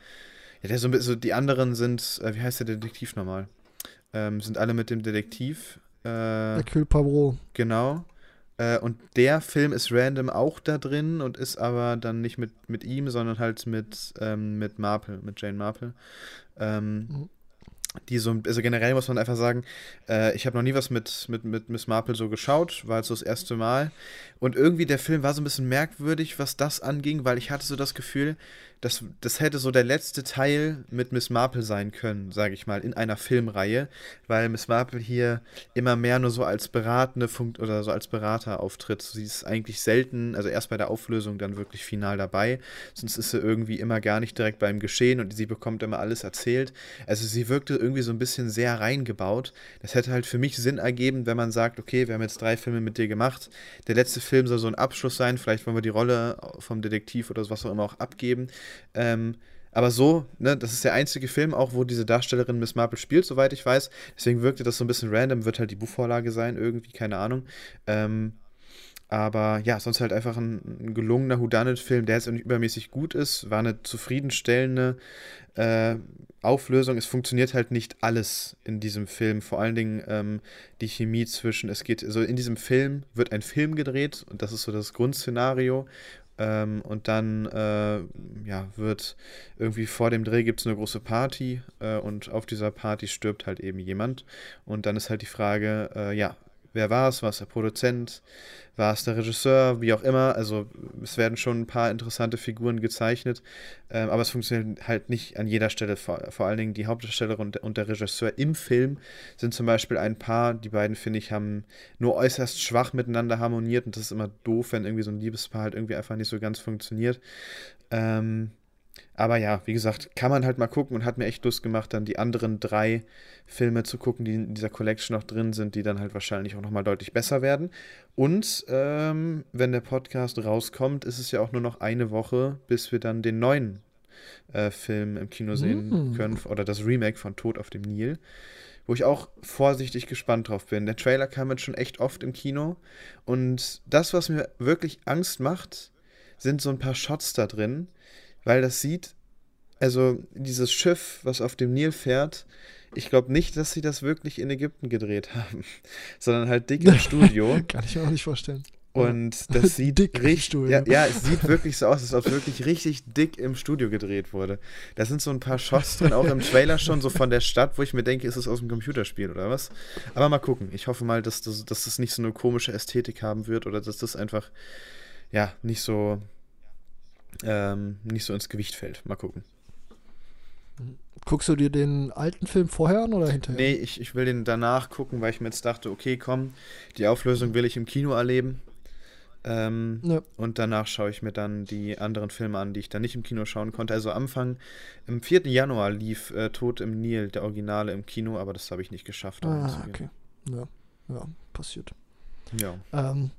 ja, der so ein bisschen, so die anderen sind, äh, wie heißt der Detektiv nochmal? Ähm, sind alle mit dem Detektiv. Äh, Hercule Poirot. Genau. Äh, und der Film ist random auch da drin und ist aber dann nicht mit, mit ihm, sondern halt mit, ähm, mit Marple, mit Jane Marple. Ähm, mhm. Die so, also generell muss man einfach sagen, äh, ich habe noch nie was mit, mit, mit Miss Marple so geschaut, war jetzt so das erste Mal. Und irgendwie der Film war so ein bisschen merkwürdig, was das anging, weil ich hatte so das Gefühl, das, das hätte so der letzte Teil mit Miss Marple sein können, sage ich mal, in einer Filmreihe, weil Miss Marple hier immer mehr nur so als beratende Funkt oder so als Berater auftritt. Sie ist eigentlich selten, also erst bei der Auflösung dann wirklich final dabei, sonst ist sie irgendwie immer gar nicht direkt beim Geschehen und sie bekommt immer alles erzählt. Also sie wirkte irgendwie so ein bisschen sehr reingebaut. Das hätte halt für mich Sinn ergeben, wenn man sagt, okay, wir haben jetzt drei Filme mit dir gemacht, der letzte Film soll so ein Abschluss sein, vielleicht wollen wir die Rolle vom Detektiv oder was auch immer auch abgeben. Ähm, aber so, ne, das ist der einzige Film auch, wo diese Darstellerin Miss Marple spielt, soweit ich weiß. Deswegen wirkte das so ein bisschen random, wird halt die Buchvorlage sein, irgendwie, keine Ahnung. Ähm, aber ja, sonst halt einfach ein, gelungener Whodunit-Film, der jetzt nicht übermäßig gut ist. War eine zufriedenstellende äh, Auflösung. Es funktioniert halt nicht alles in diesem Film. Vor allen Dingen ähm, die Chemie zwischen, es geht, also in diesem Film wird ein Film gedreht und das ist so das Grundszenario. Ähm, und dann äh, ja, wird irgendwie vor dem Dreh gibt es eine große Party äh, und auf dieser Party stirbt halt eben jemand. Und dann ist halt die Frage, äh, ja, wer war es? War es der Produzent? War es der Regisseur? Wie auch immer. Also es werden schon ein paar interessante Figuren gezeichnet, ähm, aber es funktioniert halt nicht an jeder Stelle. Vor, vor allen Dingen die Hauptdarstellerin und, und, der Regisseur im Film sind zum Beispiel ein Paar, die beiden, finde ich, haben nur äußerst schwach miteinander harmoniert und das ist immer doof, wenn irgendwie so ein Liebespaar halt irgendwie einfach nicht so ganz funktioniert. Ähm, aber ja, wie gesagt, kann man halt mal gucken und hat mir echt Lust gemacht, dann die anderen drei Filme zu gucken, die in dieser Collection noch drin sind, die dann halt wahrscheinlich auch nochmal deutlich besser werden. Und ähm, wenn der Podcast rauskommt, ist es ja auch nur noch eine Woche, bis wir dann den neuen äh, Film im Kino sehen mm. können, oder das Remake von Tod auf dem Nil, wo ich auch vorsichtig gespannt drauf bin. Der Trailer kam jetzt schon echt oft im Kino und das, was mir wirklich Angst macht, sind so ein paar Shots da drin, weil das sieht, also dieses Schiff, was auf dem Nil fährt, ich glaube nicht, dass sie das wirklich in Ägypten gedreht haben, sondern halt dick im Studio. Kann ich mir auch nicht vorstellen. Und das sieht dick richtig, ja, ja, es sieht wirklich so aus, als ob es wirklich richtig dick im Studio gedreht wurde. Da sind so ein paar Shots drin, auch im Trailer schon, so von der Stadt, wo ich mir denke, ist es aus dem Computerspiel oder was? Aber mal gucken. Ich hoffe mal, dass das, dass das nicht so eine komische Ästhetik haben wird oder dass das einfach, ja, nicht so, ähm, nicht so ins Gewicht fällt. Mal gucken. Guckst du dir den alten Film vorher an oder hinterher? Nee, ich, ich will den danach gucken, weil ich mir jetzt dachte, okay, komm, die Auflösung will ich im Kino erleben. Ähm, ja. Und danach schaue ich mir dann die anderen Filme an, die ich dann nicht im Kino schauen konnte. Also Anfang, im 4. Januar lief äh, Tod im Nil, der Originale im Kino, aber das habe ich nicht geschafft. Ah, okay. Ja. ja, passiert. Ja. Ähm,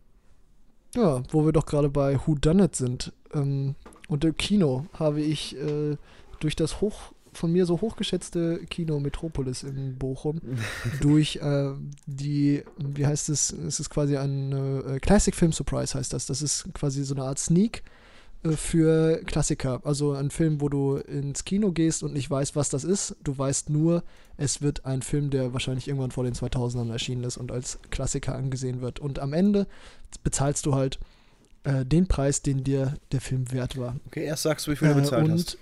ja, wo wir doch gerade bei Who Done It sind. Ähm, und im Kino habe ich äh, durch das hoch von mir so hochgeschätzte Kino Metropolis in Bochum durch äh, die, wie heißt es, es ist quasi ein äh, Classic Film Surprise heißt das. Das ist quasi so eine Art Sneak für Klassiker. Also ein Film, wo du ins Kino gehst und nicht weißt, was das ist. Du weißt nur, es wird ein Film, der wahrscheinlich irgendwann vor den 2000ern erschienen ist und als Klassiker angesehen wird. Und am Ende bezahlst du halt äh, den Preis, den dir der Film wert war. Okay, erst sagst du, wie viel du äh, bezahlt hast.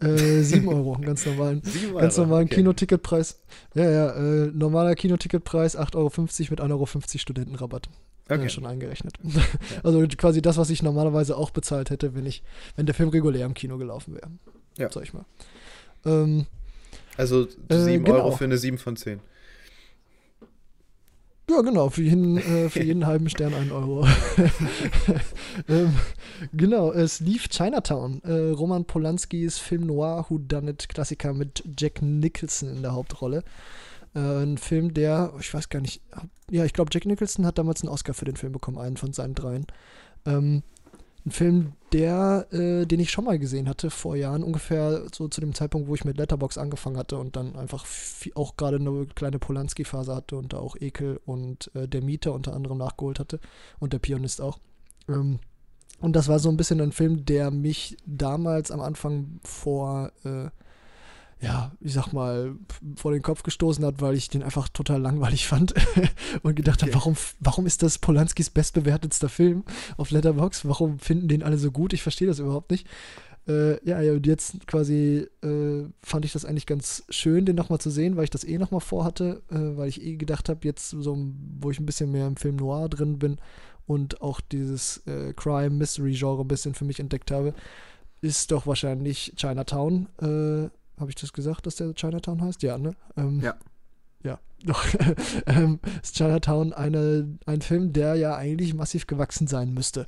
Äh, 7 Euro, ganz normalen, ganz normalen okay. Kinoticketpreis. Ja, ja, äh, normaler Kinoticketpreis 8,50 Euro mit 1,50 Euro Studentenrabatt. Okay. Äh, schon eingerechnet. Ja. Also quasi das, was ich normalerweise auch bezahlt hätte, wenn ich, wenn der Film regulär im Kino gelaufen wäre. Ja. Sag ich mal. Ähm, also 7 äh, genau. Euro für eine 7 von 10. Ja, genau, für jeden, äh, für jeden halben Stern ein Euro. ähm, genau, es lief Chinatown, äh, Roman Polanskis Film Noir Who Done It Klassiker mit Jack Nicholson in der Hauptrolle. Äh, ein Film, der, ich weiß gar nicht, ja, ich glaube, Jack Nicholson hat damals einen Oscar für den Film bekommen, einen von seinen dreien. Ähm, ein Film, der, äh, den ich schon mal gesehen hatte vor Jahren, ungefähr so zu dem Zeitpunkt, wo ich mit Letterbox angefangen hatte und dann einfach auch gerade eine kleine Polanski-Phase hatte und da auch Ekel und äh, der Mieter unter anderem nachgeholt hatte und der Pianist auch. Ähm, und das war so ein bisschen ein Film, der mich damals am Anfang vor äh, ja, ich sag mal, vor den Kopf gestoßen hat, weil ich den einfach total langweilig fand und gedacht habe, warum, warum ist das Polanskis bestbewertetster Film auf Letterbox? Warum finden den alle so gut? Ich verstehe das überhaupt nicht. Äh, ja, ja, und jetzt quasi äh, fand ich das eigentlich ganz schön, den nochmal zu sehen, weil ich das eh nochmal vorhatte, äh, weil ich eh gedacht habe, jetzt so, wo ich ein bisschen mehr im Film Noir drin bin und auch dieses äh, Crime-Mystery-Genre ein bisschen für mich entdeckt habe, ist doch wahrscheinlich Chinatown äh, habe ich das gesagt, dass der Chinatown heißt? Ja, ne? Ähm, ja. Ja, doch. ähm, ist Chinatown eine, ein Film, der ja eigentlich massiv gewachsen sein müsste.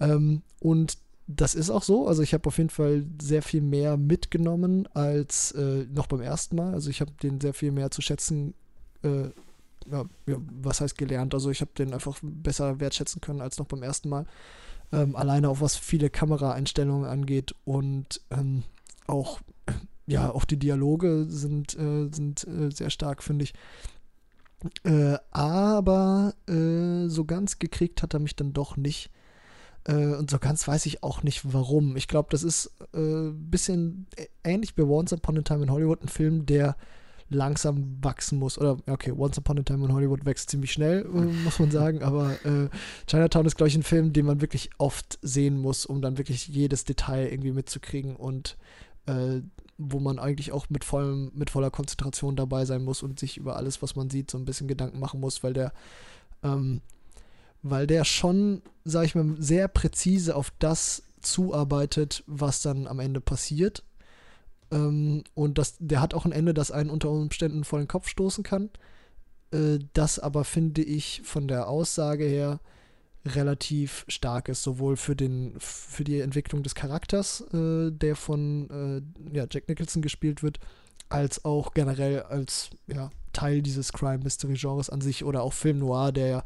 Ähm, und das ist auch so. Also ich habe auf jeden Fall sehr viel mehr mitgenommen als äh, noch beim ersten Mal. Also ich habe den sehr viel mehr zu schätzen, äh, ja, ja, was heißt gelernt. Also ich habe den einfach besser wertschätzen können als noch beim ersten Mal. Ähm, alleine auch was viele Kameraeinstellungen angeht und ähm, auch ja, auch die Dialoge sind, äh, sind äh, sehr stark, finde ich. Äh, aber äh, so ganz gekriegt hat er mich dann doch nicht. Äh, und so ganz weiß ich auch nicht warum. Ich glaube, das ist ein äh, bisschen ähnlich bei Once Upon a Time in Hollywood, ein Film, der langsam wachsen muss. Oder, okay, Once Upon a Time in Hollywood wächst ziemlich schnell, muss man sagen. Aber äh, Chinatown ist, glaube ich, ein Film, den man wirklich oft sehen muss, um dann wirklich jedes Detail irgendwie mitzukriegen und äh, wo man eigentlich auch mit, vollem, mit voller Konzentration dabei sein muss und sich über alles, was man sieht, so ein bisschen Gedanken machen muss, weil der, ähm, weil der schon, sag ich mal, sehr präzise auf das zuarbeitet, was dann am Ende passiert. Ähm, und das, der hat auch ein Ende, das einen unter Umständen vor den Kopf stoßen kann. Äh, das aber finde ich von der Aussage her relativ stark ist, sowohl für, den, für die Entwicklung des Charakters, äh, der von äh, ja, Jack Nicholson gespielt wird, als auch generell als ja, Teil dieses Crime-Mystery-Genres an sich oder auch Film Noir, der ja,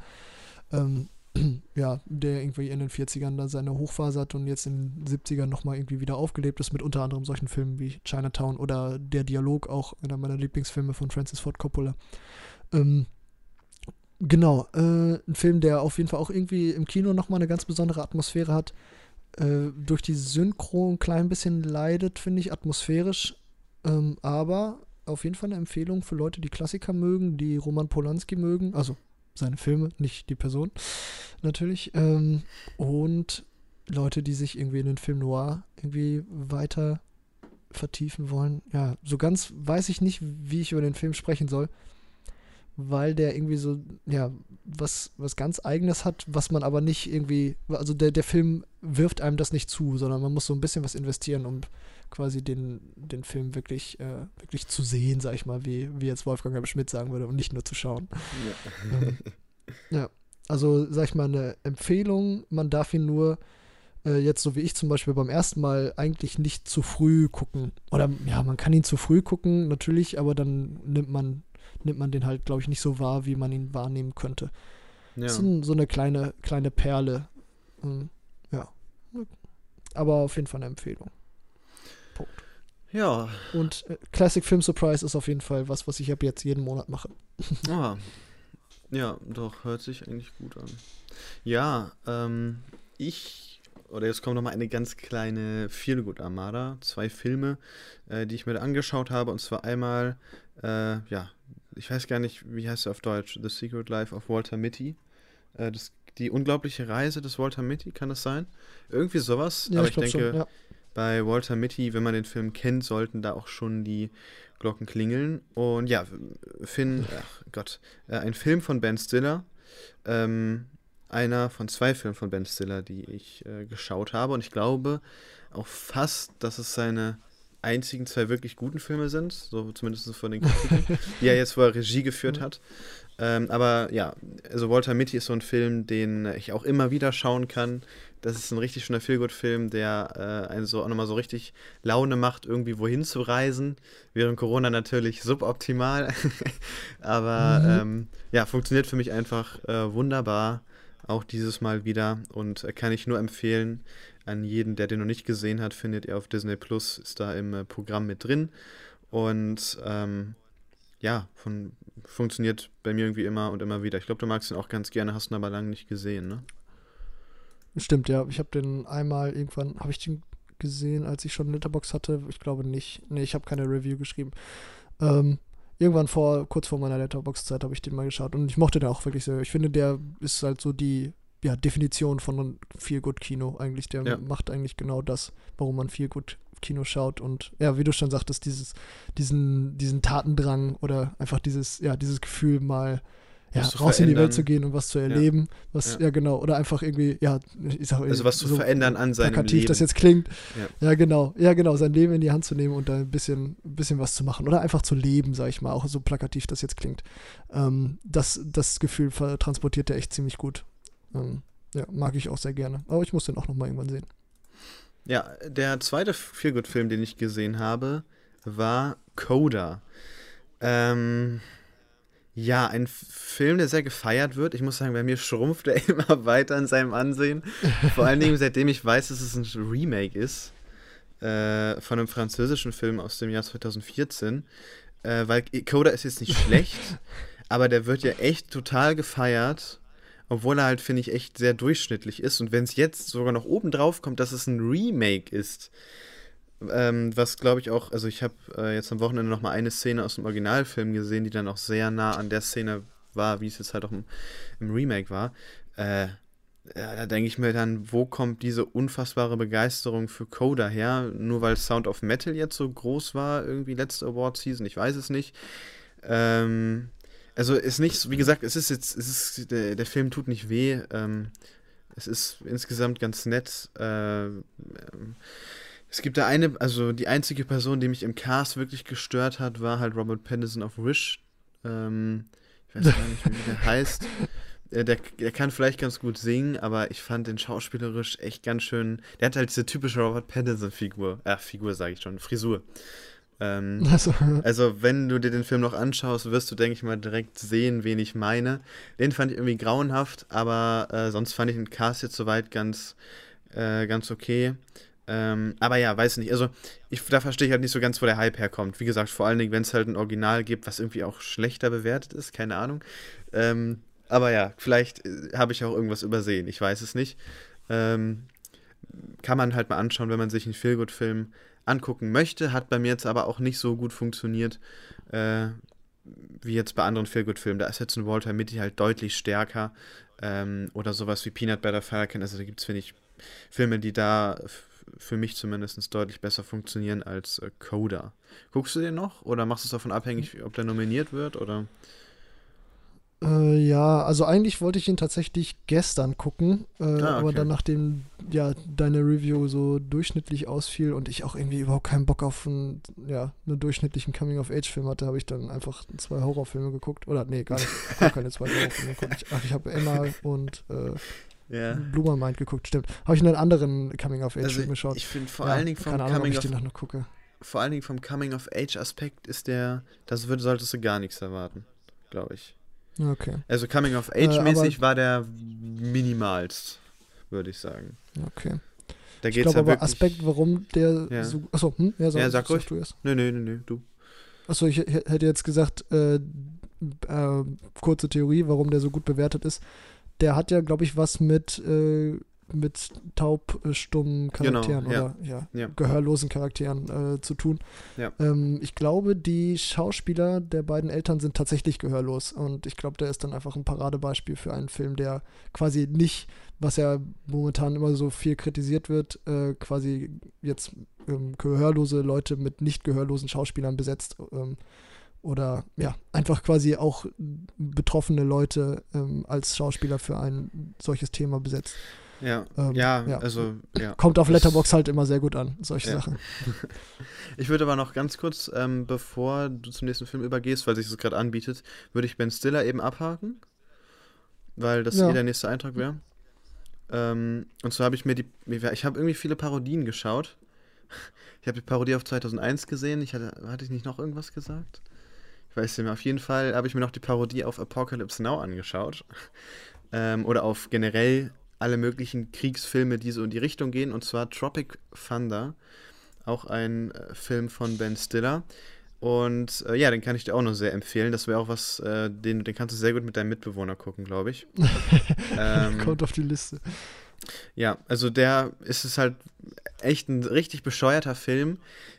ähm, ja, der irgendwie in den 40ern da seine Hochphase hat und jetzt in den 70ern nochmal irgendwie wieder aufgelebt ist mit unter anderem solchen Filmen wie Chinatown oder Der Dialog, auch einer meiner Lieblingsfilme von Francis Ford Coppola. Ähm, Genau, äh, ein Film, der auf jeden Fall auch irgendwie im Kino nochmal eine ganz besondere Atmosphäre hat. Äh, durch die Synchro ein klein bisschen leidet, finde ich, atmosphärisch. Ähm, aber auf jeden Fall eine Empfehlung für Leute, die Klassiker mögen, die Roman Polanski mögen. Also seine Filme, nicht die Person, natürlich. Ähm, und Leute, die sich irgendwie in den Film Noir irgendwie weiter vertiefen wollen. Ja, so ganz weiß ich nicht, wie ich über den Film sprechen soll weil der irgendwie so, ja, was, was ganz Eigenes hat, was man aber nicht irgendwie, also der, der Film wirft einem das nicht zu, sondern man muss so ein bisschen was investieren, um quasi den, den Film wirklich, äh, wirklich zu sehen, sag ich mal, wie, wie jetzt Wolfgang Schmidt sagen würde, und nicht nur zu schauen. Ja. Ähm, ja. Also, sag ich mal, eine Empfehlung, man darf ihn nur äh, jetzt so wie ich zum Beispiel beim ersten Mal eigentlich nicht zu früh gucken. Oder ja, man kann ihn zu früh gucken, natürlich, aber dann nimmt man nimmt man den halt, glaube ich, nicht so wahr, wie man ihn wahrnehmen könnte. Ja. Das ist so eine kleine, kleine Perle. Hm, ja. Aber auf jeden Fall eine Empfehlung. Punkt. Ja. Und äh, Classic Film Surprise ist auf jeden Fall was, was ich ab jetzt jeden Monat mache. Ah. Ja, doch, hört sich eigentlich gut an. Ja, ähm, ich, oder jetzt kommt nochmal eine ganz kleine Feelgood Armada. Zwei Filme, äh, die ich mir da angeschaut habe. Und zwar einmal, äh, ja, ich weiß gar nicht, wie heißt er auf Deutsch? The Secret Life of Walter Mitty. Äh, das, die unglaubliche Reise des Walter Mitty, kann das sein? Irgendwie sowas. Ja, Aber ich, ich denke, schon, ja. bei Walter Mitty, wenn man den Film kennt, sollten da auch schon die Glocken klingeln. Und ja, Finn, ach Gott, äh, ein Film von Ben Stiller. Ähm, einer von zwei Filmen von Ben Stiller, die ich äh, geschaut habe. Und ich glaube auch fast, dass es seine einzigen zwei wirklich guten Filme sind, so zumindest von den Kritiken, die er jetzt vorher Regie geführt hat. Ähm, aber ja, also Walter Mitty ist so ein Film, den ich auch immer wieder schauen kann. Das ist ein richtig schöner Feelgood-Film, der äh, einen so auch nochmal so richtig Laune macht, irgendwie wohin zu reisen. Während Corona natürlich suboptimal. aber mhm. ähm, ja, funktioniert für mich einfach äh, wunderbar. Auch dieses Mal wieder. Und äh, kann ich nur empfehlen an jeden, der den noch nicht gesehen hat, findet ihr auf Disney Plus, ist da im äh, Programm mit drin. Und ähm, ja, von, funktioniert bei mir irgendwie immer und immer wieder. Ich glaube, du magst ihn auch ganz gerne, hast ihn aber lange nicht gesehen, ne? Stimmt, ja. Ich habe den einmal irgendwann, habe ich den gesehen, als ich schon Letterbox hatte? Ich glaube nicht. Nee, ich habe keine Review geschrieben. Ähm, irgendwann vor, kurz vor meiner Letterbox-Zeit habe ich den mal geschaut und ich mochte den auch wirklich sehr. Ich finde, der ist halt so die ja, Definition von einem Feel-Good-Kino eigentlich. Der ja. macht eigentlich genau das, warum man Feel-Good Kino schaut und ja, wie du schon sagtest, dieses, diesen, diesen Tatendrang oder einfach dieses, ja, dieses Gefühl mal ja, raus verändern. in die Welt zu gehen und was zu erleben, ja. was, ja. ja. genau, oder einfach irgendwie, ja, ich sag Also was zu verändern an seinem plakativ, Leben. das jetzt klingt, ja. ja. genau, ja genau, sein Leben in die Hand zu nehmen und da ein bisschen, ein bisschen was zu machen oder einfach zu leben, sag ich mal, auch so plakativ das jetzt klingt. Ähm, das, das Gefühl transportiert er echt ziemlich gut. Ähm, ja, mag ich auch sehr gerne, aber ich muss den auch nochmal irgendwann sehen. Ja, der zweite Feelgood-Film, den ich gesehen habe, war Coda. Ähm, ja, ein Film, der sehr gefeiert wird. Ich muss sagen, bei mir schrumpft er immer weiter in seinem Ansehen. Vor allen Dingen, seitdem ich weiß, dass es ein Remake ist äh, von einem französischen Film aus dem Jahr 2014. Äh, weil Coda ist jetzt nicht schlecht, aber der wird ja echt total gefeiert obwohl er halt, finde ich, echt sehr durchschnittlich ist. Und wenn es jetzt sogar noch oben drauf kommt, dass es ein Remake ist, ähm, was glaube ich auch, also ich habe äh, jetzt am Wochenende nochmal eine Szene aus dem Originalfilm gesehen, die dann auch sehr nah an der Szene war, wie es jetzt halt auch im, im Remake war. Äh, ja, da denke ich mir dann, wo kommt diese unfassbare Begeisterung für Coda her? Nur weil Sound of Metal jetzt so groß war, irgendwie letzte Award Season, ich weiß es nicht. Ähm, also ist nicht, wie gesagt, es ist jetzt, es ist, der, der Film tut nicht weh. Ähm, es ist insgesamt ganz nett. Äh, es gibt da eine, also die einzige Person, die mich im Cast wirklich gestört hat, war halt Robert Pattinson auf Wish. Ähm, ich weiß gar nicht, wie der heißt. Der, der, der, kann vielleicht ganz gut singen, aber ich fand den schauspielerisch echt ganz schön. Der hat halt diese typische Robert Pattinson-Figur. Äh, Figur sage ich schon, Frisur. Ähm, also. also, wenn du dir den Film noch anschaust, wirst du, denke ich mal, direkt sehen, wen ich meine. Den fand ich irgendwie grauenhaft, aber äh, sonst fand ich den Cast jetzt soweit ganz, äh, ganz okay. Ähm, aber ja, weiß nicht. Also, ich, da verstehe ich halt nicht so ganz, wo der Hype herkommt. Wie gesagt, vor allen Dingen, wenn es halt ein Original gibt, was irgendwie auch schlechter bewertet ist, keine Ahnung. Ähm, aber ja, vielleicht äh, habe ich auch irgendwas übersehen. Ich weiß es nicht. Ähm, kann man halt mal anschauen, wenn man sich einen Feelgood-Film angucken möchte. Hat bei mir jetzt aber auch nicht so gut funktioniert äh, wie jetzt bei anderen Feelgood-Filmen. Da ist jetzt ein Walter Mitty halt deutlich stärker. Ähm, oder sowas wie Peanut Butter Falcon. Also da gibt es, finde ich, Filme, die da für mich zumindest deutlich besser funktionieren als äh, Coda. Guckst du den noch oder machst du es davon abhängig, ob der nominiert wird oder? Äh, ja, also eigentlich wollte ich ihn tatsächlich gestern gucken, äh, ah, okay. aber dann nachdem ja deine Review so durchschnittlich ausfiel und ich auch irgendwie überhaupt keinen Bock auf einen, ja, einen durchschnittlichen Coming-of-Age-Film hatte, habe ich dann einfach zwei Horrorfilme geguckt. Oder nee, gar nicht. Ich habe keine zwei Horrorfilme geguckt. ach, ich habe Emma und äh, ja. Blue Mind geguckt, stimmt. Habe ich einen anderen Coming-of-Age-Film also geschaut. Ich finde vor ja, allen Dingen vom Coming-of-Age. vor allen Dingen vom Coming-of-Age-Aspekt ist der, das wird, solltest du gar nichts erwarten, glaube ich. Okay. Also Coming-of-Age-mäßig äh, war der minimalst, würde ich sagen. Okay. Da geht's ich glaube aber Aspekt, warum der ja. so. Achso, hm? ja, sag, ja, sag ruhig. Du erst. Nö, nö, nö, nö, du. Achso, ich hätte jetzt gesagt, äh, äh, kurze Theorie, warum der so gut bewertet ist. Der hat ja, glaube ich, was mit äh, mit taubstummen genau, Charakteren genau, oder ja, ja, gehörlosen Charakteren äh, zu tun. Ja. Ähm, ich glaube, die Schauspieler der beiden Eltern sind tatsächlich gehörlos und ich glaube, der ist dann einfach ein Paradebeispiel für einen Film, der quasi nicht, was ja momentan immer so viel kritisiert wird, äh, quasi jetzt ähm, gehörlose Leute mit nicht gehörlosen Schauspielern besetzt. Ähm, oder ja, einfach quasi auch betroffene Leute ähm, als Schauspieler für ein solches Thema besetzt. Ja, ähm, ja, ja, also ja. Kommt auf Letterbox halt immer sehr gut an, solche ja. Sachen. Ich würde aber noch ganz kurz, ähm, bevor du zum nächsten Film übergehst, weil sich das gerade anbietet, würde ich Ben Stiller eben abhaken, weil das ja. eh der nächste Eintrag wäre. Ähm, und zwar habe ich mir die, ich habe irgendwie viele Parodien geschaut. Ich habe die Parodie auf 2001 gesehen. Ich hatte, hatte ich nicht noch irgendwas gesagt? Ich weiß nicht mehr. Auf jeden Fall habe ich mir noch die Parodie auf Apocalypse Now angeschaut. Ähm, oder auf generell alle möglichen Kriegsfilme, die so in die Richtung gehen, und zwar Tropic Thunder, auch ein äh, Film von Ben Stiller. Und äh, ja, den kann ich dir auch noch sehr empfehlen. Das wäre auch was, äh, den, den kannst du sehr gut mit deinem Mitbewohner gucken, glaube ich. ähm, Kommt auf die Liste. Ja, also der ist es halt echt ein richtig bescheuerter Film,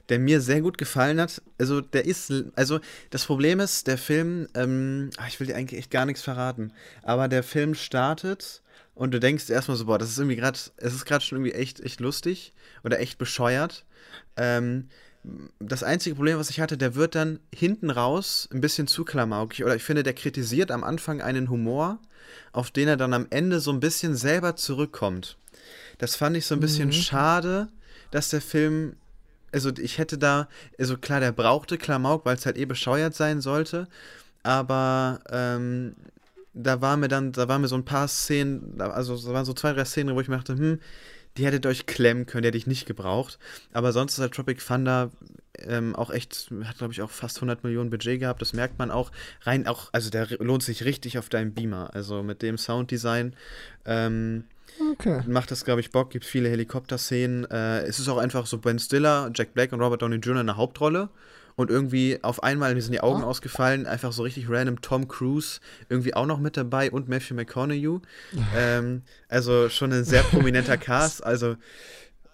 der mir sehr gut gefallen hat. Also der ist, also das Problem ist, der Film, ähm, ach, ich will dir eigentlich echt gar nichts verraten, aber der Film startet und du denkst erstmal so, boah, das ist irgendwie gerade, es ist gerade schon irgendwie echt, echt lustig oder echt bescheuert. Ähm, das einzige Problem, was ich hatte, der wird dann hinten raus ein bisschen zu klamaukig. Oder ich finde, der kritisiert am Anfang einen Humor, auf den er dann am Ende so ein bisschen selber zurückkommt. Das fand ich so ein bisschen mhm. schade, dass der Film. Also ich hätte da, also klar, der brauchte Klamauk, weil es halt eh bescheuert sein sollte. Aber ähm, da war mir dann, da waren mir so ein paar Szenen, also da waren so zwei, drei Szenen, wo ich mir dachte, hm, die hättet ihr euch klemmen können, die hätte ich nicht gebraucht. Aber sonst ist halt Tropic Thunder ähm, auch echt, hat glaube ich auch fast 100 Millionen Budget gehabt, das merkt man auch. Rein auch, also der lohnt sich richtig auf deinem Beamer. Also mit dem Sounddesign ähm, okay. macht das glaube ich Bock, gibt viele Helikopter-Szenen. Äh, es ist auch einfach so Ben Stiller, Jack Black und Robert Downey Jr. in der Hauptrolle und irgendwie auf einmal, mir sind die Augen ah. ausgefallen, einfach so richtig random Tom Cruise irgendwie auch noch mit dabei und Matthew McConaughey. ähm, also schon ein sehr prominenter Cast, also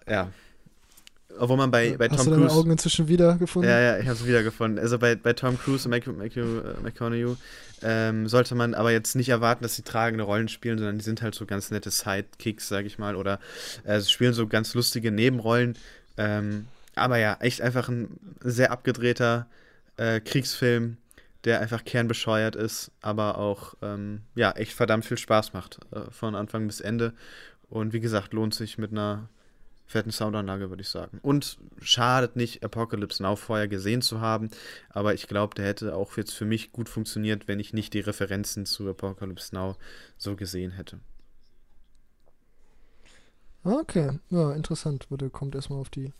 ja. Obwohl man bei, bei Hast Tom du Cruise. Augen inzwischen wiedergefunden? Ja, ja, ich habe es wiedergefunden. Also bei, bei Tom Cruise und Matthew, Matthew äh, McConaughey ähm, sollte man aber jetzt nicht erwarten, dass sie tragende Rollen spielen, sondern die sind halt so ganz nette Sidekicks, sag ich mal, oder äh, spielen so ganz lustige Nebenrollen. Ähm, aber ja, echt einfach ein sehr abgedrehter äh, Kriegsfilm, der einfach kernbescheuert ist, aber auch ähm, ja, echt verdammt viel Spaß macht. Äh, von Anfang bis Ende. Und wie gesagt, lohnt sich mit einer fetten Soundanlage, würde ich sagen. Und schadet nicht, Apocalypse Now vorher gesehen zu haben, aber ich glaube, der hätte auch jetzt für mich gut funktioniert, wenn ich nicht die Referenzen zu Apocalypse Now so gesehen hätte. Okay, ja, interessant. Würde, kommt erstmal auf die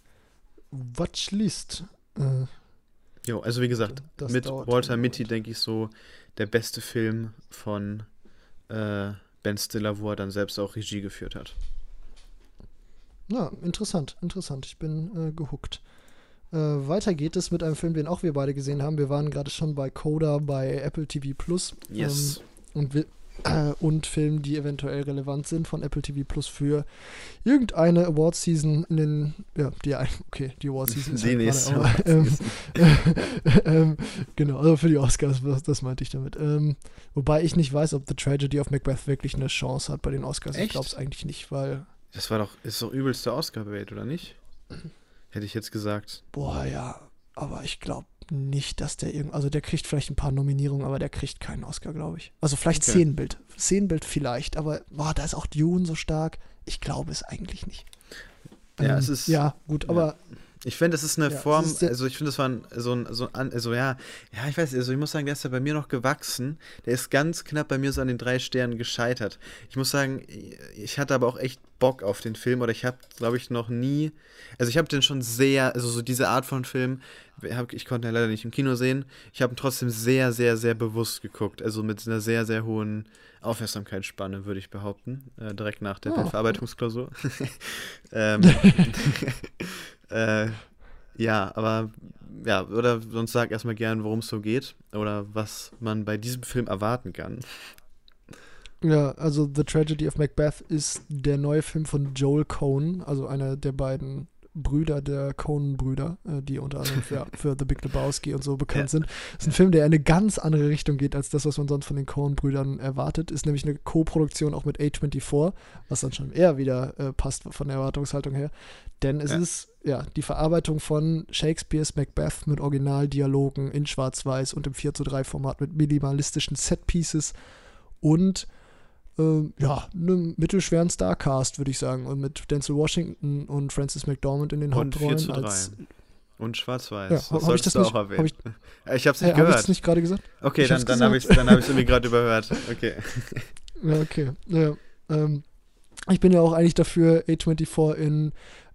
Watchlist. Äh, jo, also wie gesagt, mit Walter Mitty denke ich so der beste Film von äh, Ben Stiller, wo er dann selbst auch Regie geführt hat. Ja, interessant, interessant. Ich bin äh, gehuckt. Äh, weiter geht es mit einem Film, den auch wir beide gesehen haben. Wir waren gerade schon bei Coda bei Apple TV Plus. Yes. Ähm, und wir, äh, und Filmen, die eventuell relevant sind von Apple TV Plus für irgendeine Award-Season in den, ja, die, okay, die Award-Season ist die halt gerade, aber, ähm, ähm, genau, also für die Oscars, das, das meinte ich damit. Ähm, wobei ich nicht weiß, ob The Tragedy of Macbeth wirklich eine Chance hat bei den Oscars. Echt? Ich glaube es eigentlich nicht, weil. Das war doch, ist doch übelste Oscar-Bait, oder nicht? Hätte ich jetzt gesagt. Boah, ja, aber ich glaube nicht, dass der irgend, also der kriegt vielleicht ein paar Nominierungen, aber der kriegt keinen Oscar, glaube ich. Also vielleicht okay. Szenenbild. Szenenbild vielleicht, aber boah, da ist auch Dune so stark. Ich glaube es eigentlich nicht. Ja, ähm, es ist. Ja, gut, ja. aber Ich finde, das ist eine ja, Form, ist also ich finde, das war ein, so ein, so ein, also ja, ja, ich weiß, also ich muss sagen, der ist ja bei mir noch gewachsen. Der ist ganz knapp bei mir so an den drei Sternen gescheitert. Ich muss sagen, ich hatte aber auch echt Bock auf den Film oder ich habe, glaube ich, noch nie, also ich habe den schon sehr, also so diese Art von Film, ich konnte ihn leider nicht im Kino sehen, ich habe ihn trotzdem sehr, sehr, sehr bewusst geguckt, also mit einer sehr, sehr hohen Aufmerksamkeitsspanne, würde ich behaupten, äh, direkt nach der oh. Verarbeitungsklausur. ähm, äh, ja, aber ja, oder sonst sag erstmal gern, worum es so geht oder was man bei diesem Film erwarten kann. Ja, also The Tragedy of Macbeth ist der neue Film von Joel Cohn, also einer der beiden Brüder der Coen-Brüder, äh, die unter anderem für, für The Big Lebowski und so bekannt ja. sind. Das ist ein Film, der in eine ganz andere Richtung geht als das, was man sonst von den Coen-Brüdern erwartet. Ist nämlich eine Co-Produktion auch mit A24, was dann schon eher wieder äh, passt von der Erwartungshaltung her. Denn es ja. ist ja die Verarbeitung von Shakespeares Macbeth mit Originaldialogen in Schwarz-Weiß und im 4 zu 3 Format mit minimalistischen Set-Pieces und äh, ja, einem mittelschweren Starcast, würde ich sagen. Und mit Denzel Washington und Francis McDormand in den und Hauptrollen. 4 zu 3. Als, und Schwarz-Weiß. Ja, das solltest du nicht, auch erwähnen. Hab ich, ich hab's nicht äh, gehört. Hab ich nicht gerade gesagt? Okay, ich dann, dann habe ich es hab irgendwie gerade überhört. Okay. Ja, okay. Ja, ähm, ich bin ja auch eigentlich dafür, A24 in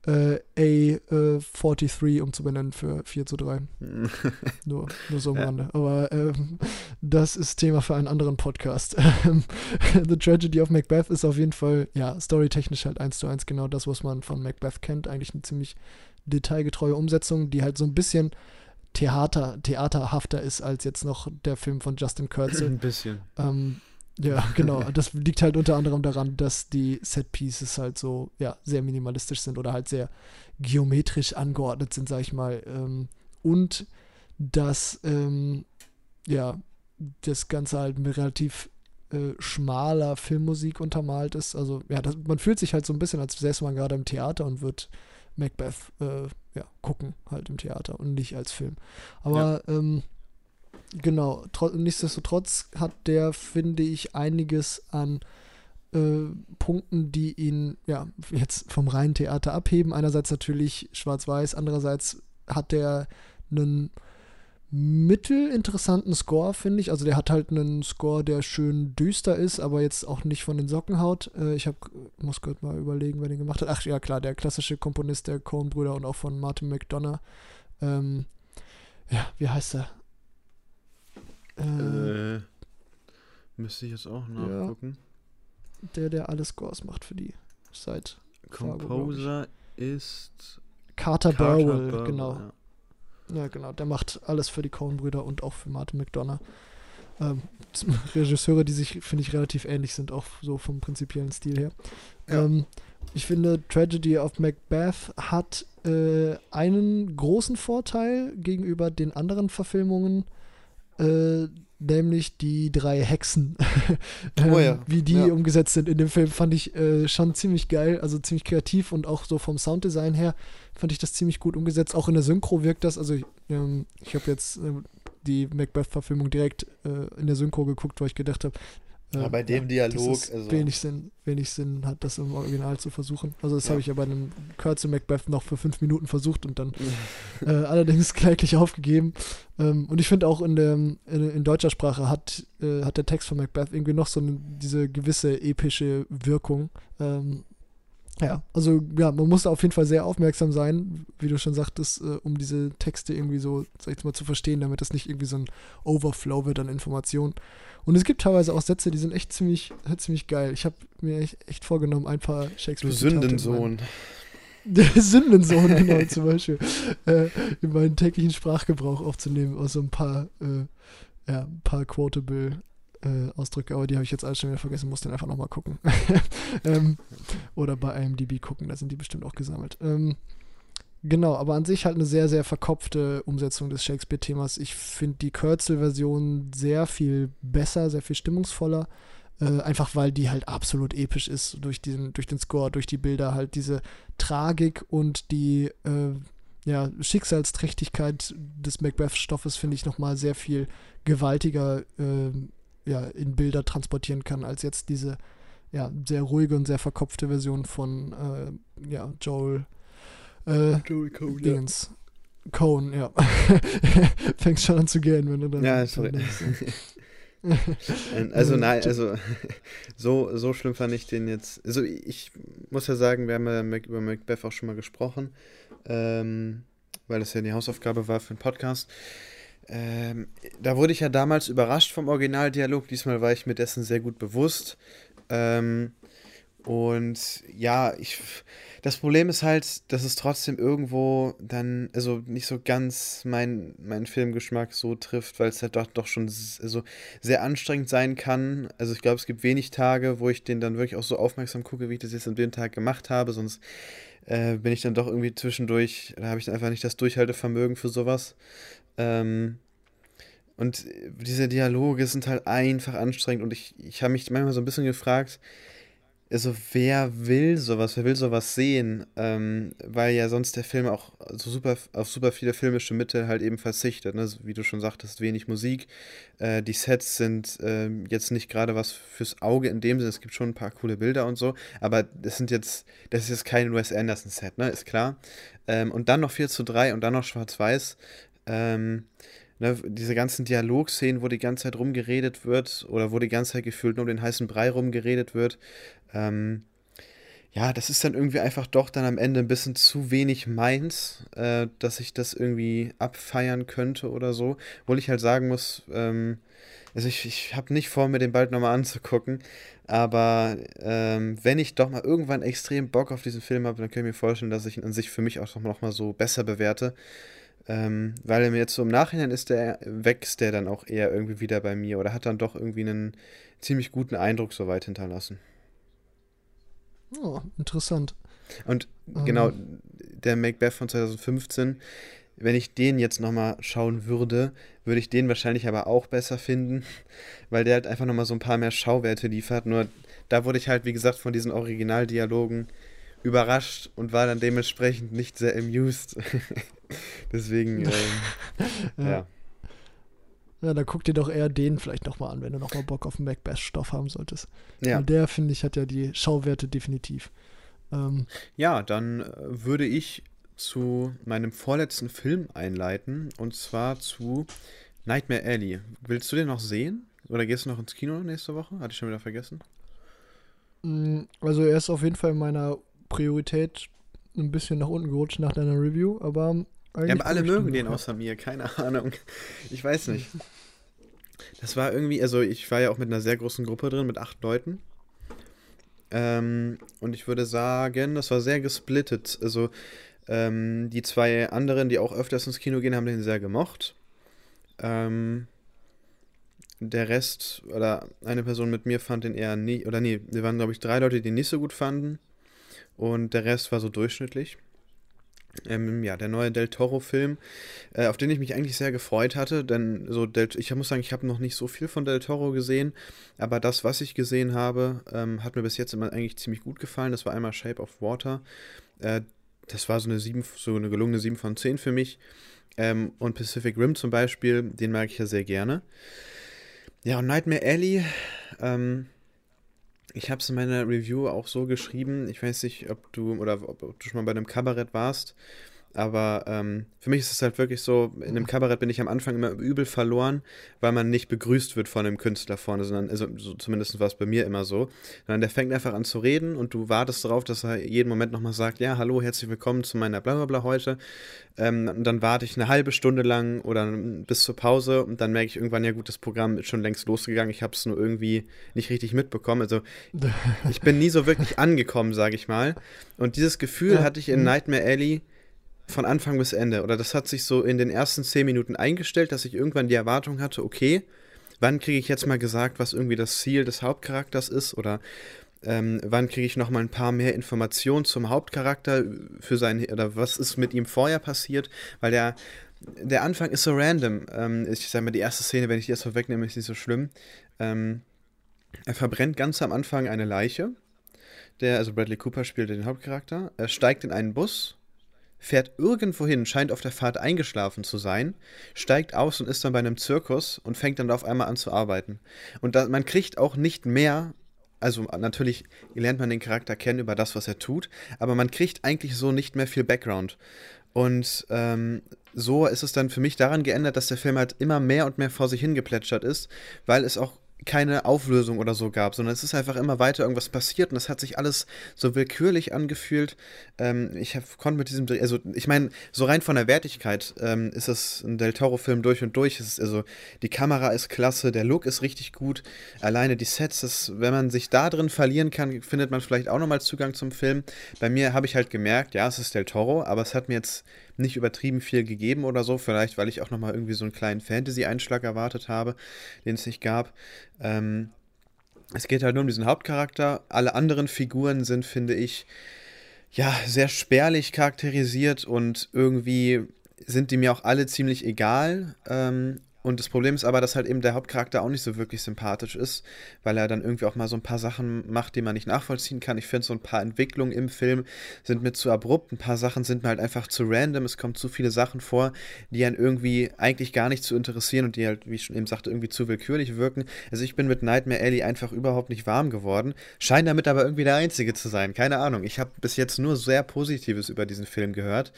äh, A43 äh, umzubenennen für 4 zu 3. nur, nur so am ja. Rande. Aber ähm, das ist Thema für einen anderen Podcast. The Tragedy of Macbeth ist auf jeden Fall, ja, storytechnisch halt 1 zu 1 genau das, was man von Macbeth kennt. Eigentlich eine ziemlich detailgetreue Umsetzung, die halt so ein bisschen Theater, theaterhafter ist als jetzt noch der Film von Justin Kurzel. Ein bisschen. Ähm, ja, genau. Das liegt halt unter anderem daran, dass die Set-Pieces halt so, ja, sehr minimalistisch sind oder halt sehr geometrisch angeordnet sind, sag ich mal. Ähm, und dass, ähm, ja, das Ganze halt mit relativ äh, schmaler Filmmusik untermalt ist. Also, ja, das, man fühlt sich halt so ein bisschen, als säße man gerade im Theater und wird Macbeth, äh, ja, gucken halt im Theater und nicht als Film. Aber, ja. ähm, Genau, nichtsdestotrotz hat der, finde ich, einiges an äh, Punkten, die ihn ja jetzt vom reinen Theater abheben. Einerseits natürlich schwarz-weiß, andererseits hat der einen mittelinteressanten Score, finde ich. Also der hat halt einen Score, der schön düster ist, aber jetzt auch nicht von den Socken haut. Äh, ich hab, muss gerade mal überlegen, wer den gemacht hat. Ach ja, klar, der klassische Komponist der Coen-Brüder und auch von Martin McDonough. Ähm, ja, wie heißt er? Äh, müsste ich jetzt auch nachgucken. Ja, der, der alle Scores macht für die Site. Composer ist Carter, Carter Burwell, Burwell, genau. Ja. ja. genau. Der macht alles für die Coen-Brüder und auch für Martin McDonough. Ähm, Regisseure, die sich, finde ich, relativ ähnlich sind, auch so vom prinzipiellen Stil her. Ja. Ähm, ich finde, Tragedy of Macbeth hat äh, einen großen Vorteil gegenüber den anderen Verfilmungen äh, nämlich die drei Hexen. ähm, oh ja. Wie die ja. umgesetzt sind in dem Film, fand ich äh, schon ziemlich geil, also ziemlich kreativ und auch so vom Sounddesign her fand ich das ziemlich gut umgesetzt. Auch in der Synchro wirkt das, also ähm, ich habe jetzt äh, die Macbeth-Verfilmung direkt äh, in der Synchro geguckt, weil ich gedacht habe, ja, bei dem Dialog. Also wenig, Sinn, wenig Sinn hat, das im Original zu versuchen. Also, das ja. habe ich ja bei einem Curse Macbeth noch für fünf Minuten versucht und dann äh, allerdings gleich aufgegeben. Ähm, und ich finde auch in, der, in, in, deutscher Sprache hat, äh, hat der Text von Macbeth irgendwie noch so eine, diese gewisse epische Wirkung. Ähm, ja, also ja, man muss auf jeden Fall sehr aufmerksam sein, wie du schon sagtest, äh, um diese Texte irgendwie so, sag ich mal, zu verstehen, damit das nicht irgendwie so ein Overflow wird an Informationen. Und es gibt teilweise auch Sätze, die sind echt ziemlich, ziemlich geil. Ich habe mir echt, echt, vorgenommen, ein paar Shakespeare. Du Sündensohn. Der Sündensohn, genau, zum Beispiel, äh, in meinen täglichen Sprachgebrauch aufzunehmen, aus so ein paar, äh, ja, ein paar quotable äh, Ausdrücke, aber die habe ich jetzt alles schon wieder vergessen, muss den einfach nochmal gucken. ähm, oder bei IMDb gucken, da sind die bestimmt auch gesammelt. Ähm, genau, aber an sich halt eine sehr, sehr verkopfte Umsetzung des Shakespeare-Themas. Ich finde die Kürzel-Version sehr viel besser, sehr viel stimmungsvoller. Äh, einfach weil die halt absolut episch ist durch, diesen, durch den Score, durch die Bilder, halt diese Tragik und die äh, ja, Schicksalsträchtigkeit des Macbeth-Stoffes finde ich nochmal sehr viel gewaltiger äh, ja, in Bilder transportieren kann, als jetzt diese ja, sehr ruhige und sehr verkopfte Version von äh, ja, Joel Äh, Joey Cohn, Dingens. Ja. Cohn, ja. Fängst schon an zu gehen, wenn du dann. Ja, sorry. also nein, also so, so schlimm fand ich den jetzt. Also ich muss ja sagen, wir haben ja über Macbeth auch schon mal gesprochen, ähm, weil das ja die Hausaufgabe war für den Podcast. Ähm, da wurde ich ja damals überrascht vom Originaldialog. Diesmal war ich mir dessen sehr gut bewusst. Ähm, und ja, ich, das Problem ist halt, dass es trotzdem irgendwo dann, also nicht so ganz mein, mein Filmgeschmack so trifft, weil es halt doch, doch schon also sehr anstrengend sein kann. Also ich glaube, es gibt wenig Tage, wo ich den dann wirklich auch so aufmerksam gucke, wie ich das jetzt an dem Tag gemacht habe, sonst äh, bin ich dann doch irgendwie zwischendurch, da habe ich einfach nicht das Durchhaltevermögen für sowas. Ähm, und diese Dialoge sind halt einfach anstrengend und ich, ich habe mich manchmal so ein bisschen gefragt, also wer will sowas, wer will sowas sehen, ähm, weil ja sonst der Film auch so super auf super viele filmische Mittel halt eben verzichtet, ne? wie du schon sagtest, wenig Musik, äh, die Sets sind äh, jetzt nicht gerade was fürs Auge in dem Sinne, es gibt schon ein paar coole Bilder und so, aber das sind jetzt, das ist jetzt kein Wes Anderson Set, ne, ist klar. Ähm, und dann noch 4 zu 3 und dann noch Schwarz-Weiß, ähm, ne, diese ganzen Dialogszenen, wo die ganze Zeit rumgeredet wird oder wo die ganze Zeit gefühlt nur um den heißen Brei rumgeredet wird, ähm, ja, das ist dann irgendwie einfach doch dann am Ende ein bisschen zu wenig meins, äh, dass ich das irgendwie abfeiern könnte oder so. Obwohl ich halt sagen muss, ähm, also ich, ich habe nicht vor, mir den bald nochmal anzugucken, aber ähm, wenn ich doch mal irgendwann extrem Bock auf diesen Film habe, dann kann ich mir vorstellen, dass ich ihn an sich für mich auch nochmal so besser bewerte. Ähm, weil er mir jetzt so im Nachhinein ist, der wächst der dann auch eher irgendwie wieder bei mir oder hat dann doch irgendwie einen ziemlich guten Eindruck soweit hinterlassen. Oh, interessant. Und ähm. genau, der Macbeth von 2015, wenn ich den jetzt nochmal schauen würde, würde ich den wahrscheinlich aber auch besser finden, weil der halt einfach nochmal so ein paar mehr Schauwerte liefert. Nur da wurde ich halt, wie gesagt, von diesen Originaldialogen überrascht und war dann dementsprechend nicht sehr amused. Deswegen, ähm, ja. ja. Ja, dann guck dir doch eher den vielleicht nochmal an, wenn du nochmal Bock auf Macbeth-Stoff haben solltest. Ja. Weil der, finde ich, hat ja die Schauwerte definitiv. Ähm, ja, dann äh, würde ich zu meinem vorletzten Film einleiten und zwar zu Nightmare Alley. Willst du den noch sehen? Oder gehst du noch ins Kino nächste Woche? Hatte ich schon wieder vergessen. Mm, also er ist auf jeden Fall in meiner Priorität ein bisschen nach unten gerutscht nach deiner Review, aber ja, aber alle mögen den außer mir, keine Ahnung. Ich weiß nicht. Das war irgendwie, also ich war ja auch mit einer sehr großen Gruppe drin, mit acht Leuten. Ähm, und ich würde sagen, das war sehr gesplittet. Also ähm, die zwei anderen, die auch öfters ins Kino gehen, haben den sehr gemocht. Ähm, der Rest oder eine Person mit mir fand den eher nicht, oder nee, wir waren glaube ich drei Leute, die ihn nicht so gut fanden. Und der Rest war so durchschnittlich. Ähm, ja, der neue Del Toro-Film, äh, auf den ich mich eigentlich sehr gefreut hatte, denn so Del, ich muss sagen, ich habe noch nicht so viel von Del Toro gesehen, aber das, was ich gesehen habe, ähm, hat mir bis jetzt immer eigentlich ziemlich gut gefallen. Das war einmal Shape of Water. Äh, das war so eine, 7, so eine gelungene 7 von 10 für mich. Ähm, und Pacific Rim zum Beispiel, den mag ich ja sehr gerne. Ja, und Nightmare Alley, ähm, ich habe es in meiner Review auch so geschrieben. Ich weiß nicht, ob du oder ob, ob du schon mal bei einem Kabarett warst. Aber ähm, für mich ist es halt wirklich so, in einem Kabarett bin ich am Anfang immer übel verloren, weil man nicht begrüßt wird von einem Künstler vorne, sondern, also so, zumindest war es bei mir immer so, sondern der fängt einfach an zu reden und du wartest darauf, dass er jeden Moment nochmal sagt, ja, hallo, herzlich willkommen zu meiner Blablabla heute. Ähm, und dann warte ich eine halbe Stunde lang oder bis zur Pause und dann merke ich irgendwann, ja gut, das Programm ist schon längst losgegangen, ich habe es nur irgendwie nicht richtig mitbekommen. Also ich bin nie so wirklich angekommen, sage ich mal. Und dieses Gefühl ja. hatte ich in mhm. Nightmare Alley von Anfang bis Ende. Oder das hat sich so in den ersten zehn Minuten eingestellt, dass ich irgendwann die Erwartung hatte, okay, wann kriege ich jetzt mal gesagt, was irgendwie das Ziel des Hauptcharakters ist? Oder ähm, wann kriege ich noch mal ein paar mehr Informationen zum Hauptcharakter für sein oder was ist mit ihm vorher passiert? Weil der der Anfang ist so random. Ähm, ich sage mal, die erste Szene, wenn ich die erst vorwegnehme, ist nicht so schlimm. Ähm, er verbrennt ganz am Anfang eine Leiche. Der, also Bradley Cooper spielt den Hauptcharakter. Er steigt in einen Bus fährt irgendwo hin, scheint auf der Fahrt eingeschlafen zu sein, steigt aus und ist dann bei einem Zirkus und fängt dann auf einmal an zu arbeiten. Und da, man kriegt auch nicht mehr also natürlich lernt man den Charakter kennen über das, was er tut, aber man kriegt eigentlich so nicht mehr viel Background. Und ähm, so ist es dann für mich daran geändert, dass der Film halt immer mehr und mehr vor sich hingeplätschert ist, weil es auch keine Auflösung oder so gab, sondern es ist einfach immer weiter irgendwas passiert und es hat sich alles so willkürlich angefühlt. Ähm, ich hab, konnte mit diesem, also ich meine, so rein von der Wertigkeit ähm, ist es ein Del Toro-Film durch und durch. Ist, also die Kamera ist klasse, der Look ist richtig gut, alleine die Sets, das, wenn man sich da drin verlieren kann, findet man vielleicht auch nochmal Zugang zum Film. Bei mir habe ich halt gemerkt, ja, es ist Del Toro, aber es hat mir jetzt nicht übertrieben viel gegeben oder so. Vielleicht, weil ich auch nochmal irgendwie so einen kleinen Fantasy-Einschlag erwartet habe, den es nicht gab. Ähm, es geht halt nur um diesen Hauptcharakter. Alle anderen Figuren sind, finde ich, ja, sehr spärlich charakterisiert und irgendwie sind die mir auch alle ziemlich egal. Ähm, und das Problem ist aber, dass halt eben der Hauptcharakter auch nicht so wirklich sympathisch ist, weil er dann irgendwie auch mal so ein paar Sachen macht, die man nicht nachvollziehen kann. Ich finde, so ein paar Entwicklungen im Film sind mir zu abrupt, ein paar Sachen sind mir halt einfach zu random, es kommen zu viele Sachen vor, die einen irgendwie eigentlich gar nicht zu interessieren und die halt, wie ich schon eben sagte, irgendwie zu willkürlich wirken. Also ich bin mit Nightmare Alley einfach überhaupt nicht warm geworden, scheint damit aber irgendwie der Einzige zu sein, keine Ahnung. Ich habe bis jetzt nur sehr Positives über diesen Film gehört.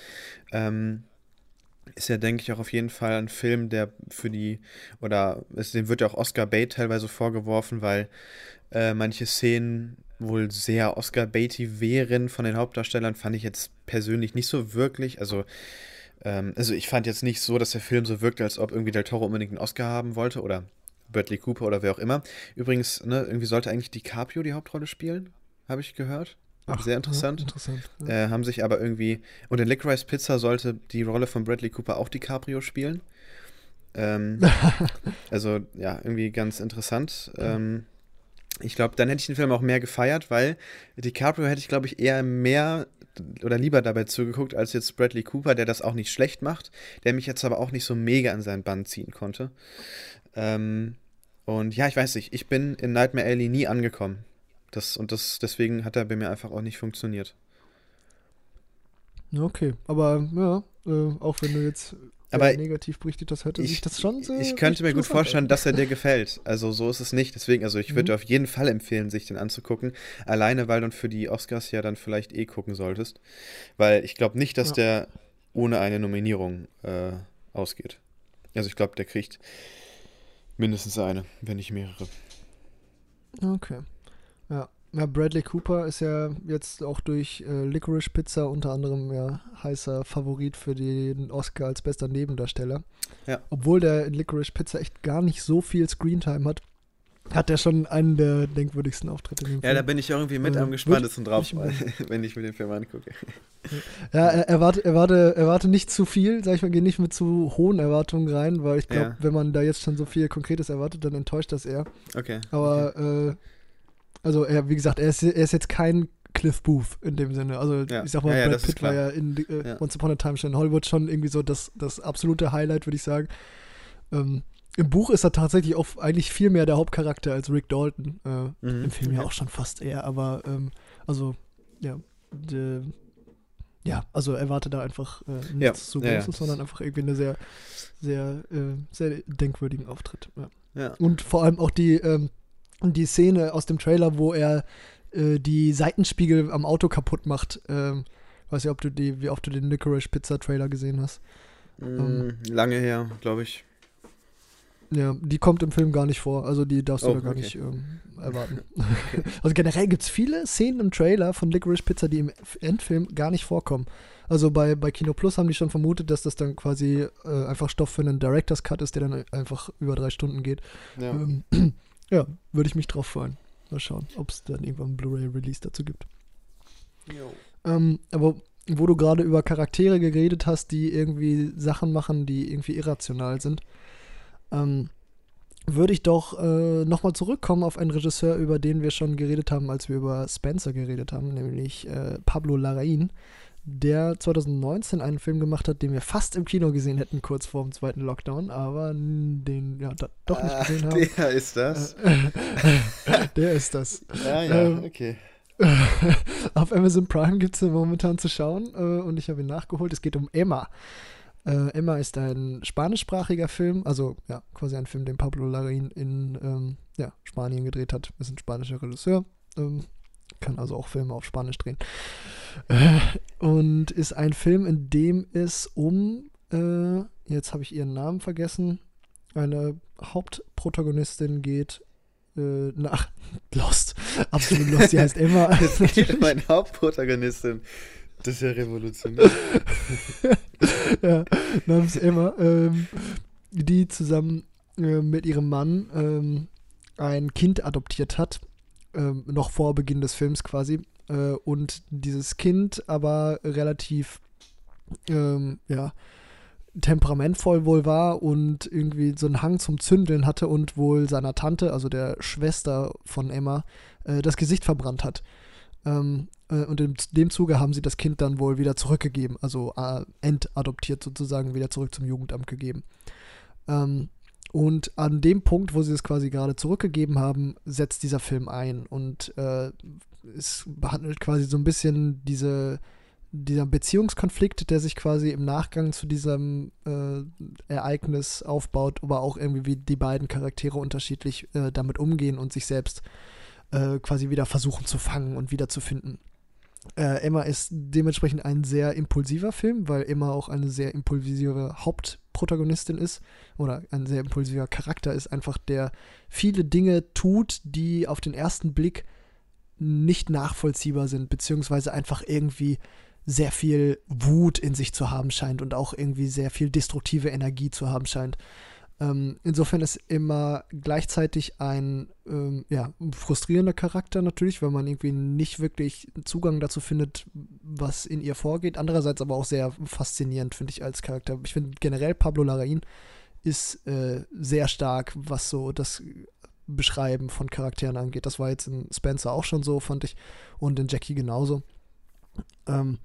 Ähm, ist ja, denke ich, auch auf jeden Fall ein Film, der für die, oder es, dem wird ja auch Oscar Bate teilweise vorgeworfen, weil äh, manche Szenen wohl sehr Oscar Beatty wären von den Hauptdarstellern, fand ich jetzt persönlich nicht so wirklich. Also, ähm, also ich fand jetzt nicht so, dass der Film so wirkte, als ob irgendwie Del Toro unbedingt einen Oscar haben wollte oder Bradley Cooper oder wer auch immer. Übrigens, ne, irgendwie sollte eigentlich DiCaprio die Hauptrolle spielen, habe ich gehört. Ach, sehr interessant. Ja, interessant ja. Äh, haben sich aber irgendwie. Und in Licorice Pizza sollte die Rolle von Bradley Cooper auch DiCaprio spielen. Ähm, also, ja, irgendwie ganz interessant. Ähm, ich glaube, dann hätte ich den Film auch mehr gefeiert, weil DiCaprio hätte ich, glaube ich, eher mehr oder lieber dabei zugeguckt, als jetzt Bradley Cooper, der das auch nicht schlecht macht, der mich jetzt aber auch nicht so mega an seinen Bann ziehen konnte. Ähm, und ja, ich weiß nicht, ich bin in Nightmare Alley nie angekommen. Das, und das, deswegen hat er bei mir einfach auch nicht funktioniert. Okay, aber ja, äh, auch wenn du jetzt aber negativ berichtet hast, hörte ich, sich das schon so. Ich könnte mir gut vorstellen, dass er dir gefällt. Also so ist es nicht. Deswegen, also ich würde mhm. auf jeden Fall empfehlen, sich den anzugucken. Alleine, weil du für die Oscars ja dann vielleicht eh gucken solltest. Weil ich glaube nicht, dass ja. der ohne eine Nominierung äh, ausgeht. Also ich glaube, der kriegt mindestens eine, wenn nicht mehrere. Okay. Ja. Bradley Cooper ist ja jetzt auch durch äh, Licorice Pizza unter anderem ja heißer Favorit für den Oscar als bester Nebendarsteller. Ja. Obwohl der in Licorice Pizza echt gar nicht so viel Screentime hat, hat er schon einen der denkwürdigsten Auftritte in dem Film. Ja, da bin ich irgendwie mit am gespanntesten drauf, ich wenn ich mir den Film angucke. Ja, erwarte, erwarte, erwarte nicht zu viel, sag ich mal, geh nicht mit zu hohen Erwartungen rein, weil ich glaube, ja. wenn man da jetzt schon so viel Konkretes erwartet, dann enttäuscht das eher. Okay. Aber okay. Äh, also er, wie gesagt, er ist, er ist jetzt kein Cliff Booth in dem Sinne. Also ja. ich sag mal, ja, Brad Pitt war ja in äh, ja. Once Upon a Time in Hollywood schon irgendwie so das, das absolute Highlight, würde ich sagen. Ähm, Im Buch ist er tatsächlich auch eigentlich viel mehr der Hauptcharakter als Rick Dalton. Äh, mhm. Im Film ja auch schon fast eher, aber ähm, also ja, de, ja, also erwarte da einfach äh, nichts ja. so Großes, sondern einfach irgendwie eine sehr, sehr, äh, sehr denkwürdigen Auftritt. Ja. Und vor allem auch die ähm, und die Szene aus dem Trailer, wo er äh, die Seitenspiegel am Auto kaputt macht. Ähm, weiß nicht, ob du die, wie oft du den Licorice Pizza Trailer gesehen hast. Mm, ähm, lange her, glaube ich. Ja, die kommt im Film gar nicht vor. Also die darfst du oh, da gar okay. nicht ähm, erwarten. also generell gibt es viele Szenen im Trailer von Licorice Pizza, die im Endfilm gar nicht vorkommen. Also bei, bei Kino Plus haben die schon vermutet, dass das dann quasi äh, einfach Stoff für einen Director's Cut ist, der dann einfach über drei Stunden geht. Ja. Ähm, ja, würde ich mich drauf freuen. Mal schauen, ob es dann irgendwann ein Blu-ray-Release dazu gibt. Ähm, aber wo du gerade über Charaktere geredet hast, die irgendwie Sachen machen, die irgendwie irrational sind, ähm, würde ich doch äh, nochmal zurückkommen auf einen Regisseur, über den wir schon geredet haben, als wir über Spencer geredet haben, nämlich äh, Pablo Larraín der 2019 einen Film gemacht hat, den wir fast im Kino gesehen hätten, kurz vor dem zweiten Lockdown, aber den ja doch nicht gesehen haben. Der ist das. der ist das. Ja, ja, ähm, okay. auf Amazon Prime gibt es ihn momentan zu schauen äh, und ich habe ihn nachgeholt. Es geht um Emma. Äh, Emma ist ein spanischsprachiger Film, also ja, quasi ein Film, den Pablo Larraín in ähm, ja, Spanien gedreht hat. Ist ein spanischer Regisseur, ähm, kann also auch Filme auf Spanisch drehen. Äh, und ist ein Film, in dem es um, äh, jetzt habe ich ihren Namen vergessen, eine Hauptprotagonistin geht, äh, nach Lost. Absolut Lost, sie heißt Emma. Meine Hauptprotagonistin. Das ist ja revolutionär. ja, namens Emma, ähm, die zusammen äh, mit ihrem Mann ähm, ein Kind adoptiert hat, ähm, noch vor Beginn des Films quasi. Äh, und dieses Kind aber relativ, ähm, ja, temperamentvoll wohl war und irgendwie so einen Hang zum Zündeln hatte und wohl seiner Tante, also der Schwester von Emma, äh, das Gesicht verbrannt hat. Ähm, äh, und in dem Zuge haben sie das Kind dann wohl wieder zurückgegeben, also äh, entadoptiert sozusagen, wieder zurück zum Jugendamt gegeben. Ähm, und an dem Punkt, wo sie es quasi gerade zurückgegeben haben, setzt dieser Film ein und äh, es behandelt quasi so ein bisschen diese dieser Beziehungskonflikt, der sich quasi im Nachgang zu diesem äh, Ereignis aufbaut, aber auch irgendwie wie die beiden Charaktere unterschiedlich äh, damit umgehen und sich selbst äh, quasi wieder versuchen zu fangen und wiederzufinden. Äh, Emma ist dementsprechend ein sehr impulsiver Film, weil Emma auch eine sehr impulsive Hauptprotagonistin ist oder ein sehr impulsiver Charakter ist, einfach der viele Dinge tut, die auf den ersten Blick nicht nachvollziehbar sind, beziehungsweise einfach irgendwie sehr viel Wut in sich zu haben scheint und auch irgendwie sehr viel destruktive Energie zu haben scheint. Ähm, insofern ist immer gleichzeitig ein ähm, ja, frustrierender Charakter natürlich, weil man irgendwie nicht wirklich Zugang dazu findet, was in ihr vorgeht. Andererseits aber auch sehr faszinierend, finde ich, als Charakter. Ich finde generell Pablo Larraín ist äh, sehr stark, was so das Beschreiben von Charakteren angeht. Das war jetzt in Spencer auch schon so, fand ich, und in Jackie genauso. Ähm,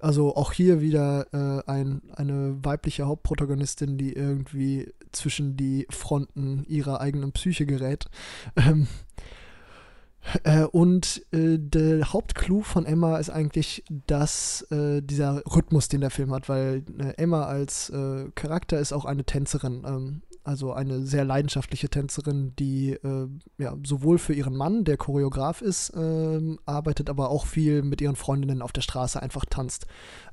also auch hier wieder äh, ein, eine weibliche Hauptprotagonistin, die irgendwie zwischen die Fronten ihrer eigenen Psyche gerät. Ähm, äh, und äh, der Hauptclou von Emma ist eigentlich, dass äh, dieser Rhythmus, den der Film hat, weil äh, Emma als äh, Charakter ist auch eine Tänzerin. Ähm, also eine sehr leidenschaftliche Tänzerin, die äh, ja, sowohl für ihren Mann, der Choreograf ist, äh, arbeitet, aber auch viel mit ihren Freundinnen auf der Straße einfach tanzt.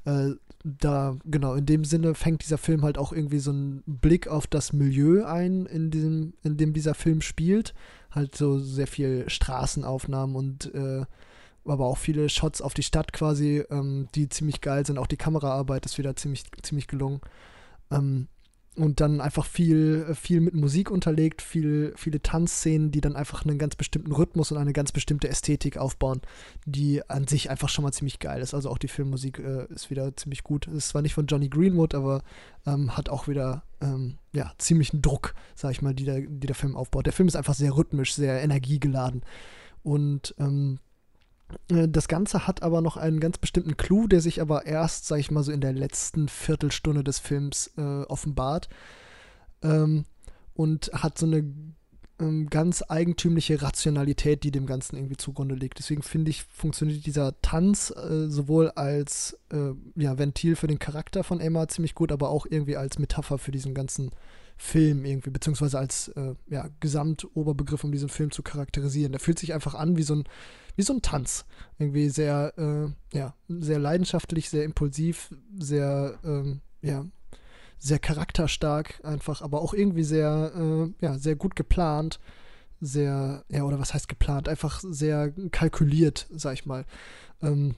Äh, da, genau, in dem Sinne fängt dieser Film halt auch irgendwie so einen Blick auf das Milieu ein, in dem, in dem dieser Film spielt. Halt so sehr viel Straßenaufnahmen und äh, aber auch viele Shots auf die Stadt quasi, ähm, die ziemlich geil sind. Auch die Kameraarbeit ist wieder ziemlich, ziemlich gelungen. Ähm, und dann einfach viel, viel mit Musik unterlegt, viel, viele Tanzszenen, die dann einfach einen ganz bestimmten Rhythmus und eine ganz bestimmte Ästhetik aufbauen, die an sich einfach schon mal ziemlich geil ist. Also auch die Filmmusik äh, ist wieder ziemlich gut. Ist zwar nicht von Johnny Greenwood, aber ähm, hat auch wieder ähm, ja, ziemlichen Druck, sag ich mal, die der, die der Film aufbaut. Der Film ist einfach sehr rhythmisch, sehr energiegeladen. Und ähm, äh, das Ganze hat aber noch einen ganz bestimmten Clou, der sich aber erst, sag ich mal, so in der letzten Viertelstunde des Films äh, offenbart. Ähm, und hat so eine ähm, ganz eigentümliche Rationalität, die dem Ganzen irgendwie zugrunde liegt. Deswegen finde ich, funktioniert dieser Tanz äh, sowohl als äh, ja, Ventil für den Charakter von Emma ziemlich gut, aber auch irgendwie als Metapher für diesen ganzen Film irgendwie, beziehungsweise als äh, ja, Gesamtoberbegriff, um diesen Film zu charakterisieren. Der fühlt sich einfach an wie so ein wie so ein Tanz. Irgendwie sehr, äh, ja, sehr leidenschaftlich, sehr impulsiv, sehr, ähm, ja, sehr charakterstark einfach, aber auch irgendwie sehr, äh, ja, sehr gut geplant, sehr, ja, oder was heißt geplant, einfach sehr kalkuliert, sag ich mal. Ähm,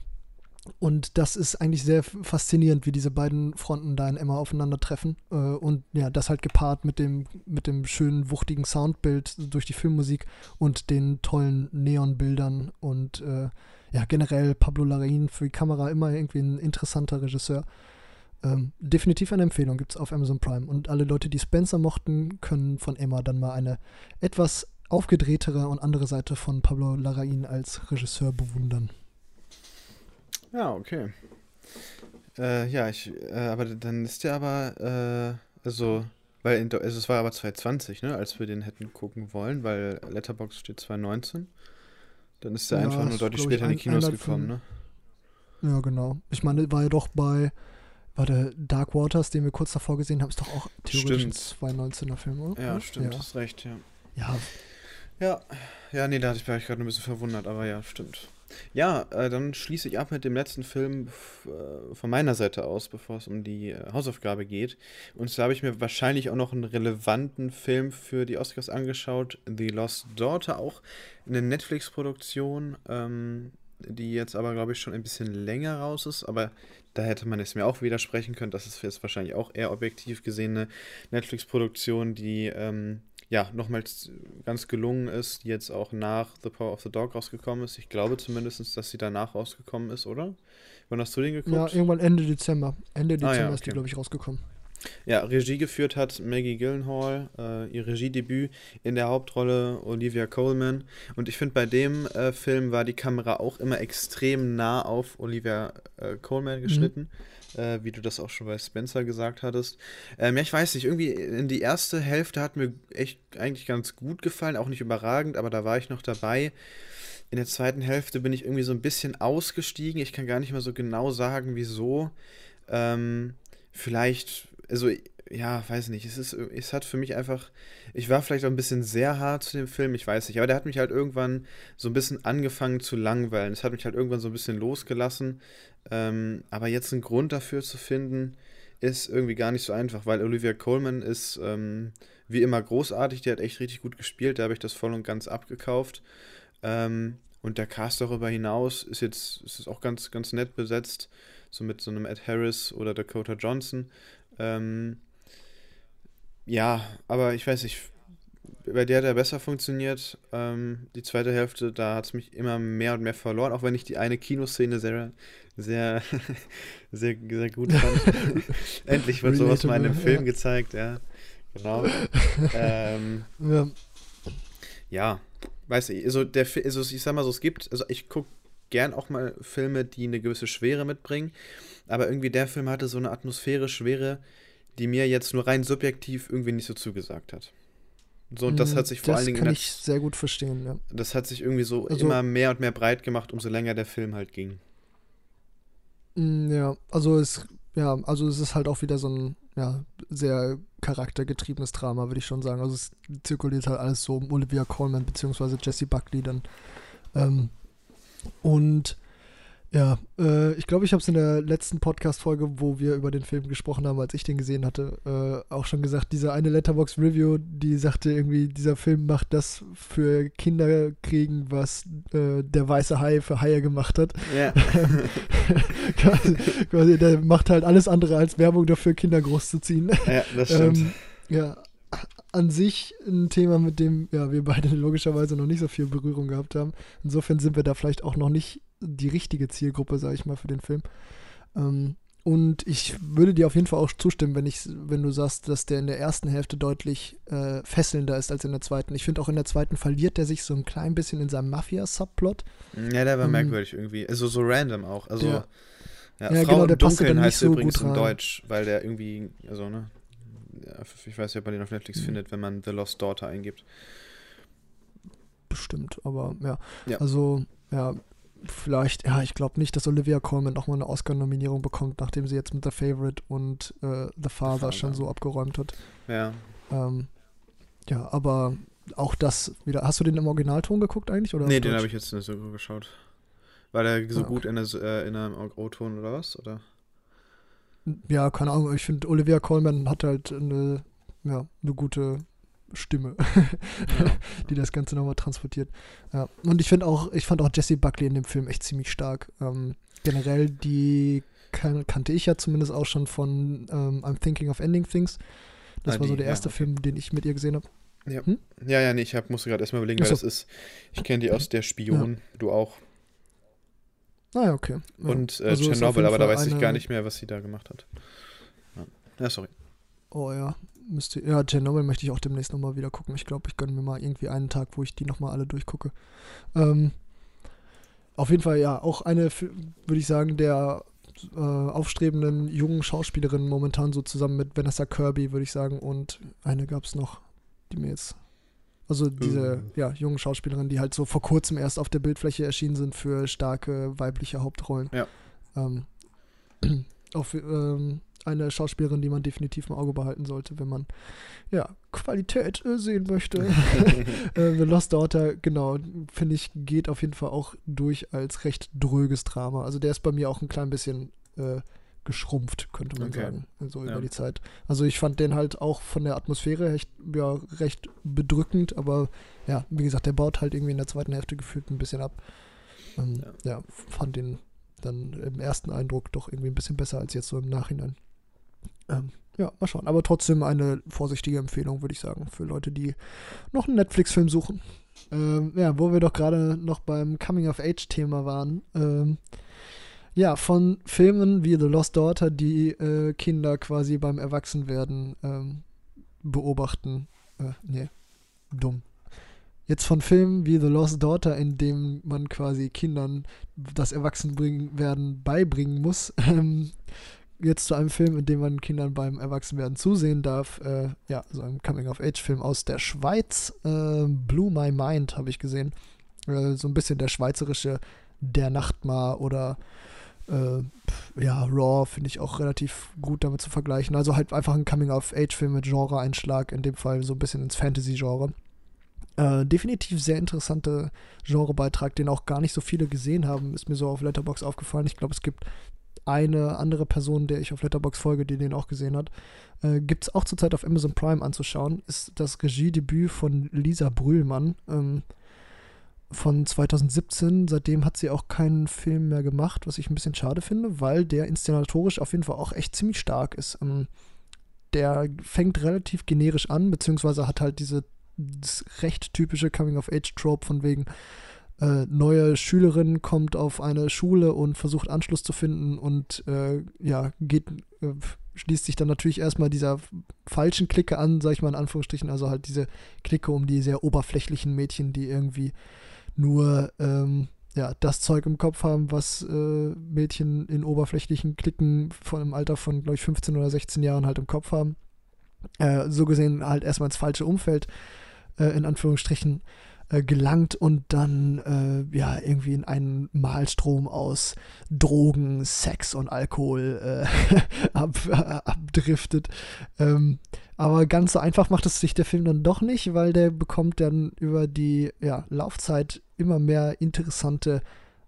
und das ist eigentlich sehr faszinierend, wie diese beiden Fronten da in Emma aufeinandertreffen. Äh, und ja, das halt gepaart mit dem, mit dem schönen, wuchtigen Soundbild durch die Filmmusik und den tollen Neonbildern und äh, ja, generell Pablo Larraín für die Kamera immer irgendwie ein interessanter Regisseur. Ähm, definitiv eine Empfehlung gibt es auf Amazon Prime. Und alle Leute, die Spencer mochten, können von Emma dann mal eine etwas aufgedrehtere und andere Seite von Pablo Larraín als Regisseur bewundern. Ja, okay. Äh, ja, ich, äh, aber dann ist der aber, äh, also, weil in, also es war aber 2020, ne, als wir den hätten gucken wollen, weil Letterbox steht 2019. Dann ist der ja, einfach nur deutlich später in die Kinos gekommen, ne? Ja, genau. Ich meine, war ja doch bei, Warte, Dark Waters, den wir kurz davor gesehen haben, ist doch auch theoretisch ein 2019er Film, oder? Ja, stimmt, ja. hast recht, ja. Ja. Ja, ja, nee, da hatte ich mich gerade ein bisschen verwundert, aber ja, stimmt. Ja, äh, dann schließe ich ab mit dem letzten Film äh, von meiner Seite aus, bevor es um die äh, Hausaufgabe geht. Und zwar habe ich mir wahrscheinlich auch noch einen relevanten Film für die Oscars angeschaut, The Lost Daughter, auch eine Netflix-Produktion, ähm, die jetzt aber, glaube ich, schon ein bisschen länger raus ist. Aber da hätte man es mir auch widersprechen können. Das ist jetzt wahrscheinlich auch eher objektiv gesehen eine Netflix-Produktion, die ähm, ja, nochmals ganz gelungen ist, jetzt auch nach The Power of the Dog rausgekommen ist. Ich glaube zumindest, dass sie danach rausgekommen ist, oder? Wann hast du den geguckt? Ja, irgendwann Ende Dezember. Ende Dezember ah, ja, okay. ist die, glaube ich, rausgekommen. Ja, Regie geführt hat Maggie Gyllenhaal, äh, ihr Regiedebüt in der Hauptrolle Olivia Coleman. Und ich finde, bei dem äh, Film war die Kamera auch immer extrem nah auf Olivia äh, Coleman geschnitten. Mhm äh, wie du das auch schon bei Spencer gesagt hattest. Ähm, ja, ich weiß nicht, irgendwie in die erste Hälfte hat mir echt eigentlich ganz gut gefallen, auch nicht überragend, aber da war ich noch dabei. In der zweiten Hälfte bin ich irgendwie so ein bisschen ausgestiegen. Ich kann gar nicht mehr so genau sagen, wieso. Ähm, vielleicht, also ja, weiß nicht, es ist, es hat für mich einfach, ich war vielleicht auch ein bisschen sehr hart zu dem Film, ich weiß nicht, aber der hat mich halt irgendwann so ein bisschen angefangen zu langweilen. Es hat mich halt irgendwann so ein bisschen losgelassen. Ähm, aber jetzt einen Grund dafür zu finden, ist irgendwie gar nicht so einfach, weil Olivia Coleman ist ähm, wie immer großartig, die hat echt richtig gut gespielt, da habe ich das voll und ganz abgekauft. Ähm, und der Cast darüber hinaus ist jetzt ist auch ganz, ganz nett besetzt, so mit so einem Ed Harris oder Dakota Johnson. Ähm, ja, aber ich weiß nicht, bei der hat er besser funktioniert. Ähm, die zweite Hälfte, da hat es mich immer mehr und mehr verloren, auch wenn ich die eine Kinoszene sehr, sehr, sehr, sehr gut fand. Endlich wird sowas mal in einem Film ja. gezeigt, ja. Genau. ähm, ja. ja, weiß ich, also, der, also ich sag mal so, es gibt, also ich gucke gern auch mal Filme, die eine gewisse Schwere mitbringen, aber irgendwie der Film hatte so eine Atmosphäre, Schwere, die mir jetzt nur rein subjektiv irgendwie nicht so zugesagt hat. So, und das hat sich vor das allen Dingen. Das kann ich sehr gut verstehen, ja. Das hat sich irgendwie so also, immer mehr und mehr breit gemacht, umso länger der Film halt ging. Mm, ja, also es, ja, also es ist halt auch wieder so ein, ja, sehr charaktergetriebenes Drama, würde ich schon sagen. Also es zirkuliert halt alles so um Olivia Colman bzw. Jesse Buckley dann. Ähm, und ja, äh, ich glaube, ich habe es in der letzten Podcast-Folge, wo wir über den Film gesprochen haben, als ich den gesehen hatte, äh, auch schon gesagt, diese eine Letterbox-Review, die sagte irgendwie, dieser Film macht das für Kinder kriegen, was äh, der weiße Hai für Haie gemacht hat. Ja. quasi, quasi, der macht halt alles andere als Werbung dafür, Kinder großzuziehen. Ja, das stimmt. Ähm, ja, an sich ein Thema, mit dem ja, wir beide logischerweise noch nicht so viel Berührung gehabt haben. Insofern sind wir da vielleicht auch noch nicht die richtige Zielgruppe, sage ich mal, für den Film. Ähm, und ich würde dir auf jeden Fall auch zustimmen, wenn, ich, wenn du sagst, dass der in der ersten Hälfte deutlich äh, fesselnder ist als in der zweiten. Ich finde auch in der zweiten verliert er sich so ein klein bisschen in seinem Mafia-Subplot. Ja, der war ähm, merkwürdig irgendwie. Also so random auch. Also ja, ja, ja Frau genau, der im Dunkeln heißt so übrigens in Deutsch, weil der irgendwie, also ne, ich weiß nicht, ob man den auf Netflix mhm. findet, wenn man The Lost Daughter eingibt. Bestimmt, aber ja. ja. Also, ja, vielleicht, ja, ich glaube nicht, dass Olivia Colman nochmal eine Oscar-Nominierung bekommt, nachdem sie jetzt mit The Favorite und äh, The, Father The, Father schon so abgeräumt hat. Ja. Ähm, ja, aber auch das wieder. Hast du den im Originalton geguckt eigentlich? Oder nee, den habe ich jetzt nicht so geschaut. War der so ah, okay. gut in, der, äh, in einem O-Ton oder was? Oder? Ja, keine Ahnung. Ich finde, Olivia Colman hat halt eine, ja, eine gute Stimme, die das Ganze nochmal transportiert. Ja. Und ich finde auch, ich fand auch Jesse Buckley in dem Film echt ziemlich stark. Ähm, generell, die kan kannte ich ja zumindest auch schon von ähm, I'm Thinking of Ending Things. Das ah, war so der erste ja, okay. Film, den ich mit ihr gesehen habe. Ja. Hm? ja, ja, nee, ich hab, musste gerade erstmal überlegen, Achso. weil das ist, ich kenne die aus Der Spion, ja. du auch. Ah ja, okay. Und äh, also Chernobyl, aber da weiß ich gar nicht mehr, was sie da gemacht hat. Ja, sorry. Oh ja, müsste, ja, Chernobyl möchte ich auch demnächst nochmal wieder gucken. Ich glaube, ich gönne mir mal irgendwie einen Tag, wo ich die nochmal alle durchgucke. Ähm, auf jeden Fall, ja, auch eine, würde ich sagen, der äh, aufstrebenden jungen Schauspielerinnen momentan so zusammen mit Vanessa Kirby, würde ich sagen. Und eine gab es noch, die mir jetzt. Also diese mhm. ja, jungen Schauspielerinnen, die halt so vor kurzem erst auf der Bildfläche erschienen sind für starke weibliche Hauptrollen. Ja. Ähm, auf, ähm, eine Schauspielerin, die man definitiv im Auge behalten sollte, wenn man ja Qualität äh, sehen möchte. äh, The Lost Daughter, genau, finde ich, geht auf jeden Fall auch durch als recht dröges Drama. Also der ist bei mir auch ein klein bisschen äh, geschrumpft, könnte man okay. sagen, so ja. über die Zeit. Also ich fand den halt auch von der Atmosphäre echt, ja, recht bedrückend, aber ja, wie gesagt, der baut halt irgendwie in der zweiten Hälfte gefühlt ein bisschen ab. Ähm, ja. ja, fand den dann im ersten Eindruck doch irgendwie ein bisschen besser als jetzt so im Nachhinein. Ähm, ja, mal schauen. Aber trotzdem eine vorsichtige Empfehlung, würde ich sagen, für Leute, die noch einen Netflix-Film suchen. Ähm, ja, wo wir doch gerade noch beim Coming-of-Age-Thema waren. Ähm, ja, von Filmen wie The Lost Daughter, die äh, Kinder quasi beim Erwachsenwerden ähm, beobachten. Äh, nee, dumm. Jetzt von Filmen wie The Lost Daughter, in dem man quasi Kindern das Erwachsenwerden beibringen muss, ähm, jetzt zu einem Film, in dem man Kindern beim Erwachsenwerden zusehen darf. Äh, ja, so einem Coming-of-Age-Film aus der Schweiz. Äh, Blew My Mind habe ich gesehen. Äh, so ein bisschen der schweizerische Der Nachtmar oder äh, ja, Raw finde ich auch relativ gut damit zu vergleichen. Also halt einfach ein Coming-of-Age-Film mit Genre-Einschlag, in dem Fall so ein bisschen ins Fantasy-Genre. Äh, definitiv sehr interessanter Genrebeitrag, den auch gar nicht so viele gesehen haben, ist mir so auf Letterbox aufgefallen. Ich glaube, es gibt eine andere Person, der ich auf Letterbox folge, die den auch gesehen hat. Äh, Gibt es auch zurzeit auf Amazon Prime anzuschauen. Ist das Regiedebüt von Lisa Brühlmann ähm, von 2017. Seitdem hat sie auch keinen Film mehr gemacht, was ich ein bisschen schade finde, weil der inszenatorisch auf jeden Fall auch echt ziemlich stark ist. Ähm, der fängt relativ generisch an, beziehungsweise hat halt diese recht typische Coming-of-Age-Trope von wegen äh, neue Schülerin kommt auf eine Schule und versucht Anschluss zu finden und äh, ja, geht, äh, schließt sich dann natürlich erstmal dieser falschen Clique an, sag ich mal in Anführungsstrichen, also halt diese Clique um die sehr oberflächlichen Mädchen, die irgendwie nur ähm, ja, das Zeug im Kopf haben, was äh, Mädchen in oberflächlichen Klicken von im Alter von, glaube ich, 15 oder 16 Jahren halt im Kopf haben. Äh, so gesehen halt erstmal ins falsche Umfeld in Anführungsstrichen äh, gelangt und dann äh, ja irgendwie in einen Malstrom aus Drogen, Sex und Alkohol äh, ab, abdriftet. Ähm, aber ganz so einfach macht es sich der Film dann doch nicht, weil der bekommt dann über die ja, Laufzeit immer mehr interessante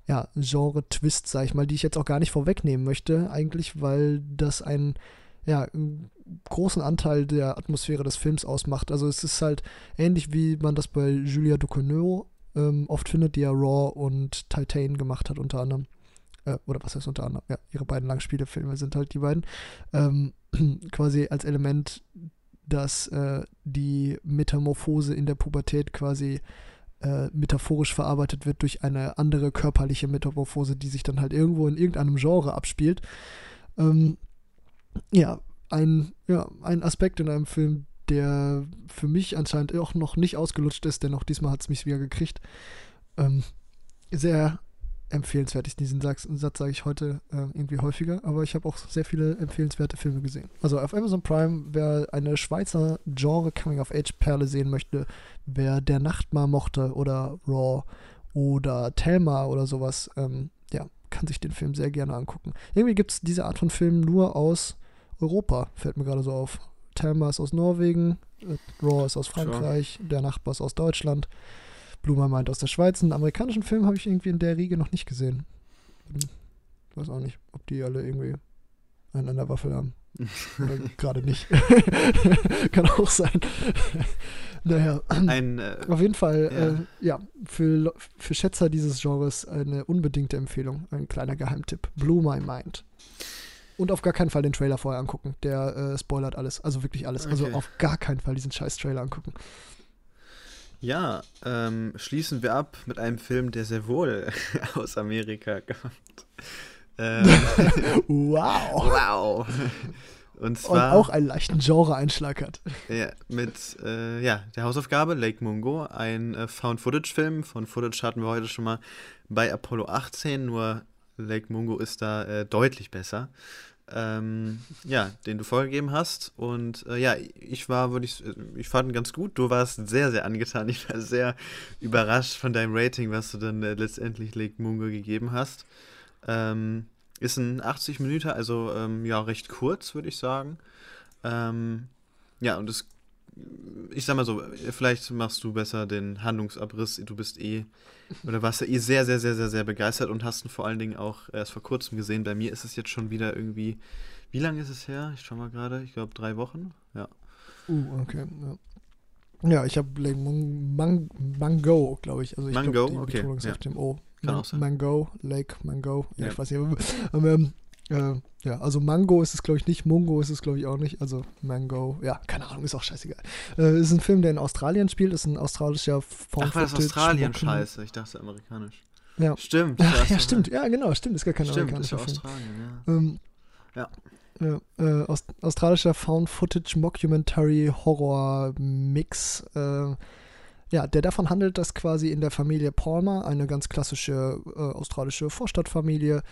ja, Genre-Twists, sag ich mal, die ich jetzt auch gar nicht vorwegnehmen möchte, eigentlich, weil das ein ja, einen großen Anteil der Atmosphäre des Films ausmacht. Also es ist halt ähnlich wie man das bei Julia Ducournau ähm, oft findet, die ja Raw und Titan gemacht hat unter anderem. Äh, oder was heißt unter anderem? Ja, ihre beiden Langspielefilme sind halt die beiden. Ähm, quasi als Element, dass äh, die Metamorphose in der Pubertät quasi äh, metaphorisch verarbeitet wird durch eine andere körperliche Metamorphose, die sich dann halt irgendwo in irgendeinem Genre abspielt. Ähm, ja, ein, ja, ein Aspekt in einem Film, der für mich anscheinend auch noch nicht ausgelutscht ist, denn auch diesmal hat es mich wieder gekriegt. Ähm, sehr empfehlenswert. Diesen Satz, Satz sage ich heute äh, irgendwie häufiger, aber ich habe auch sehr viele empfehlenswerte Filme gesehen. Also auf Amazon Prime, wer eine Schweizer Genre Coming-of-Age-Perle sehen möchte, wer Der Nachtmar mochte oder Raw oder Thelma oder sowas, ähm, ja, kann sich den Film sehr gerne angucken. Irgendwie gibt es diese Art von Film nur aus Europa, fällt mir gerade so auf. Thelma ist aus Norwegen, äh, Raw ist aus Frankreich, sure. der Nachbar ist aus Deutschland, Blumer meint aus der Schweiz. Einen amerikanischen Film habe ich irgendwie in der Riege noch nicht gesehen. Hm, weiß auch nicht, ob die alle irgendwie einen an der Waffel haben. Oder gerade nicht. Kann auch sein. naja, Ein, äh, auf jeden Fall, ja, äh, ja für, für Schätzer dieses Genres eine unbedingte Empfehlung. Ein kleiner Geheimtipp. Blew My Mind. Und auf gar keinen Fall den Trailer vorher angucken. Der äh, spoilert alles. Also wirklich alles. Also okay. Also auf gar keinen Fall diesen scheiß Trailer angucken. Ja, ähm, schließen wir ab mit einem Film, der sehr wohl aus Amerika kommt. Ähm, wow. Wow. Und, zwar, Und auch einen leichten Genre-Einschlag hat. Ja, mit äh, ja, der Hausaufgabe Lake Mungo, ein äh, Found-Footage-Film. Von Footage hatten wir heute schon mal bei Apollo 18, nur Lake Mungo ist da äh, deutlich besser. Ähm, ja, den du vorgegeben hast. Und äh, ja, ich war, würde ich, ich fand ihn ganz gut. Du warst sehr, sehr angetan. Ich war sehr überrascht von deinem Rating, was du dann äh, letztendlich Lake Mungo gegeben hast. Ähm, Ist ein 80 Minuten, also ähm, ja, recht kurz, würde ich sagen. Ähm, ja, und es, ich sag mal so, vielleicht machst du besser den Handlungsabriss. Du bist eh, oder warst ja eh sehr, sehr, sehr, sehr, sehr begeistert und hast ihn vor allen Dingen auch erst vor kurzem gesehen. Bei mir ist es jetzt schon wieder irgendwie, wie lange ist es her? Ich schau mal gerade, ich glaube drei Wochen. Ja. Uh, okay, ja. Ja, ich habe Lake Mang Mango, glaube ich. Also ich Mango, glaub, okay. ja. auf dem O. Sein. Mango, Lake Mango. Ja, ja. ich weiß nicht. Ähm, äh, ja, also Mango ist es, glaube ich, nicht. Mungo ist es, glaube ich, auch nicht. Also Mango, ja, keine Ahnung, ist auch scheißegal. Äh, ist ein Film, der in Australien spielt, ist ein australischer Found Ach, war das Australien, scheiße. Ich dachte amerikanisch. Ja. Stimmt. Ja, ja stimmt. Ja, genau, stimmt. Ist gar kein stimmt, amerikanischer ist ja Australien, ja. Ähm, ja. Ja, äh, aus, australischer Found-Footage Mockumentary Horror Mix. Äh, ja, der davon handelt, dass quasi in der Familie Palmer, eine ganz klassische äh, australische Vorstadtfamilie,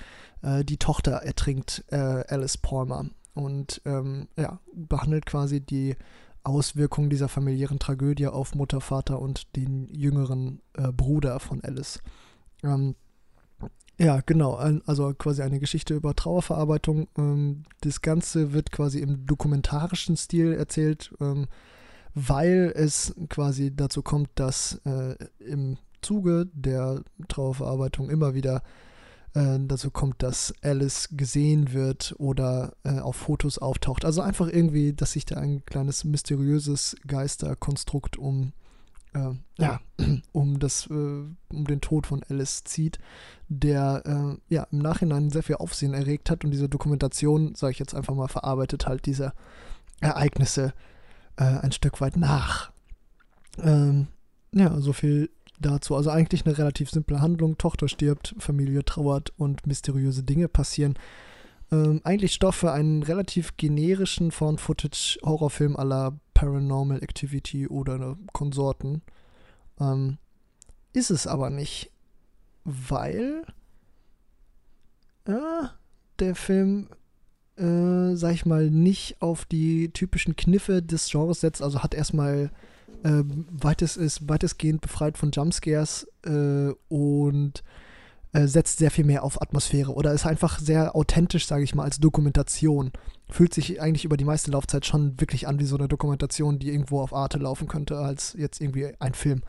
äh, die Tochter ertrinkt, äh, Alice Palmer. Und ähm, ja, behandelt quasi die Auswirkungen dieser familiären Tragödie auf Mutter, Vater und den jüngeren äh, Bruder von Alice. Ähm, ja, genau. Also quasi eine Geschichte über Trauerverarbeitung. Ähm, das Ganze wird quasi im dokumentarischen Stil erzählt, ähm, weil es quasi dazu kommt, dass äh, im Zuge der Trauerverarbeitung immer wieder äh, dazu kommt, dass Alice gesehen wird oder äh, auf Fotos auftaucht. Also einfach irgendwie, dass sich da ein kleines mysteriöses Geisterkonstrukt um äh, ja, um das, äh, um den Tod von Alice zieht, der äh, ja im Nachhinein sehr viel Aufsehen erregt hat und diese Dokumentation, sage ich jetzt einfach mal, verarbeitet halt diese Ereignisse äh, ein Stück weit nach. Ähm, ja, so viel dazu. Also eigentlich eine relativ simple Handlung. Tochter stirbt, Familie trauert und mysteriöse Dinge passieren. Ähm, eigentlich Stoff für einen relativ generischen Found-Footage-Horrorfilm aller Paranormal Activity oder Konsorten. Ähm, ist es aber nicht, weil äh, der Film, äh, sag ich mal, nicht auf die typischen Kniffe des Genres setzt. Also hat erstmal äh, weites, ist weitestgehend befreit von Jumpscares äh, und äh, setzt sehr viel mehr auf Atmosphäre oder ist einfach sehr authentisch, sage ich mal, als Dokumentation. Fühlt sich eigentlich über die meiste Laufzeit schon wirklich an wie so eine Dokumentation, die irgendwo auf Arte laufen könnte, als jetzt irgendwie ein Film.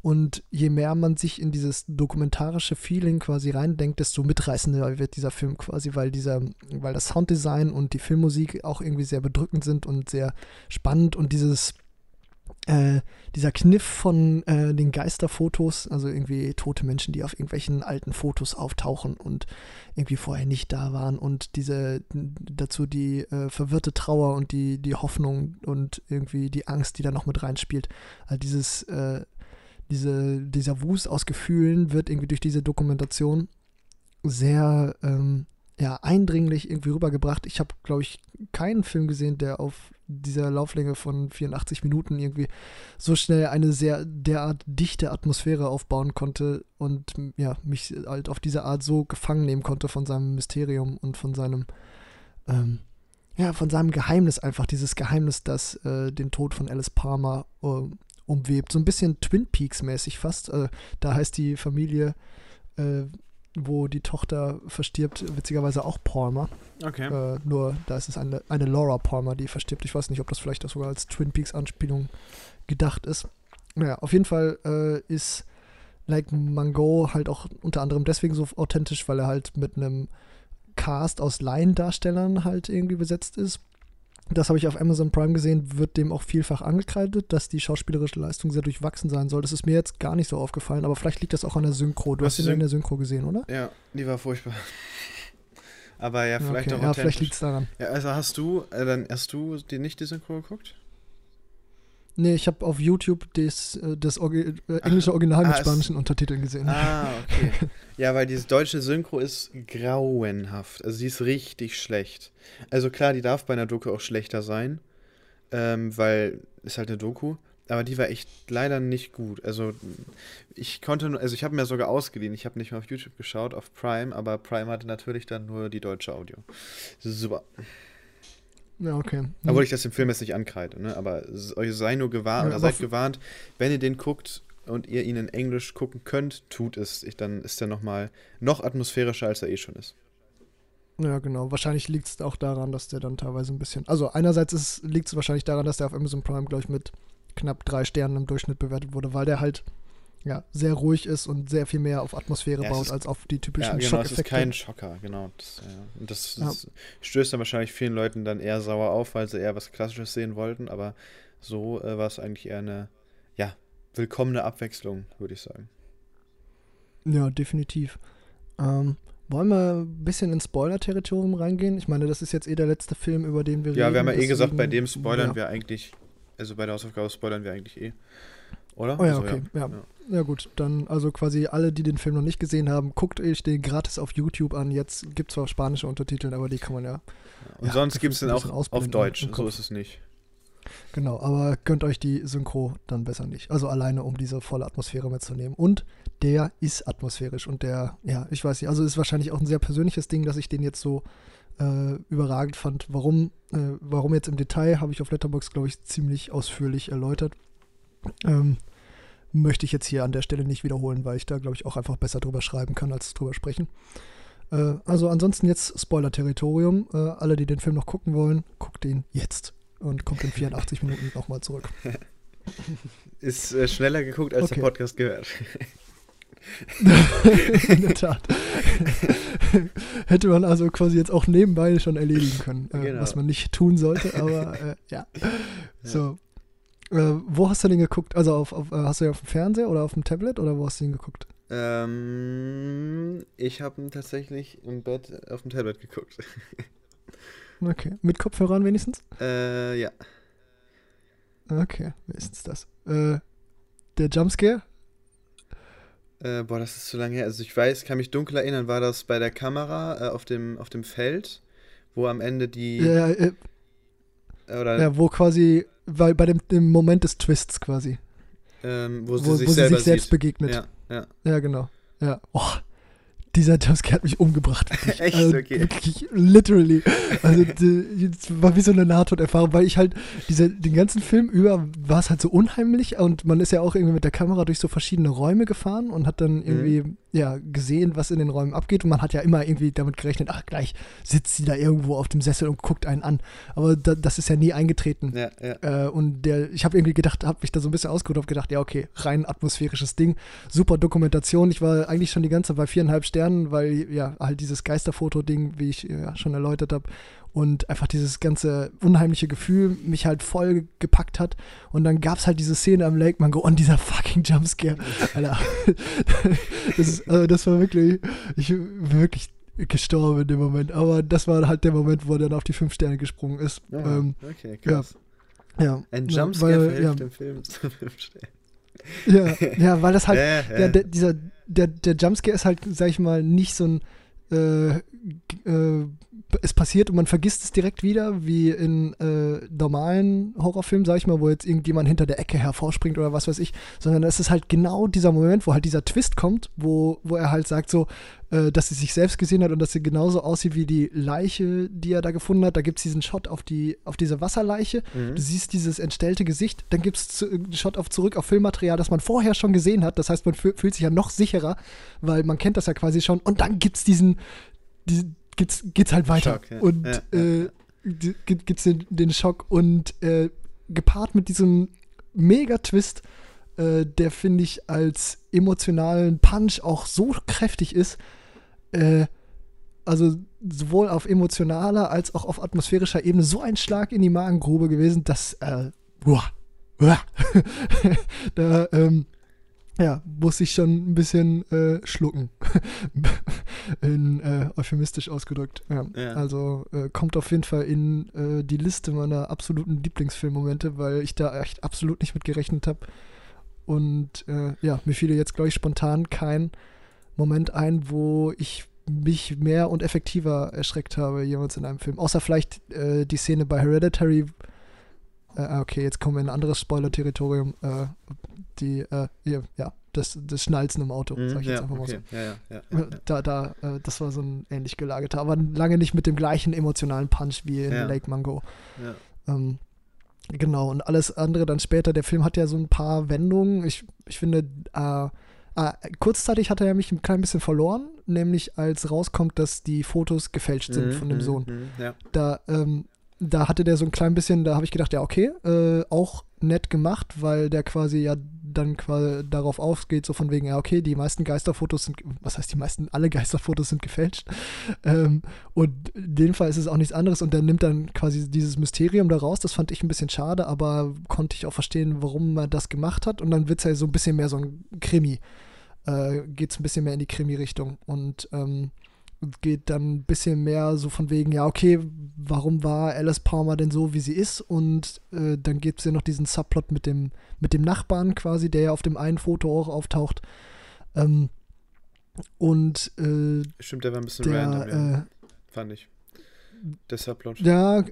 Und je mehr man sich in dieses dokumentarische Feeling quasi reindenkt, desto mitreißender wird dieser Film quasi, weil dieser, weil das Sounddesign und die Filmmusik auch irgendwie sehr bedrückend sind und sehr spannend und dieses äh, dieser Kniff von äh, den Geisterfotos, also irgendwie tote Menschen, die auf irgendwelchen alten Fotos auftauchen und irgendwie vorher nicht da waren und diese dazu die äh, verwirrte Trauer und die, die Hoffnung und irgendwie die Angst, die da noch mit reinspielt. Also dieses, äh, diese, dieser Wust aus Gefühlen wird irgendwie durch diese Dokumentation sehr ähm, ja, eindringlich irgendwie rübergebracht. Ich habe, glaube ich, keinen Film gesehen, der auf dieser Lauflänge von 84 Minuten irgendwie so schnell eine sehr derart dichte Atmosphäre aufbauen konnte und ja, mich halt auf diese Art so gefangen nehmen konnte von seinem Mysterium und von seinem ähm, ja, von seinem Geheimnis einfach, dieses Geheimnis, das äh, den Tod von Alice Palmer äh, umwebt. So ein bisschen Twin Peaks mäßig fast. Äh, da heißt die Familie äh, wo die Tochter verstirbt, witzigerweise auch Palmer. Okay. Äh, nur da ist es eine, eine Laura Palmer, die verstirbt. Ich weiß nicht, ob das vielleicht auch sogar als Twin Peaks Anspielung gedacht ist. Naja, auf jeden Fall äh, ist Like Mango halt auch unter anderem deswegen so authentisch, weil er halt mit einem Cast aus Laiendarstellern halt irgendwie besetzt ist das habe ich auf Amazon Prime gesehen, wird dem auch vielfach angekreidet, dass die schauspielerische Leistung sehr durchwachsen sein soll. Das ist mir jetzt gar nicht so aufgefallen, aber vielleicht liegt das auch an der Synchro. Du hast ihn in der Synchro gesehen, oder? Ja, die war furchtbar. Aber ja, vielleicht okay, auch Ja, vielleicht liegt es daran. Ja, also hast du, äh, dann hast du dir nicht die Synchro geguckt? Nee, ich habe auf YouTube des, äh, das Orgi äh, englische Original ah, mit spanischen Untertiteln gesehen. Ah, okay. ja, weil dieses deutsche Synchro ist grauenhaft. Also sie ist richtig schlecht. Also klar, die darf bei einer Doku auch schlechter sein, ähm, weil ist halt eine Doku. Aber die war echt leider nicht gut. Also ich konnte, also ich habe mir sogar ausgeliehen. Ich habe nicht mal auf YouTube geschaut, auf Prime, aber Prime hatte natürlich dann nur die deutsche Audio. Super. Ja, okay. Hm. Obwohl ich das im Film jetzt nicht ankreide, ne? aber euch sei nur gewarnt, ja, oder seid gewarnt, wenn ihr den guckt und ihr ihn in Englisch gucken könnt, tut es. Ich, dann ist er nochmal noch atmosphärischer, als er eh schon ist. Ja, genau. Wahrscheinlich liegt es auch daran, dass der dann teilweise ein bisschen. Also, einerseits liegt es wahrscheinlich daran, dass der auf Amazon Prime, glaube ich, mit knapp drei Sternen im Durchschnitt bewertet wurde, weil der halt ja, sehr ruhig ist und sehr viel mehr auf Atmosphäre ja, baut, ist, als auf die typischen ja, genau, Schockeffekte. Es ist kein Schocker, genau. Das, ja. Und das, das ja. stößt dann wahrscheinlich vielen Leuten dann eher sauer auf, weil sie eher was Klassisches sehen wollten, aber so äh, war es eigentlich eher eine, ja, willkommene Abwechslung, würde ich sagen. Ja, definitiv. Ähm, wollen wir ein bisschen ins Spoiler-Territorium reingehen? Ich meine, das ist jetzt eh der letzte Film, über den wir ja, reden. Ja, wir haben ja eh gesagt, bei dem spoilern wir eigentlich, also bei der Hausaufgabe spoilern wir eigentlich eh. Oder? Oh ja, also, okay. Ja. Ja. Ja. gut. Dann, also quasi alle, die den Film noch nicht gesehen haben, guckt euch den gratis auf YouTube an. Jetzt gibt es zwar spanische Untertitel, aber die kann man ja. Und sonst gibt es den auch auf Deutsch. So ist es nicht. Genau, aber gönnt euch die Synchro dann besser nicht. Also alleine, um diese volle Atmosphäre mitzunehmen. Und der ist atmosphärisch und der, ja, ich weiß nicht, also ist wahrscheinlich auch ein sehr persönliches Ding, dass ich den jetzt so äh, überragend fand. Warum, äh, warum jetzt im Detail, habe ich auf Letterbox glaube ich, ziemlich ausführlich erläutert. Ähm, möchte ich jetzt hier an der Stelle nicht wiederholen, weil ich da, glaube ich, auch einfach besser drüber schreiben kann, als drüber sprechen. Äh, also ansonsten jetzt Spoiler-Territorium. Äh, alle, die den Film noch gucken wollen, guckt den jetzt und kommt in 84 Minuten nochmal zurück. Ist äh, schneller geguckt, als okay. der Podcast gehört. in der Tat. Hätte man also quasi jetzt auch nebenbei schon erledigen können, äh, genau. was man nicht tun sollte, aber äh, ja. ja. So. Äh, wo hast du den geguckt? Also auf, auf, äh, hast du den auf dem Fernseher oder auf dem Tablet oder wo hast du den geguckt? Ähm, ich habe ihn tatsächlich im Bett auf dem Tablet geguckt. okay. Mit Kopfhörern wenigstens? Äh, ja. Okay, wenigstens das. Äh, der Jumpscare? Äh, boah, das ist zu lange her. Also ich weiß, kann mich dunkel erinnern, war das bei der Kamera äh, auf, dem, auf dem Feld, wo am Ende die. Ja, äh, oder ja wo quasi, weil bei dem, dem Moment des Twists quasi. Ähm, wo sie wo, sich, wo sie sich selbst begegnet. Ja, ja. ja, genau. Ja. Oh, dieser Jumpscare hat mich umgebracht. Echt? Also, okay. Wirklich, literally. Also, das war wie so eine Nahtoderfahrung, weil ich halt diese, den ganzen Film über war es halt so unheimlich und man ist ja auch irgendwie mit der Kamera durch so verschiedene Räume gefahren und hat dann irgendwie, mhm. ja, gesehen, was in den Räumen abgeht und man hat ja immer irgendwie damit gerechnet, ach, gleich sitzt sie da irgendwo auf dem Sessel und guckt einen an. Aber da, das ist ja nie eingetreten. Ja, ja. Äh, und der, ich habe irgendwie gedacht, habe mich da so ein bisschen ausgeruht, habe gedacht, ja, okay, rein atmosphärisches Ding, super Dokumentation. Ich war eigentlich schon die ganze Zeit bei viereinhalb Sternen Sternen, weil ja halt dieses Geisterfoto-Ding, wie ich ja schon erläutert habe, und einfach dieses ganze unheimliche Gefühl mich halt voll gepackt hat. Und dann gab es halt diese Szene am Lake Mango und dieser fucking Jumpscare. Alter. das, ist, also das war wirklich, ich bin wirklich gestorben in dem Moment. Aber das war halt der Moment, wo er dann auf die fünf Sterne gesprungen ist. Ja, ähm, okay, krass. Ja. ja Ein Jumpscare weil, verhilft ja. dem Film zu fünf Sternen. Ja, ja, weil das halt, ja, ja. Der, dieser, der, der Jumpscare ist halt, sag ich mal, nicht so ein äh, äh, es passiert und man vergisst es direkt wieder, wie in äh, normalen Horrorfilmen, sag ich mal, wo jetzt irgendjemand hinter der Ecke hervorspringt oder was weiß ich, sondern es ist halt genau dieser Moment, wo halt dieser Twist kommt, wo, wo er halt sagt so, äh, dass sie sich selbst gesehen hat und dass sie genauso aussieht wie die Leiche, die er da gefunden hat. Da gibt es diesen Shot auf, die, auf diese Wasserleiche. Mhm. Du siehst dieses entstellte Gesicht. Dann gibt es einen Shot auf zurück auf Filmmaterial, das man vorher schon gesehen hat. Das heißt, man fühlt sich ja noch sicherer, weil man kennt das ja quasi schon. Und dann gibt es diesen, diesen geht's, geht's halt weiter. Schock, ja. Und ja, äh, ja, gibt's den, den Schock und äh, gepaart mit diesem Mega-Twist, äh, der finde ich als emotionalen Punch auch so kräftig ist, äh, also sowohl auf emotionaler als auch auf atmosphärischer Ebene so ein Schlag in die Magengrube gewesen, dass äh, boah, boah, da ähm, ja, muss ich schon ein bisschen äh, schlucken. in äh, euphemistisch ausgedrückt. Ja. Ja. Also äh, kommt auf jeden Fall in äh, die Liste meiner absoluten Lieblingsfilmmomente, weil ich da echt absolut nicht mit gerechnet habe. Und äh, ja, mir fiel jetzt, glaube ich, spontan kein Moment ein, wo ich mich mehr und effektiver erschreckt habe jemals in einem Film. Außer vielleicht äh, die Szene bei Hereditary. Okay, jetzt kommen wir in ein anderes Spoiler-Territorium. Äh, die, äh, ja, das, das Schnalzen im Auto, mhm, sag ich jetzt einfach okay. mal so. Ja, ja, ja, da, da, äh, das war so ein ähnlich gelagerter, aber lange nicht mit dem gleichen emotionalen Punch wie in Lake Mango. Ähm, genau, und alles andere dann später. Der Film hat ja so ein paar Wendungen. Ich, ich finde, äh, ah, kurzzeitig hat er mich ein klein bisschen verloren, nämlich als rauskommt, dass die Fotos gefälscht sind mhm, von dem mhm, Sohn. Mhm, ja. Da, ähm, da hatte der so ein klein bisschen, da habe ich gedacht, ja, okay, äh, auch nett gemacht, weil der quasi ja dann quasi darauf ausgeht, so von wegen, ja, okay, die meisten Geisterfotos sind, was heißt die meisten, alle Geisterfotos sind gefälscht. Ähm, und in dem Fall ist es auch nichts anderes und der nimmt dann quasi dieses Mysterium da raus. Das fand ich ein bisschen schade, aber konnte ich auch verstehen, warum man das gemacht hat. Und dann wird es ja so ein bisschen mehr so ein Krimi. Äh, geht es ein bisschen mehr in die Krimi-Richtung. Und ähm, geht dann ein bisschen mehr so von wegen, ja, okay, warum war Alice Palmer denn so, wie sie ist? Und äh, dann gibt es ja noch diesen Subplot mit dem, mit dem Nachbarn quasi, der ja auf dem einen Foto auch auftaucht. Ähm, und äh, Stimmt, der war ein bisschen der, random, ja. Äh, fand ich. Der Subplot. Ja,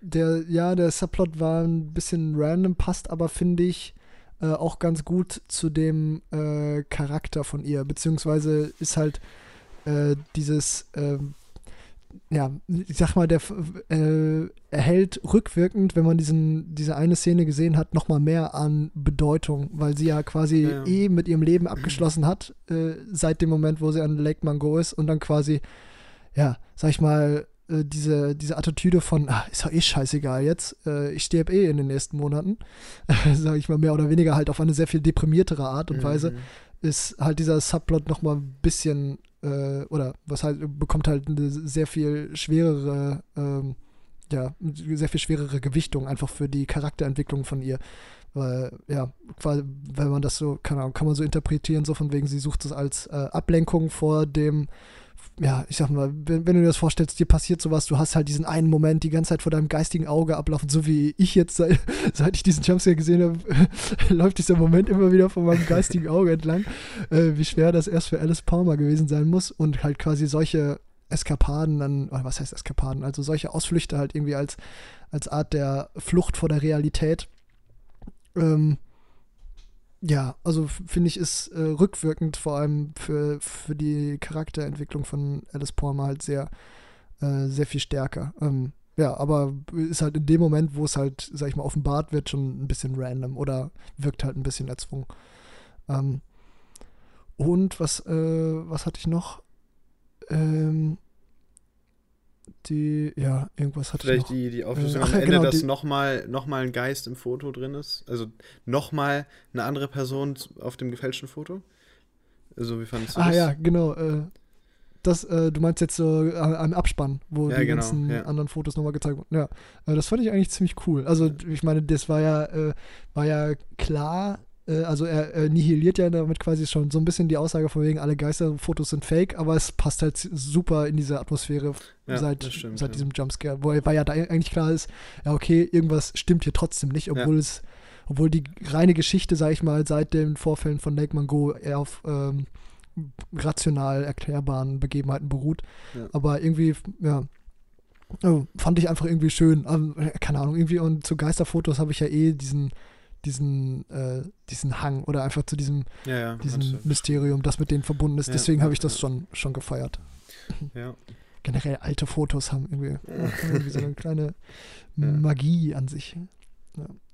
der, ja, der Subplot war ein bisschen random, passt aber, finde ich, äh, auch ganz gut zu dem äh, Charakter von ihr, beziehungsweise ist halt äh, dieses, äh, ja, ich sag mal, der äh, erhält rückwirkend, wenn man diesen, diese eine Szene gesehen hat, nochmal mehr an Bedeutung, weil sie ja quasi ja. eh mit ihrem Leben abgeschlossen hat, äh, seit dem Moment, wo sie an Lake Mango ist und dann quasi, ja, sag ich mal, äh, diese, diese Attitüde von, ah, ist doch eh scheißegal jetzt, äh, ich sterbe eh in den nächsten Monaten, sag ich mal, mehr oder weniger halt auf eine sehr viel deprimiertere Art und mhm. Weise, ist halt dieser Subplot nochmal ein bisschen äh, oder was halt, bekommt halt eine sehr viel schwerere, ähm, ja, sehr viel schwerere Gewichtung einfach für die Charakterentwicklung von ihr. Weil, ja, wenn man das so, kann, kann man so interpretieren, so von wegen, sie sucht es als äh, Ablenkung vor dem ja, ich sag mal, wenn, wenn, du dir das vorstellst, dir passiert sowas, du hast halt diesen einen Moment die ganze Zeit vor deinem geistigen Auge ablaufen, so wie ich jetzt, seit, seit ich diesen Jumpscare gesehen habe, läuft dieser Moment immer wieder vor meinem geistigen Auge entlang, äh, wie schwer das erst für Alice Palmer gewesen sein muss und halt quasi solche Eskapaden dann, oder was heißt Eskapaden, also solche Ausflüchte halt irgendwie als, als Art der Flucht vor der Realität, ähm, ja, also finde ich, ist äh, rückwirkend vor allem für, für die Charakterentwicklung von Alice Palmer halt sehr, äh, sehr viel stärker. Ähm, ja, aber ist halt in dem Moment, wo es halt, sag ich mal, offenbart wird, schon ein bisschen random oder wirkt halt ein bisschen erzwungen. Ähm, und was, äh, was hatte ich noch? Ähm, die, ja, irgendwas hatte Vielleicht die, die Auflösung äh, am Ende, genau, dass nochmal noch mal ein Geist im Foto drin ist. Also nochmal eine andere Person auf dem gefälschten Foto. Also wie fandest du ah, das? Ah ja, genau. Äh, das, äh, du meinst jetzt so äh, am Abspann, wo ja, die genau, ganzen ja. anderen Fotos nochmal gezeigt wurden. Ja, äh, das fand ich eigentlich ziemlich cool. Also ich meine, das war ja, äh, war ja klar, äh, also er, er, nihiliert ja damit quasi schon so ein bisschen die Aussage von wegen, alle Geisterfotos sind fake, aber es passt halt super in diese Atmosphäre ja, seit, stimmt, seit ja. diesem Jumpscare, wo weil ja da eigentlich klar ist, ja okay, irgendwas stimmt hier trotzdem nicht, obwohl ja. es, obwohl die reine Geschichte, sag ich mal, seit den Vorfällen von Lake Mango eher auf ähm, rational erklärbaren Begebenheiten beruht. Aber irgendwie, ja, oh, fand ich einfach irgendwie schön. Ähm, keine Ahnung, irgendwie und zu Geisterfotos habe ich ja eh diesen diesen, äh, diesen Hang oder einfach zu diesem, ja, ja, diesem Mysterium, das mit denen verbunden ist. Ja, Deswegen habe ich das schon, schon gefeiert. Generell alte Fotos haben irgendwie, irgendwie so eine kleine Magie an sich.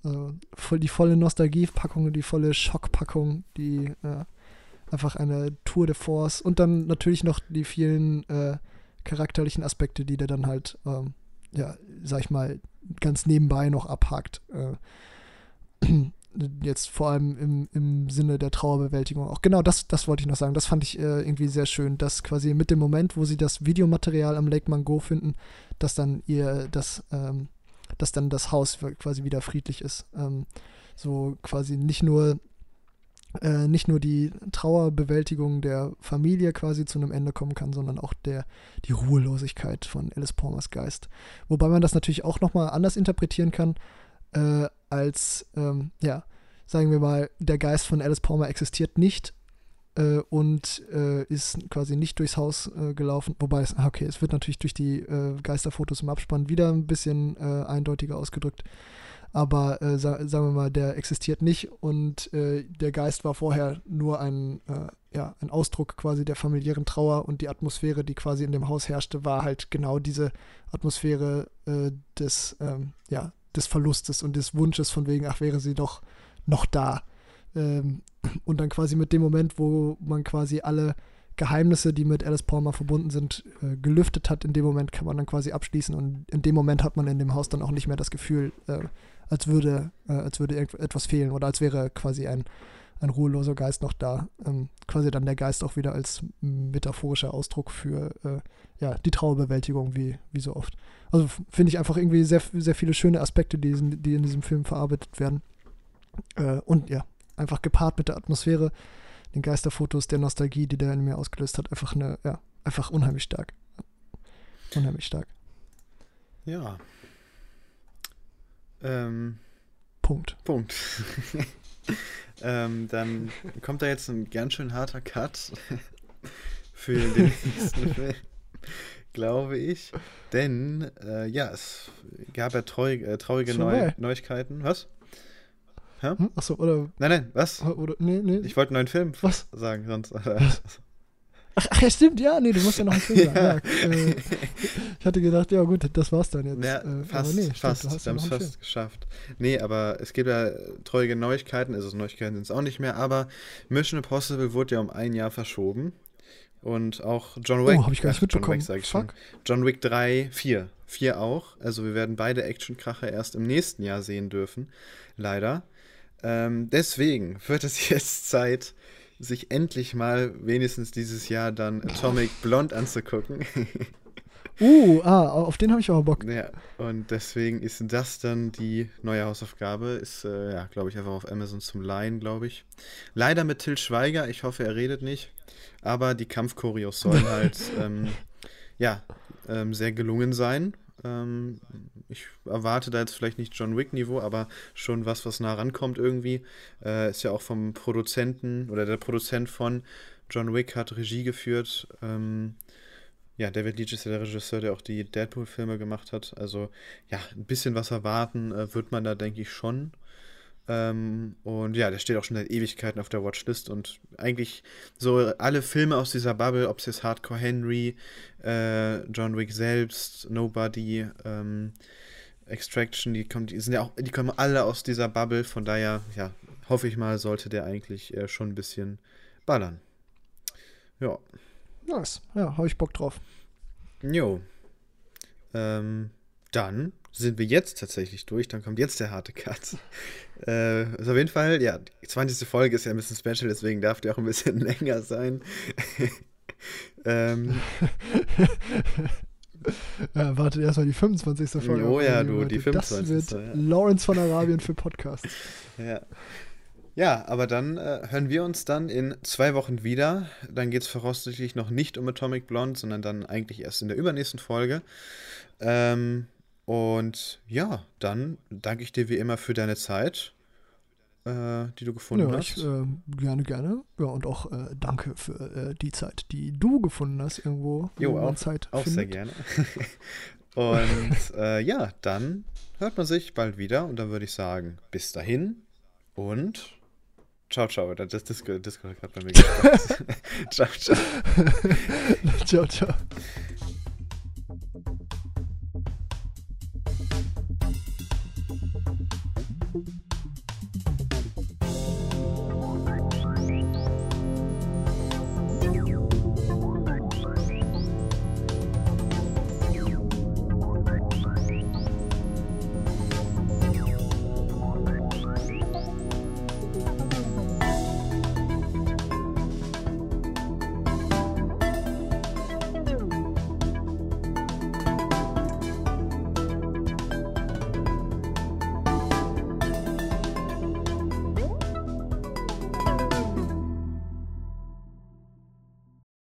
also voll, die volle Nostalgiepackung, die volle Schockpackung, die einfach eine Tour de Force und dann natürlich noch die vielen äh, charakterlichen Aspekte, die der dann halt, ähm, ja, sag ich mal, ganz nebenbei noch abhakt. Äh, jetzt vor allem im, im Sinne der Trauerbewältigung auch. Genau, das, das wollte ich noch sagen. Das fand ich äh, irgendwie sehr schön, dass quasi mit dem Moment, wo sie das Videomaterial am Lake Mango finden, dass dann ihr das, ähm, dass dann das Haus quasi wieder friedlich ist. Ähm, so quasi nicht nur äh, nicht nur die Trauerbewältigung der Familie quasi zu einem Ende kommen kann, sondern auch der, die Ruhelosigkeit von Alice Palmers Geist. Wobei man das natürlich auch nochmal anders interpretieren kann, äh, als, ähm, ja, sagen wir mal, der Geist von Alice Palmer existiert nicht äh, und äh, ist quasi nicht durchs Haus äh, gelaufen. Wobei es, ah, okay, es wird natürlich durch die äh, Geisterfotos im Abspann wieder ein bisschen äh, eindeutiger ausgedrückt. Aber äh, sa sagen wir mal, der existiert nicht und der Geist war vorher nur ein, ja, ein Ausdruck quasi der familiären Trauer und die Atmosphäre, die quasi in dem Haus herrschte, war halt genau diese Atmosphäre des, ähm, ja, des Verlustes und des Wunsches von wegen, ach, wäre sie doch noch da. Ähm, und dann quasi mit dem Moment, wo man quasi alle Geheimnisse, die mit Alice Palmer verbunden sind, äh, gelüftet hat, in dem Moment kann man dann quasi abschließen und in dem Moment hat man in dem Haus dann auch nicht mehr das Gefühl, äh, als würde, äh, als würde etwas fehlen oder als wäre quasi ein, ein ruheloser Geist noch da. Ähm, quasi dann der Geist auch wieder als metaphorischer Ausdruck für äh, ja, die Trauerbewältigung, wie, wie so oft. Also finde ich einfach irgendwie sehr, sehr viele schöne Aspekte, die, die in diesem Film verarbeitet werden. Äh, und ja, einfach gepaart mit der Atmosphäre, den Geisterfotos, der Nostalgie, die der in mir ausgelöst hat, einfach eine, ja, einfach unheimlich stark. Unheimlich stark. Ja. Ähm, Punkt. Punkt. ähm, dann kommt da jetzt ein ganz schön harter Cut für den nächsten Film, glaube ich. Denn, äh, ja, es gab ja treu, äh, traurige Neu Neuigkeiten. Was? Hm? Achso, oder. Nein, nein, was? Oder, nee, nee. Ich wollte einen neuen Film was? sagen, sonst. Ach, ach, ja, stimmt, ja, nee, du musst ja noch einen Film sagen. ja. ja äh, ich hatte gedacht, ja gut, das war's dann jetzt. Ja, äh, fast, nee, fast, stimmt, wir haben es fast Film. geschafft. Nee, aber es gibt ja treue Neuigkeiten, also Neuigkeiten sind es auch nicht mehr, aber Mission Impossible wurde ja um ein Jahr verschoben. Und auch John Wick. Oh, hab ich gar nicht mitbekommen. John Wick, Fuck. Schon. John Wick 3, 4. 4 auch. Also wir werden beide Actionkracher erst im nächsten Jahr sehen dürfen. Leider. Ähm, deswegen wird es jetzt Zeit, sich endlich mal wenigstens dieses Jahr dann Atomic Blonde anzugucken. uh, ah, auf den habe ich aber Bock. Ja, und deswegen ist das dann die neue Hausaufgabe. Ist, äh, ja, glaube ich, einfach auf Amazon zum Leihen, glaube ich. Leider mit Till Schweiger. Ich hoffe, er redet nicht. Aber die Kampfchoreos sollen halt, ähm, ja, ähm, sehr gelungen sein. Ähm, ich erwarte da jetzt vielleicht nicht John Wick-Niveau, aber schon was, was nah rankommt irgendwie. Äh, ist ja auch vom Produzenten oder der Produzent von John Wick hat Regie geführt. Ähm, ja, David Leach ist ja der Regisseur, der auch die Deadpool-Filme gemacht hat. Also ja, ein bisschen was erwarten äh, wird man da, denke ich, schon. Ähm, und ja, der steht auch schon seit Ewigkeiten auf der Watchlist und eigentlich so alle Filme aus dieser Bubble, ob es jetzt Hardcore Henry, äh, John Wick selbst, Nobody, ähm, Extraction, die, kommen, die sind ja auch, die kommen alle aus dieser Bubble, von daher, ja, hoffe ich mal, sollte der eigentlich äh, schon ein bisschen ballern. Ja. Nice. Ja, habe ich Bock drauf. Jo. Ähm, dann sind wir jetzt tatsächlich durch. Dann kommt jetzt der harte Cut. Äh, also auf jeden Fall, ja, die 20. Folge ist ja ein bisschen special, deswegen darf die auch ein bisschen länger sein. ähm. ja, wartet erstmal die 25. Folge. Oh ja, du, die 25. Das wird ja. Lawrence von Arabien für Podcasts. Ja. Ja, aber dann äh, hören wir uns dann in zwei Wochen wieder. Dann geht es voraussichtlich noch nicht um Atomic Blonde, sondern dann eigentlich erst in der übernächsten Folge. Ähm, und ja, dann danke ich dir wie immer für deine Zeit, äh, die du gefunden ja, hast. Ich, äh, gerne, gerne. Ja, und auch äh, danke für äh, die Zeit, die du gefunden hast irgendwo. Jo, auch, Zeit auch sehr gerne. und äh, ja, dann hört man sich bald wieder und dann würde ich sagen, bis dahin und ciao, ciao. Das Disco, Disco hat gerade bei mir gesagt. ciao, ciao. ciao, ciao.